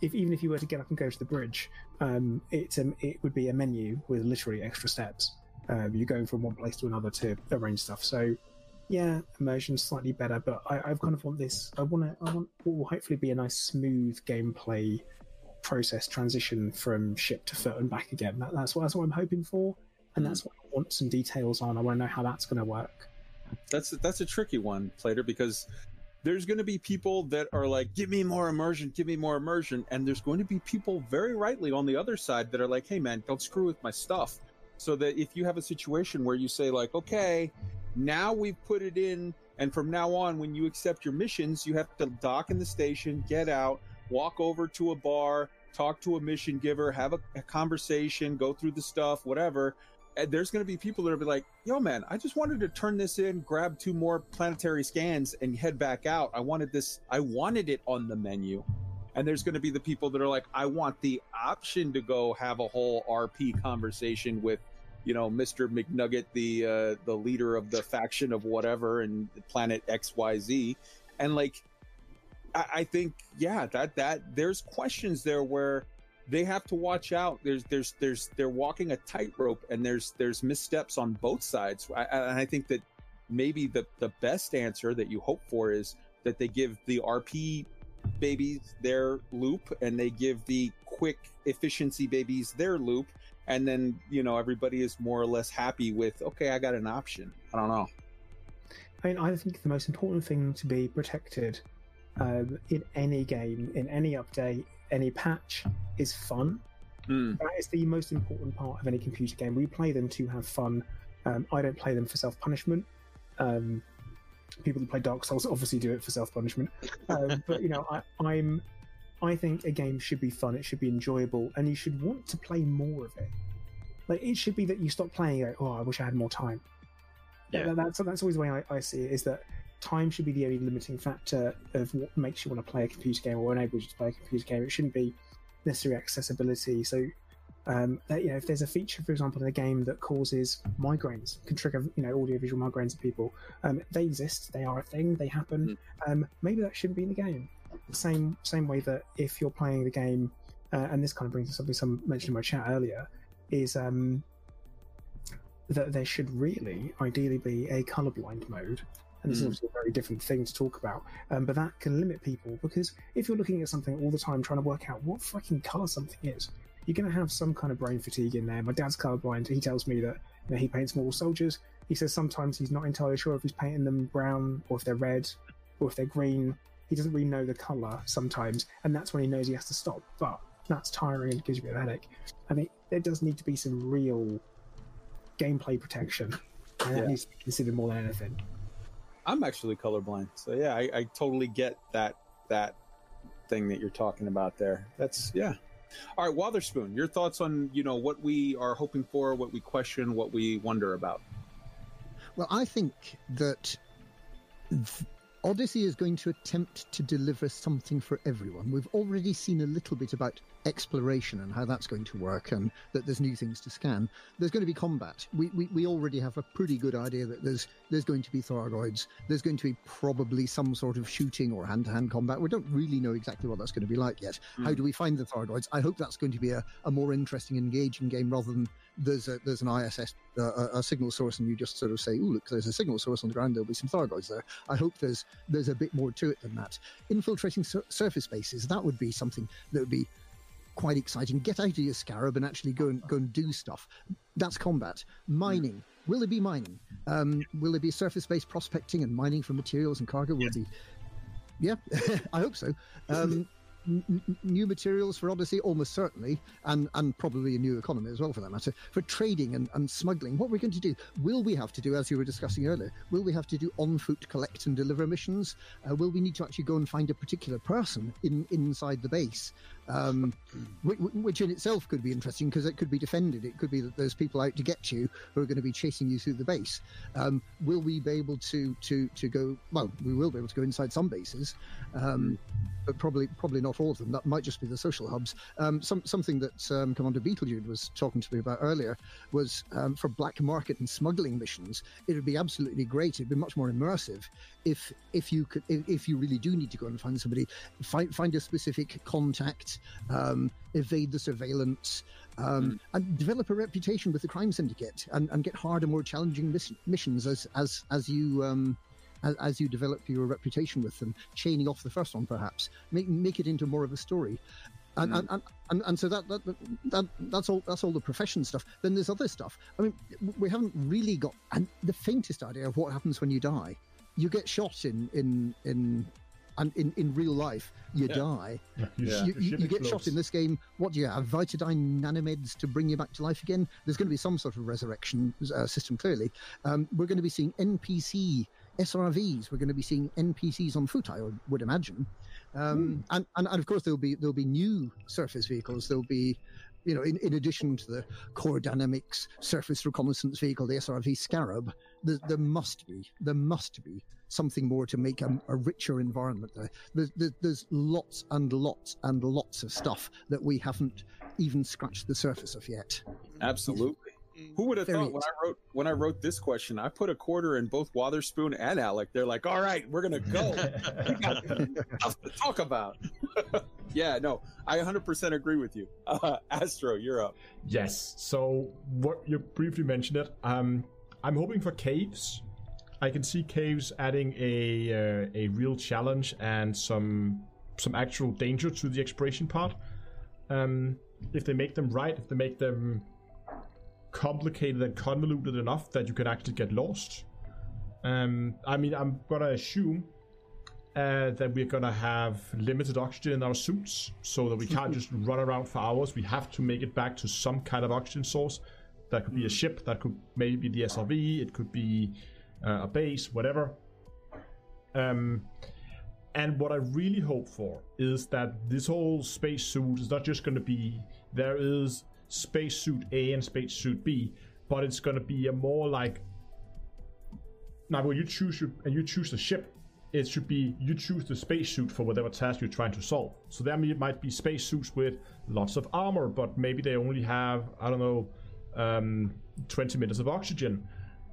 If even if you were to get up and go to the bridge, um, it's it would be a menu with literally extra steps. Um, you're going from one place to another to arrange stuff. So, yeah, immersion's slightly better, but I, I kind of want this. I want to. I want will hopefully be a nice smooth gameplay process transition from ship to foot and back again. That, that's what that's what I'm hoping for, and that's what I want some details on. I want to know how that's going to work. that's that's a tricky one, Plater, because there's going to be people that are like, "Give me more immersion, give me more immersion," and there's going to be people very rightly on the other side that are like, "Hey, man, don't screw with my stuff." So that if you have a situation where you say like, "Okay, now we've put it in, and from now on, when you accept your missions, you have to dock in the station, get out, walk over to a bar." Talk to a mission giver, have a, a conversation, go through the stuff, whatever and there's going to be people that are be like, "Yo, man, I just wanted to turn this in, grab two more planetary scans, and head back out. I wanted this. I wanted it on the menu." And there's going to be the people that are like, "I want the option to go have a whole RP conversation with, you know, Mister McNugget, the uh, the leader of the faction of whatever and planet X Y Z," and like, I, I think, yeah, that that there's questions there where they have to watch out. There's there's there's they're walking a tightrope, and there's there's missteps on both sides. I, and I think that maybe the the best answer that you hope for is that they give the RP babies their loop, and they give the quick efficiency babies their loop, and then you know everybody is more or less happy with okay, I got an option. I don't know. I mean, I think the most important thing to be protected um, in any game, in any update, any patch, is fun. Hmm. That is the most important part of any computer game. We play them to have fun. Um, I don't play them for self punishment. Um, people that play Dark Souls obviously do it for self punishment. Um, but you know, I, I'm, I think a game should be fun. It should be enjoyable, and you should want to play more of it. Like it should be that you stop playing. and go, oh, I wish I had more time. Yeah. That- that's that's always the way I, I see it. Is that time should be the only limiting factor of what makes you want to play a computer game or enables you to play a computer game. It shouldn't be necessarily accessibility. So, um, that, you know, if there's a feature, for example, in a game that causes migraines, can trigger you know audiovisual migraines in people, um, they exist. They are a thing. They happen. Um, maybe that shouldn't be in the game. Same same way that if you're playing the game, uh, and this kind of brings to something some mentioned in my chat earlier, is um, that there should really, ideally, be a colorblind mode. And this is Mm. obviously a very different thing to talk about, um, but that can limit people because if you're looking at something all the time trying to work out what fucking color something is, you're going to have some kind of brain fatigue in there. My dad's colorblind. He tells me that you know, he paints more soldiers. He says sometimes he's not entirely sure if he's painting them brown or if they're red or if they're green. He doesn't really know the color sometimes, and that's when he knows he has to stop. But that's tiring and gives you a bit of a headache. I think there does need to be some real gameplay protection, and Yeah. that needs to be considered more than anything. I'm actually colorblind, so yeah, I, I totally get that that thing that you're talking about there. That's yeah. All right, Wotherspoon, your thoughts on you know what we are hoping for, what we question, what we wonder about. Well, I think that Odyssey is going to attempt to deliver something for everyone. We've already seen a little bit about exploration and how that's going to work, and that there's new things to scan. There's going to be combat. We, we, we already have a pretty good idea that there's there's going to be Thargoids. There's going to be probably some sort of shooting or hand-to-hand combat. We don't really know exactly what that's going to be like yet. How do we find the Thargoids? I hope that's going to be a, a more interesting, engaging game rather than there's a there's an ISS uh, a, a signal source and you just sort of say, "Oh, look, there's a signal source on the ground. There'll be some Thargoids there." I hope there's there's a bit more to it than that. Infiltrating sur- surface bases that would be something that would be quite exciting. Get out of your scarab and actually go and go and do stuff. That's combat. Mining. Will it be mining? Um, will it be surface-based prospecting and mining for materials and cargo? Will it be yeah, I hope so. Um, n- new materials for Odyssey, almost certainly, and, and probably a new economy as well, for that matter. For trading and, and smuggling, what we're we going to do? Will we have to do, as you were discussing earlier, will we have to do on foot collect and deliver missions? Uh, will we need to actually go and find a particular person in inside the base? Um, which, in itself could be interesting because it could be defended. It could be that there's people out to get you who are going to be chasing you through the base. Um, will we be able to to to go? Well, we will be able to go inside some bases, um, but probably probably not all of them. That might just be the social hubs. Um, some something that um, Commander Beetlejude was talking to me about earlier was um, for black market and smuggling missions. It would be absolutely great. It'd be much more immersive if if you could if, if you really do need to go and find somebody, find find a specific contact, um, evade the surveillance. Um, And develop a reputation with the crime syndicate, and, and get harder, more challenging miss- missions as as as you um, as, as you develop your reputation with them, chaining off the first one, perhaps make make it into more of a story. And, and, and, and, and so that, that that that's all that's all the profession stuff. Then there's other stuff. I mean, we haven't really got and the faintest idea of what happens when you die. You get shot in in in and in, in real life you Yeah. die. You, Yeah. You, you, you get shot in this game. What do you have? Vitadine nanomeds to bring you back to life again? There's going to be some sort of resurrection uh, system, clearly. Um, we're going to be seeing NPC SRVs. We're going to be seeing NPCs on foot, I would- would imagine. Um, and, and, and of course, there'll be there'll be new surface vehicles. There'll be, you know, in, in addition to the core dynamics surface reconnaissance vehicle, the SRV Scarab, there, there must be there must be something more to make a, a richer environment there. There's, there's, there's lots and lots and lots of stuff that we haven't even scratched the surface of yet. Absolutely. Who would have Very thought when I wrote when I wrote this question, I put a quarter in both Wotherspoon and Alec. They're like, "All right, we're gonna go. we got stuff to talk about." yeah, no, I 100% agree with you. Uh, Astro, you're up. Yes. So what you briefly mentioned it. Um, I'm hoping for caves. I can see caves adding a uh, a real challenge and some some actual danger to the exploration part. Um, if they make them right, if they make them complicated and convoluted enough that you can actually get lost. Um, I mean, I'm gonna assume uh, that we're gonna have limited oxygen in our suits, so that we can't just run around for hours. We have to make it back to some kind of oxygen source. That could be a ship. That could maybe be the SRV. It could be uh, a base, whatever. Um, and what I really hope for is that this whole spacesuit is not just going to be there is spacesuit A and spacesuit B, but it's going to be a more like now when you choose your, and you choose the ship, it should be you choose the spacesuit for whatever task you're trying to solve. So there might be spacesuits with lots of armor, but maybe they only have I don't know um, 20 minutes of oxygen.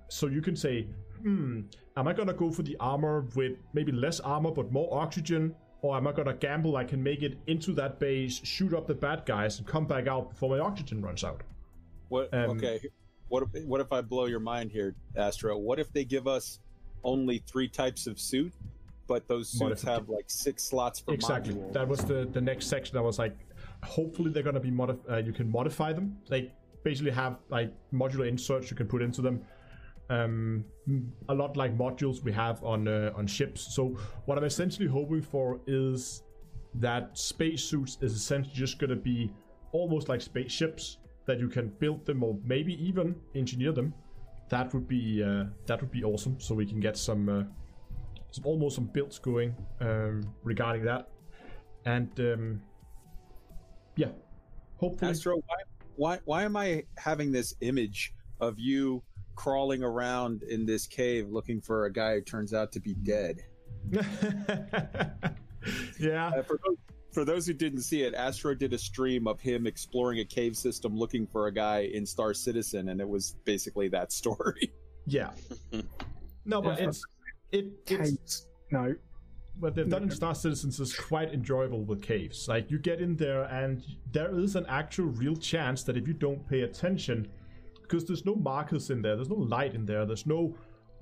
So you can say, hmm, am I gonna go for the armor with maybe less armor but more oxygen? Or am I gonna gamble I can make it into that base, shoot up the bad guys, and come back out before my oxygen runs out? What? Um, okay. What? If, what if I blow your mind here, Astro? What if they give us only three types of suit, but those suits have like six slots for exactly. module? That was the the next section. I was like, hopefully they're gonna be modif- uh, You can modify them. They basically have like modular inserts you can put into them. um, a lot like modules we have on uh, on ships. So what I'm essentially hoping for is that spacesuits is essentially just going to be almost like spaceships that you can build them or maybe even engineer them. That would be uh, that would be awesome. So we can get some, uh, some almost some builds going um, regarding that, and um, yeah, hopefully. Astro, why, why why am I having this image of you crawling around in this cave looking for a guy who turns out to be dead? yeah. Uh, for, those, for those who didn't see it, Astro did a stream of him exploring a cave system looking for a guy in Star Citizen, and it was basically that story. Yeah. No, but Yeah. it's it it's Caves. No. What they've done in Star Citizens is quite enjoyable with caves. Like you get in there and there is an actual real chance that if you don't pay attention, because there's no markers in there, there's no light in there, there's no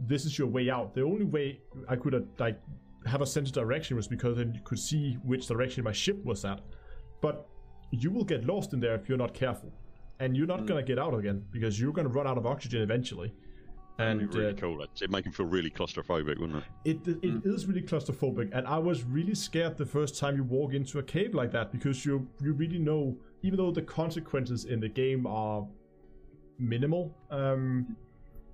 this is your way out. The only way I could have like have a sense of direction was because then you could see which direction my ship was at. But you will get lost in there if you're not careful. And you're not mm. gonna get out again because you're gonna run out of oxygen eventually. That'd And be really uh, cool. It'd make him feel really claustrophobic, wouldn't it? it it is really claustrophobic, and I was really scared the first time you walk into a cave like that because you you really know, even though the consequences in the game are minimal, um,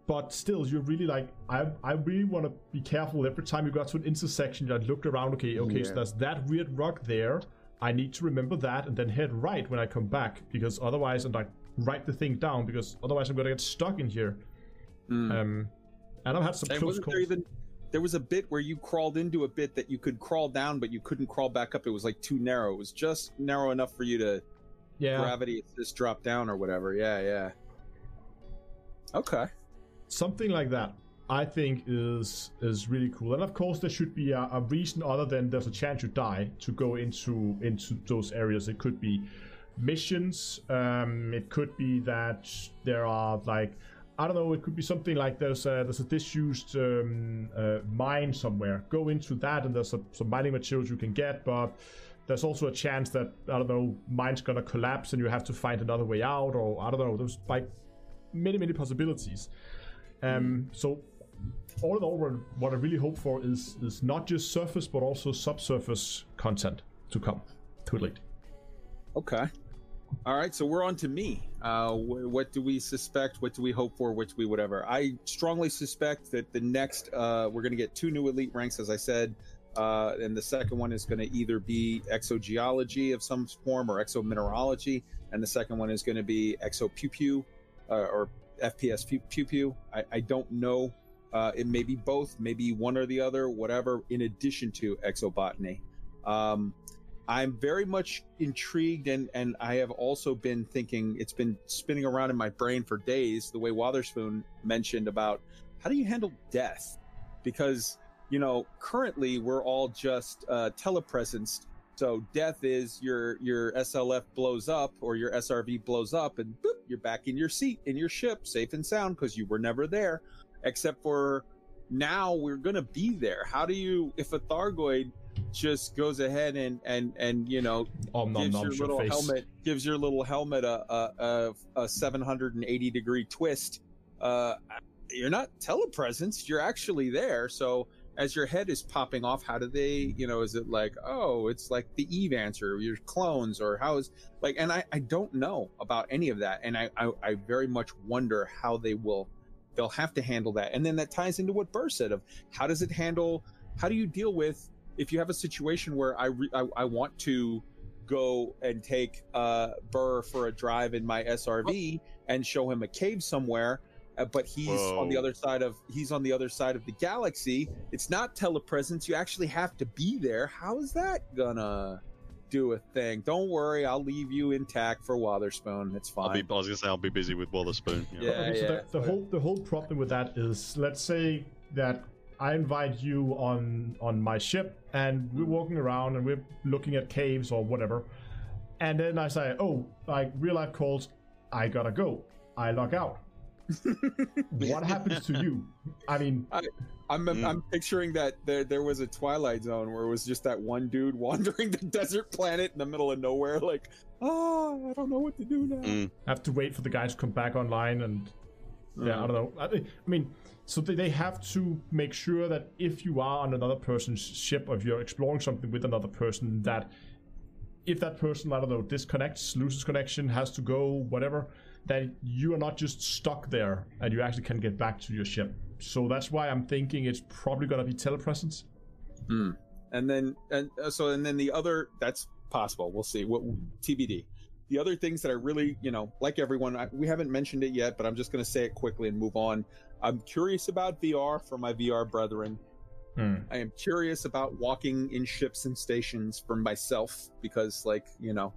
but still you're really like I I really want to be careful every time you got to an intersection. I looked around. Okay, okay, so there's that weird rock there. I need to remember that and then head right when I come back because otherwise and I'm like write the thing down because otherwise I'm gonna get stuck in here. Um, and I've had some And close calls. there even there was a bit where you crawled into a bit that you could crawl down, but you couldn't crawl back up. It was like too narrow. It was just narrow enough for you to yeah, gravity assist drop down or whatever. Yeah, yeah. Okay. something like that i think is is really cool and of course there should be a, a reason other than there's a chance you die to go into into those areas it could be missions um it could be that there are like i don't know it could be something like there's a there's a disused um, uh, mine somewhere go into that and there's a, some mining materials you can get but there's also a chance that i don't know mine's gonna collapse and you have to find another way out or i don't know there's like many many possibilities um, so all in all, what, I really hope for is is not just surface but also subsurface content to come to it late. Okay. All right, so we're on to me. Uh, wh- what do we suspect? What do we hope for? Which we whatever? I strongly suspect that the next uh, we're going to get two new elite ranks, as I said, uh, and the second one is going to either be exogeology of some form or exomineralogy, and the second one is going to be exo pew pew uh, or FPS pew. I, I don't know. Uh, it may be both, maybe one or the other, whatever. In addition to exobotany. Um, I'm very much intrigued, and and I have also been thinking. It's been spinning around in my brain for days. The way Wotherspoon mentioned about how do you handle death, because you know currently we're all just uh, telepresenced. So death is your your SLF blows up or your SRV blows up, and boop, you're back in your seat in your ship, safe and sound, because you were never there. Except for now, we're gonna be there. How do you if a Thargoid just goes ahead and and and you know Om gives nom your your little helmet gives your little helmet a a, a, a 780 degree twist. Uh you're not telepresence you're actually there. So as your head is popping off how do they you know is it like oh it's like the eve answer your clones or how is like and i i don't know about any of that. And i i, I very much wonder how they will they'll have to handle that. And then that ties into what burr said of how does it handle how do you deal with if you have a situation where I, re- I I want to go and take uh Burr for a drive in my SRV and show him a cave somewhere, uh, but he's on the other side of he's on the other side of the galaxy. It's not telepresence. You actually have to be there. How is that gonna do a thing? Don't worry, I'll leave you intact for Wotherspoon. It's I'll be, fine. I was gonna say I'll be busy with Wotherspoon. Yeah. Okay, so the, the whole the whole problem with that is let's say that I invite you on on my ship and we're walking around and we're looking at caves or whatever, and then I say, oh, like real life calls, I gotta go. I log out. what happens to you? I mean, I'm Mm. I'm picturing that there there was a Twilight Zone where it was just that one dude wandering the desert planet in the middle of nowhere, like, oh, I don't know what to do now. Mm. I have to wait for the guys to come back online and Yeah, I don't know. I, I mean, so they, have to make sure that if you are on another person's ship or if you're exploring something with another person, that if that person, I don't know, disconnects, loses connection, has to go, whatever, that you are not just stuck there and you actually can get back to your ship. So that's why I'm thinking it's probably going to be telepresence. Hmm. And then, and uh, so, and then the other, that's possible. We'll see. What TBD. The other things that I really, you know, like everyone, I, we haven't mentioned it yet, but I'm just going to say it quickly and move on. I'm curious about VR for my VR brethren. Hmm. I am curious about walking in ships and stations for myself because, like, you know,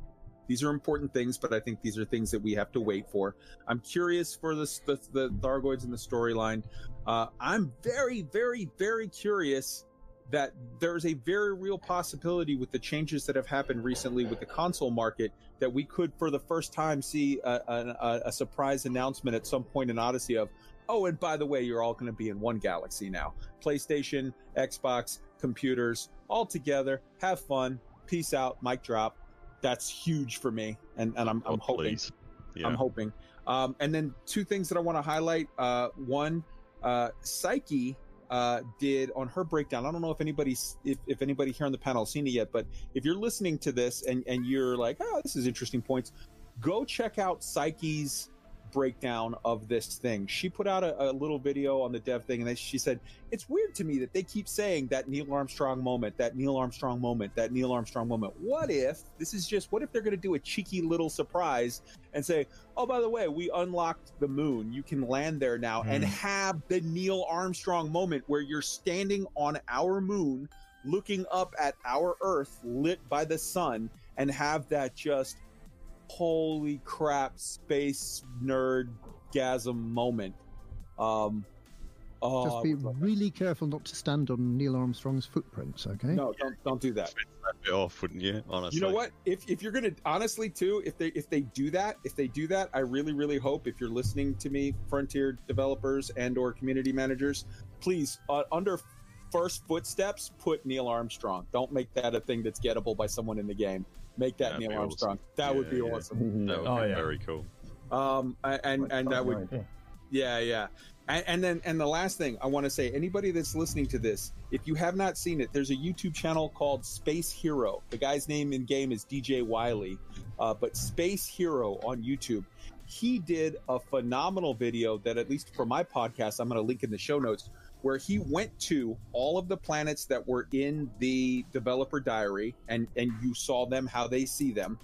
these are important things, but I think these are things that we have to wait for. I'm curious for this, the, the Thargoids in the storyline. Uh, I'm very, very, very curious that there's a very real possibility with the changes that have happened recently with the console market that we could, for the first time, see a, a, a surprise announcement at some point in Odyssey of, oh, and by the way, you're all going to be in one galaxy now. PlayStation, Xbox, computers, all together. Have fun. Peace out. Mic drop. That's huge for me, and and I'm, Oh, I'm hoping. please. Yeah. I'm hoping. Um, and then two things that I want to highlight. Uh, one, uh, Psyche uh, did on her breakdown. I don't know if anybody's if, if anybody here on the panel has seen it yet, but if you're listening to this and and you're like, oh, this is interesting points, go check out Psyche's breakdown of this thing. She put out a, a little video on the dev thing, and then she said it's weird to me that they keep saying that Neil Armstrong moment, that Neil Armstrong moment, that Neil Armstrong moment. What if this is just what if they're going to do a cheeky little surprise and say, "Oh, by the way, we unlocked the moon. You can land there now and Hmm. have the Neil Armstrong moment where you're standing on our moon looking up at our earth lit by the sun and have that just holy crap space nerd gasm moment. Um oh, Just be would love that. really careful not to stand on Neil Armstrong's footprints, okay? no, don't don't do that. Finish that bit off, wouldn't you? Honestly. You know what? If if you're gonna honestly too, if they if they do that, if they do that, I really really hope if you're listening to me, Frontier developers and or community managers, please uh, under first footsteps put Neil Armstrong. Don't make that a thing that's gettable by someone in the game. Make that That'd Neil be Armstrong. awesome. That would be yeah. awesome. That would Oh, be yeah. very cool. Um, and and that would Yeah. yeah, yeah. And, and then, and the last thing I want to say, anybody that's listening to this, if you have not seen it, there's a YouTube channel called Space Hero. The guy's name in game is DJ Wiley, uh, but Space Hero on YouTube. He did a phenomenal video that, at least for my podcast, I'm going to link in the show notes, where he went to all of the planets that were in the developer diary, and and you saw them how they see them.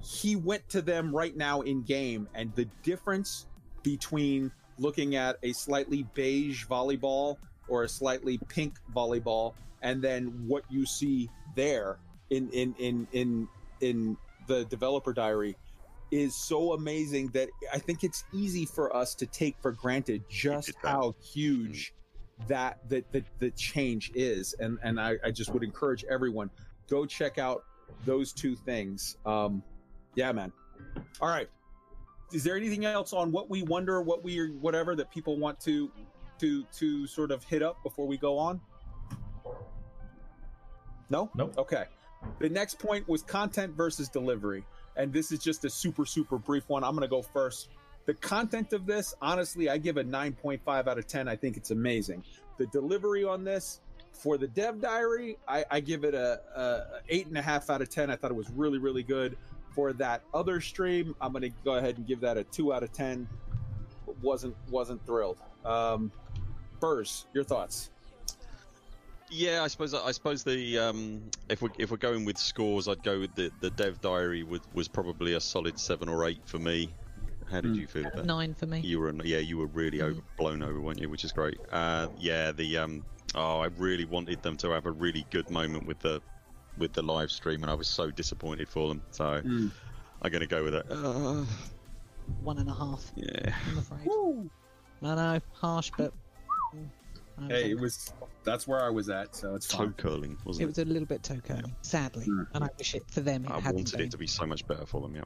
He went to them right now in game, and the difference between looking at a slightly beige volleyball or a slightly pink volleyball and then what you see there in in in in in the developer diary is so amazing that I think it's easy for us to take for granted just how huge that the, the the change is and and I, I just would encourage everyone go check out those two things. Um yeah man. All right. Is there anything else on what we wonder what we whatever that people want to to to sort of hit up before we go on? No? Nope. okay. The next point was content versus delivery. And this is just a super super brief one. I'm going to go first the content of this honestly i give a 9.5 out of 10 i think it's amazing. The delivery on this for the dev diary i, I give it a, a eight and a half out of 10 i thought it was really really good. For that other stream i'm going to go ahead and give that a 2 out of 10 wasn't wasn't thrilled. Um Burrs, your thoughts? Yeah, I suppose I suppose the um, if we if we're going with scores, I'd go with the the Dev Diary was was probably a solid seven or eight for me. How did Mm. you feel about? Nine for me. You were yeah, you were really over, blown over, weren't you? Which is great. Uh, yeah, the um, oh, I really wanted them to have a really good moment with the with the live stream, and I was so disappointed for them. So Mm. I'm gonna go with it. Uh, One and a half, yeah, I'm afraid. I know, harsh, but. mm, hey think it was that's where i was at so it's toe curling It wasn't it? It was a little bit toe curling, sadly, Mm. and I wish it for them. It I hadn't wanted been. it to be so much better for them. Yeah.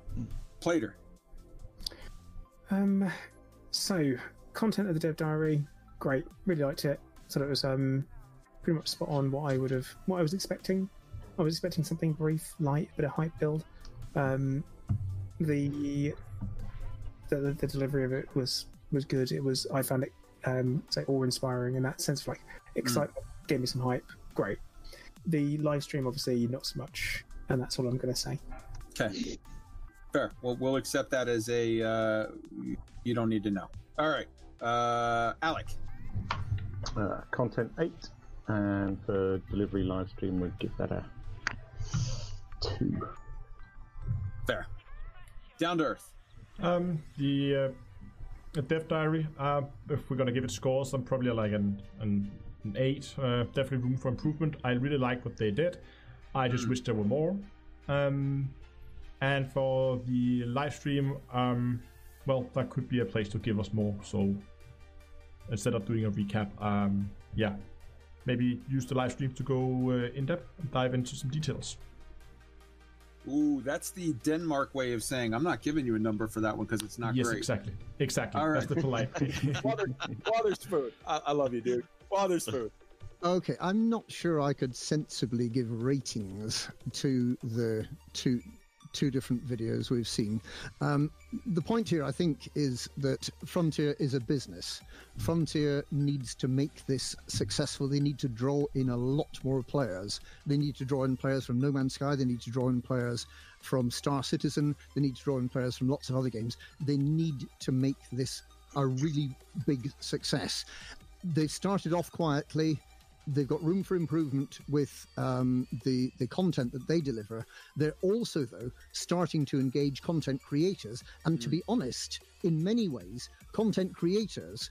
plater Um, so content of the Dev Diary, great. Really liked it. Thought it was um pretty much spot on what I would have what I was expecting. I was expecting something brief, light, but a hype build. Um, the the, the delivery of it was was good. It was I found it um, say awe inspiring in that sense of like excitement, gave me some hype. Great. The live stream, obviously, not so much, and that's all I'm going to say. Okay. Fair. Well, we'll accept that as a uh, you don't need to know. All right. Uh, Alec. Uh, content eight, and for delivery live stream, we'd give that a two. Fair. Down to earth. Um, the uh, the Dev Diary. Uh, if we're gonna give it scores, I'm probably like an an, an eight. Uh, definitely room for improvement. I really like what they did. I just wish there were more. Um, and for the live stream, um, well, that could be a place to give us more. So instead of doing a recap, um, yeah, maybe use the live stream to go uh, in depth and dive into some details. Ooh, that's the Denmark way of saying I'm not giving you a number for that one because it's not yes, great. exactly, exactly. All That's the polite. Father, Father's food. I, I love you, dude. Father's food. Okay, I'm not sure I could sensibly give ratings to the two two different videos we've seen. Um, the point here, I think, is that Frontier is a business. Frontier needs to make this successful. They need to draw in a lot more players. They need to draw in players from No Man's Sky. They need to draw in players from Star Citizen. They need to draw in players from lots of other games. They need to make this a really big success. They've started off quietly they've got room for improvement with um, the the content that they deliver. They're also though starting to engage content creators, and to be honest, in many ways, content creators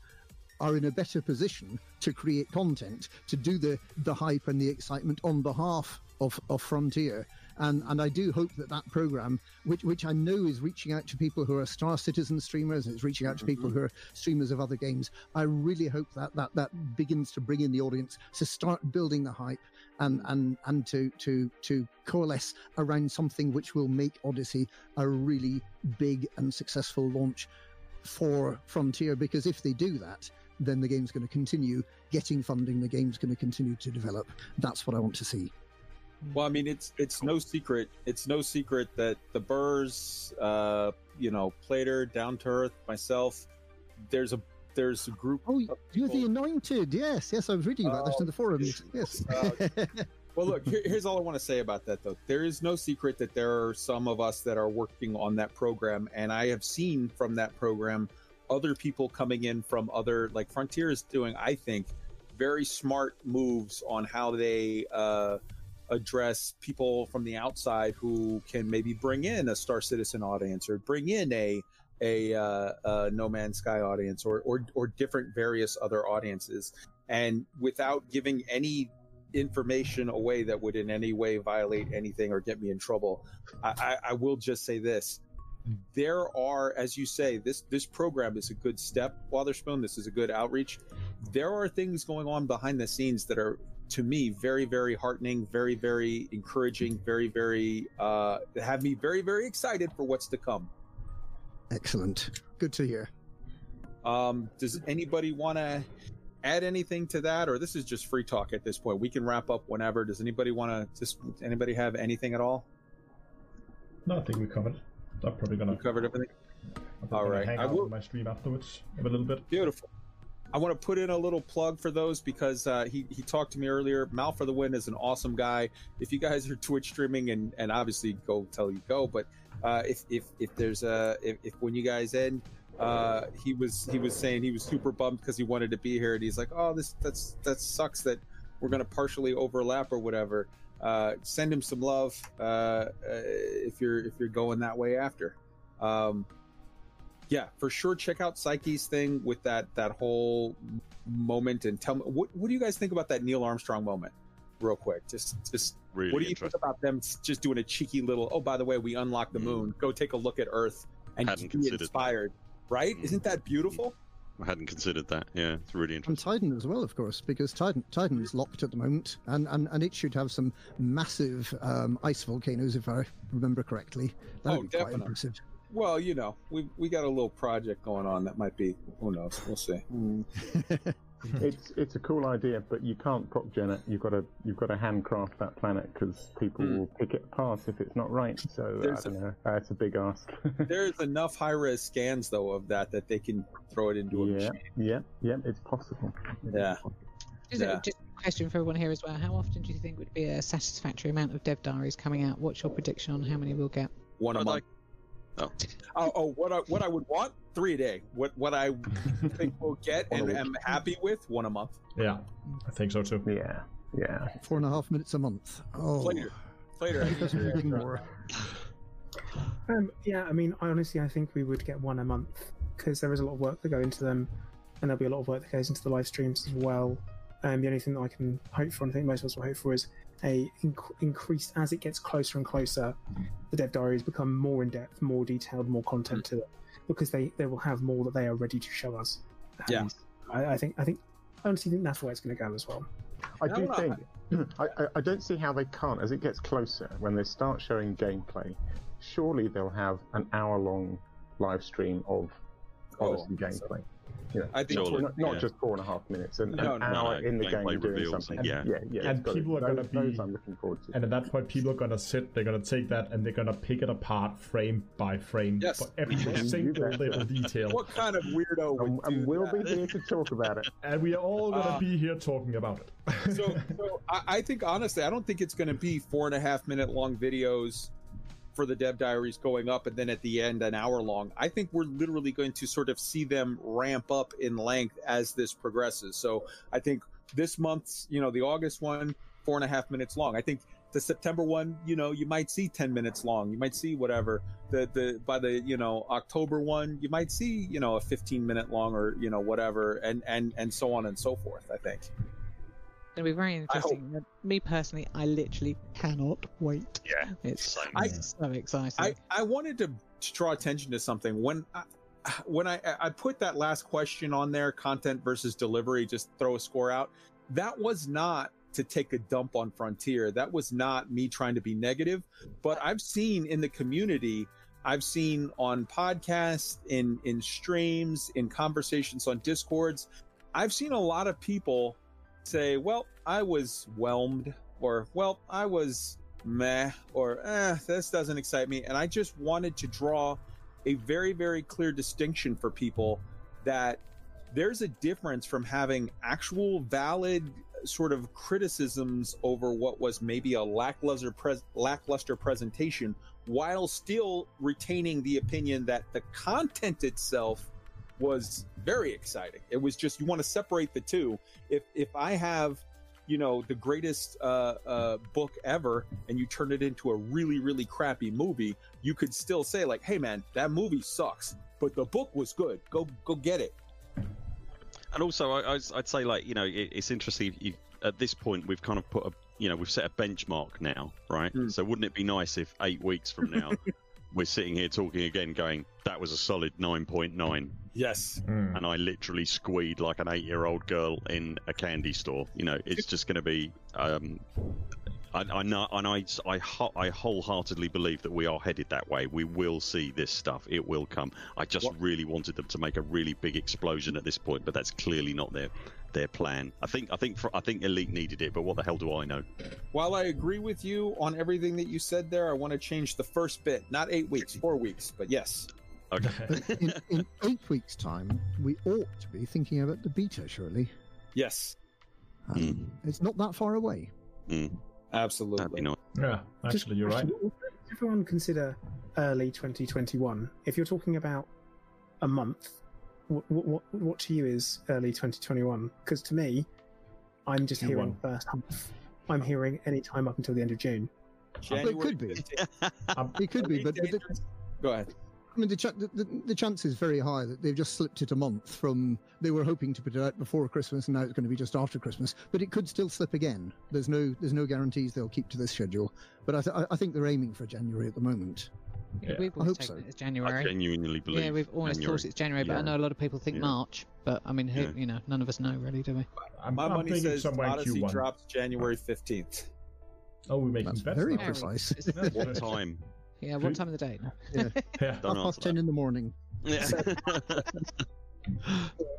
are in a better position to create content to do the the hype and the excitement on behalf of, of Frontier. And, and I do hope that that program, which which I know is reaching out to people who are Star Citizen streamers, it's reaching out to people mm-hmm. who are streamers of other games. I really hope that that, that begins to bring in the audience to start building the hype and mm-hmm. and and to to to coalesce around something which will make Odyssey a really big and successful launch for Frontier. Because if they do that, then the game's going to continue getting funding. The game's going to continue to develop. That's what I want to see. Well, I mean, it's it's no secret. It's no secret that the Burrs, uh, you know, Plater, Down to Earth, myself, there's a there's a group. Oh, you're the anointed. Yes, yes, I was reading about this in the forums. Yes. Well, look, here, here's all I want to say about that, though. There is no secret that there are some of us that are working on that program, and I have seen from that program other people coming in from other, like Frontier is doing, I think, very smart moves on how they uh, address people from the outside who can maybe bring in a Star Citizen audience or bring in a a uh, uh, No Man's Sky audience or, or or different various other audiences, and without giving any information away that would in any way violate anything or get me in trouble, I, I, I will just say this: there are, as you say, this this program is a good step, Wotherspoon. This is a good outreach. There are things going on behind the scenes that are, to me, very very heartening, very very encouraging, very very uh, have me very very excited for what's to come. Excellent. Good to hear. Um, does anybody want to add anything to that, or this is just free talk at this point? We can wrap up whenever. Does anybody want to? Just anybody have anything at all? no, I think we covered. I'm probably gonna, We covered everything. I'm probably All gonna right, hang i will on my stream afterwards a little bit. Beautiful. I want to put in a little plug for those because uh, he he talked to me earlier. Mal for the win is an awesome guy. If you guys are Twitch streaming and and obviously go tell you go, but uh, if if if there's a if, if when you guys end, uh, he was he was saying he was super bummed because he wanted to be here and he's like, oh this that's that sucks that we're gonna partially overlap or whatever. Uh, send him some love uh, uh, if you're if you're going that way after. Um, yeah, for sure. Check out Psyche's thing with that that whole moment and tell me what what do you guys think about that Neil Armstrong moment, real quick? Just just Really what do you think about them just doing a cheeky little? Oh, by the way, we unlocked the Mm. moon. Go take a look at Earth and Hadn't be considered that. inspired. Right? Mm. Isn't that beautiful? I hadn't considered that. Yeah, it's really interesting. And interesting. Titan as well, of course, because Titan Titan is locked at the moment, and, and, and it should have some massive um, ice volcanoes, if I remember correctly. That Oh, would be quite definitely. impressive. Well, you know, we we got a little project going on that might be. Who knows? We'll see. it's it's a cool idea, but you can't prop gen it. You've got to you've got to handcraft that planet because people Hmm. will pick it apart if it's not right. So There's I don't know. Uh, it's a big ask. There's enough high res scans though of that that they can throw it into a yeah, machine. yeah, yeah. It's possible. It is Yeah. possible. Just, Yeah. just a question for everyone here as well. How often do you think would be a satisfactory amount of dev diaries coming out? What's your prediction on how many we'll get? One a I'd month. Oh, oh, what I what I would want three a day. What what I think we'll get and am happy with one a month. Yeah, I think so too. Yeah, yeah. Four and a half minutes a month. Oh, Later, later. Give us anything more. Um, yeah, I mean, I honestly, I think we would get one a month because there is a lot of work that go into them, and there'll be a lot of work that goes into the live streams as well. Um, the only thing that I can hope for, and I think most of us will hope for, is a inc- increased as it gets closer and closer. The dev diaries become more in depth, more detailed, more content to them because they they will have more that they are ready to show us. Yeah. I, I think I think I honestly think that's where it's going to go as well. I do no, think I, I, I don't see how they can't as it gets closer when they start showing gameplay. Surely they'll have an hour-long live stream of Oh, Odyssey gameplay. You know, I think Surely. not, not yeah. just four and a half minutes, an, No, an no, hour no, in the gameplay game doing reveals, something. yeah. yeah, yeah. And people are gonna those, those be- I'm looking forward to. And at that point, people are gonna sit, they're gonna take that, and they're gonna pick it apart frame by frame Yes. for every single little detail. what kind of weirdo would and, do and we'll that? be here to talk about it. And we are all gonna Uh, be here talking about it. so, so I, I think honestly, I don't think it's going to be four and a half minute long videos for the dev diaries going up, and then at the end an hour long. I think we're literally going to sort of see them ramp up in length as this progresses. So I think this month's, you know, the August one, four and a half minutes long. I think the September one, you know, you might see ten minutes long. You might see whatever. The the by the you know October one, you might see you know a fifteen minute long or you know whatever, and and and so on and so forth. I think. It'll be very interesting. Me personally, I literally cannot wait. Yeah, It's same. I- so exciting. I, I wanted to draw attention to something when I, when I I put that last question on there, content versus delivery, just throw a score out. That was not to take a dump on Frontier. That was not me trying to be negative, but I've seen in the community, I've seen on podcasts, in in streams, in conversations on discords, I've seen a lot of people say, "Well, I was whelmed," or "Well, I was meh," or "Eh, this doesn't excite me." And I just wanted to draw a very, very clear distinction for people that there's a difference from having actual valid sort of criticisms over what was maybe a lackluster pres- lackluster presentation while still retaining the opinion that the content itself was very exciting. It was just you want to separate the two. If if I have you know the greatest uh, uh, book ever and you turn it into a really really crappy movie you could still say like hey man that movie sucks but the book was good go go get it And also, I, I'd- I'd say like you know it, it's interesting. You, at this point, we've kind of put a you know we've set a benchmark now, right? Mm. So wouldn't it be nice if eight weeks from now we're sitting here talking again, going that was a solid nine point nine, yes Hmm. and I literally squeed like an eight-year-old girl in a candy store. You know, it's just going to be. Um, I, I know, and I, I, I wholeheartedly believe that we are headed that way. We will see this stuff. It will come. I just What- really wanted them to make a really big explosion at this point, but that's clearly not their their plan. I think, I think, for, I think Elite needed it, but what the hell do I know? while i agree with you on everything that you said there i want to change the first bit not eight weeks four weeks but yes Okay. In, in eight weeks' time, we ought to be thinking about the beta, surely. yes Um, Mm. It's not that far away. Mm, that'd be absolutely nice. Yeah, actually, you're right. question, everyone consider early 2021? If you're talking about a month, what what, what to you is early 2021? Because to me, I'm just hearing Q1. first half. I'm hearing any time up until the end of June. January could be. 15th. Um, It could be, but, but the, go ahead I mean, the, ch- the, the, the chance is very high that they've just slipped it a month from they were hoping to put it out before Christmas, and now it's going to be just after Christmas. But it could still slip again. There's no there's no guarantees they'll keep to this schedule. But I, th- I- I think they're aiming for January at the moment. Yeah. We've I always hope taken so. it as I January. genuinely believe. Yeah, we've always January. thought it's January, but I know a lot of people think Yeah. March. But I mean, who, Yeah. you know, none of us know really, do we? I'm, my I'm money thinking says somewhere in odyssey Q1. drops january 15th Oh, we're making That's bets very now. precise. What time? yeah, what time of the day? Yeah. Don't Half answer past ten in the morning. Yeah.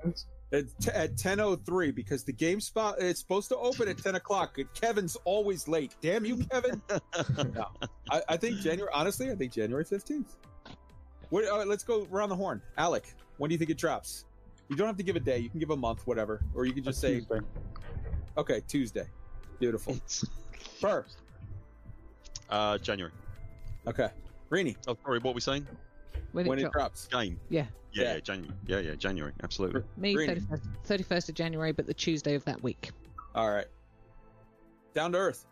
At, t- at 10.03 because the game spot it's supposed to open at 10 o'clock. Kevin's always late. Damn you, Kevin. no, I, I think January. Honestly, I think January 15th. What, uh, let's go around the horn. Alec, when do you think it drops? You don't have to give a day. You can give a month, whatever, or you can just say, Tuesday. okay, Tuesday. Beautiful. First. uh, January. Okay. Greeny, Oh, sorry. What were we saying? When, when it it drops. drops. Game. Yeah. Yeah, Yeah. yeah, January. Yeah, yeah, January. Absolutely. Me, Greeny. 31st, 31st of January, but the Tuesday of that week. All right. Down to earth.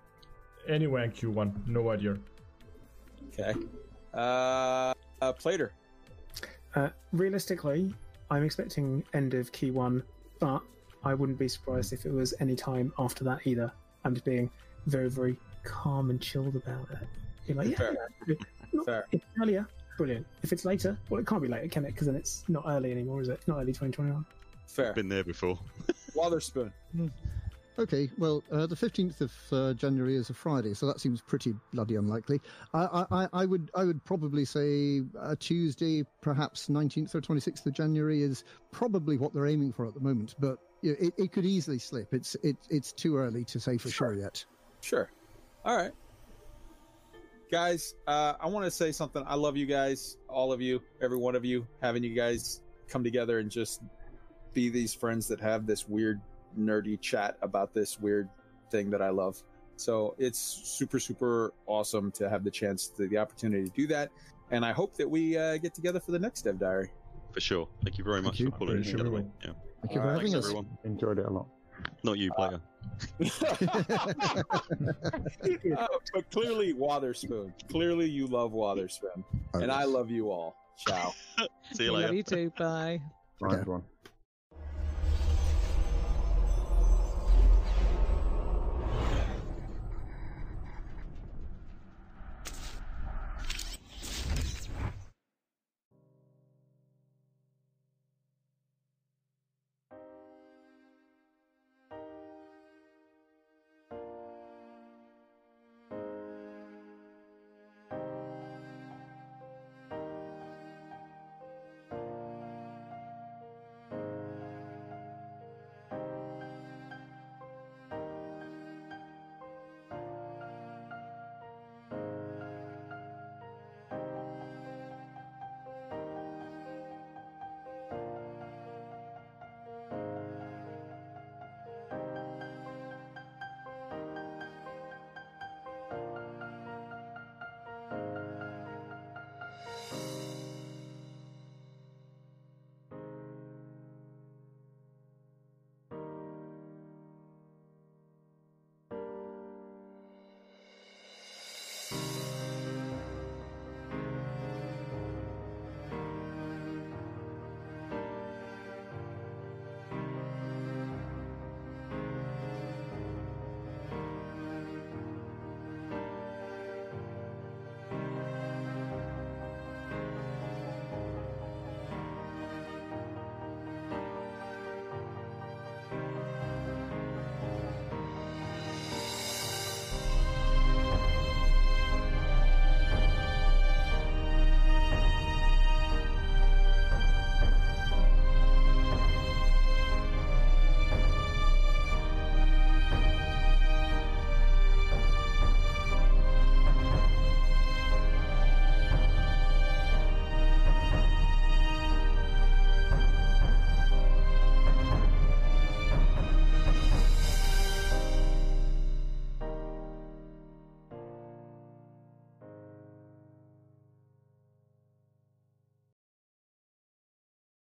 Anywhere in Q1, no idea. Okay. Uh, uh Plater. Uh, realistically, I'm expecting end of Q1, but I wouldn't be surprised if it was any time after that either. I'm just being very, very calm and chilled about it. Be like, yeah, Fair. yeah, not- Fair. it's earlier, brilliant. If it's later, well, it can't be later, can it? Because then it's not early anymore, is it? Not early 2021. Fair. Been there before. Wotherspoon. Okay, well, uh, the fifteenth of uh, January is a Friday, so that seems pretty bloody unlikely. I, I, I- I would, I would probably say a Tuesday, perhaps nineteenth or twenty sixth of January is probably what they're aiming for at the moment. But you know, it, it could easily slip. It's, it, it's too early to say for sure yet. Sure. All right. Guys, uh, I want to say something. I love you guys, all of you, every one of you, having you guys come together and just be these friends that have this weird, nerdy chat about this weird thing that I love. So it's super, super awesome to have the chance, to, the opportunity to do that. And I hope that we uh, get together for the next Dev Diary. For sure. Thank you very much you. for pulling it Pretty sure together. Yeah. Thank you All for right, having Thanks, us. everyone. Enjoyed it a lot. Not you, player. Uh, but clearly, Wotherspoon. Clearly, you love Wotherspoon. Oh, And I love you all. Ciao. See you Love later. you too. Bye. Right, Okay. everyone.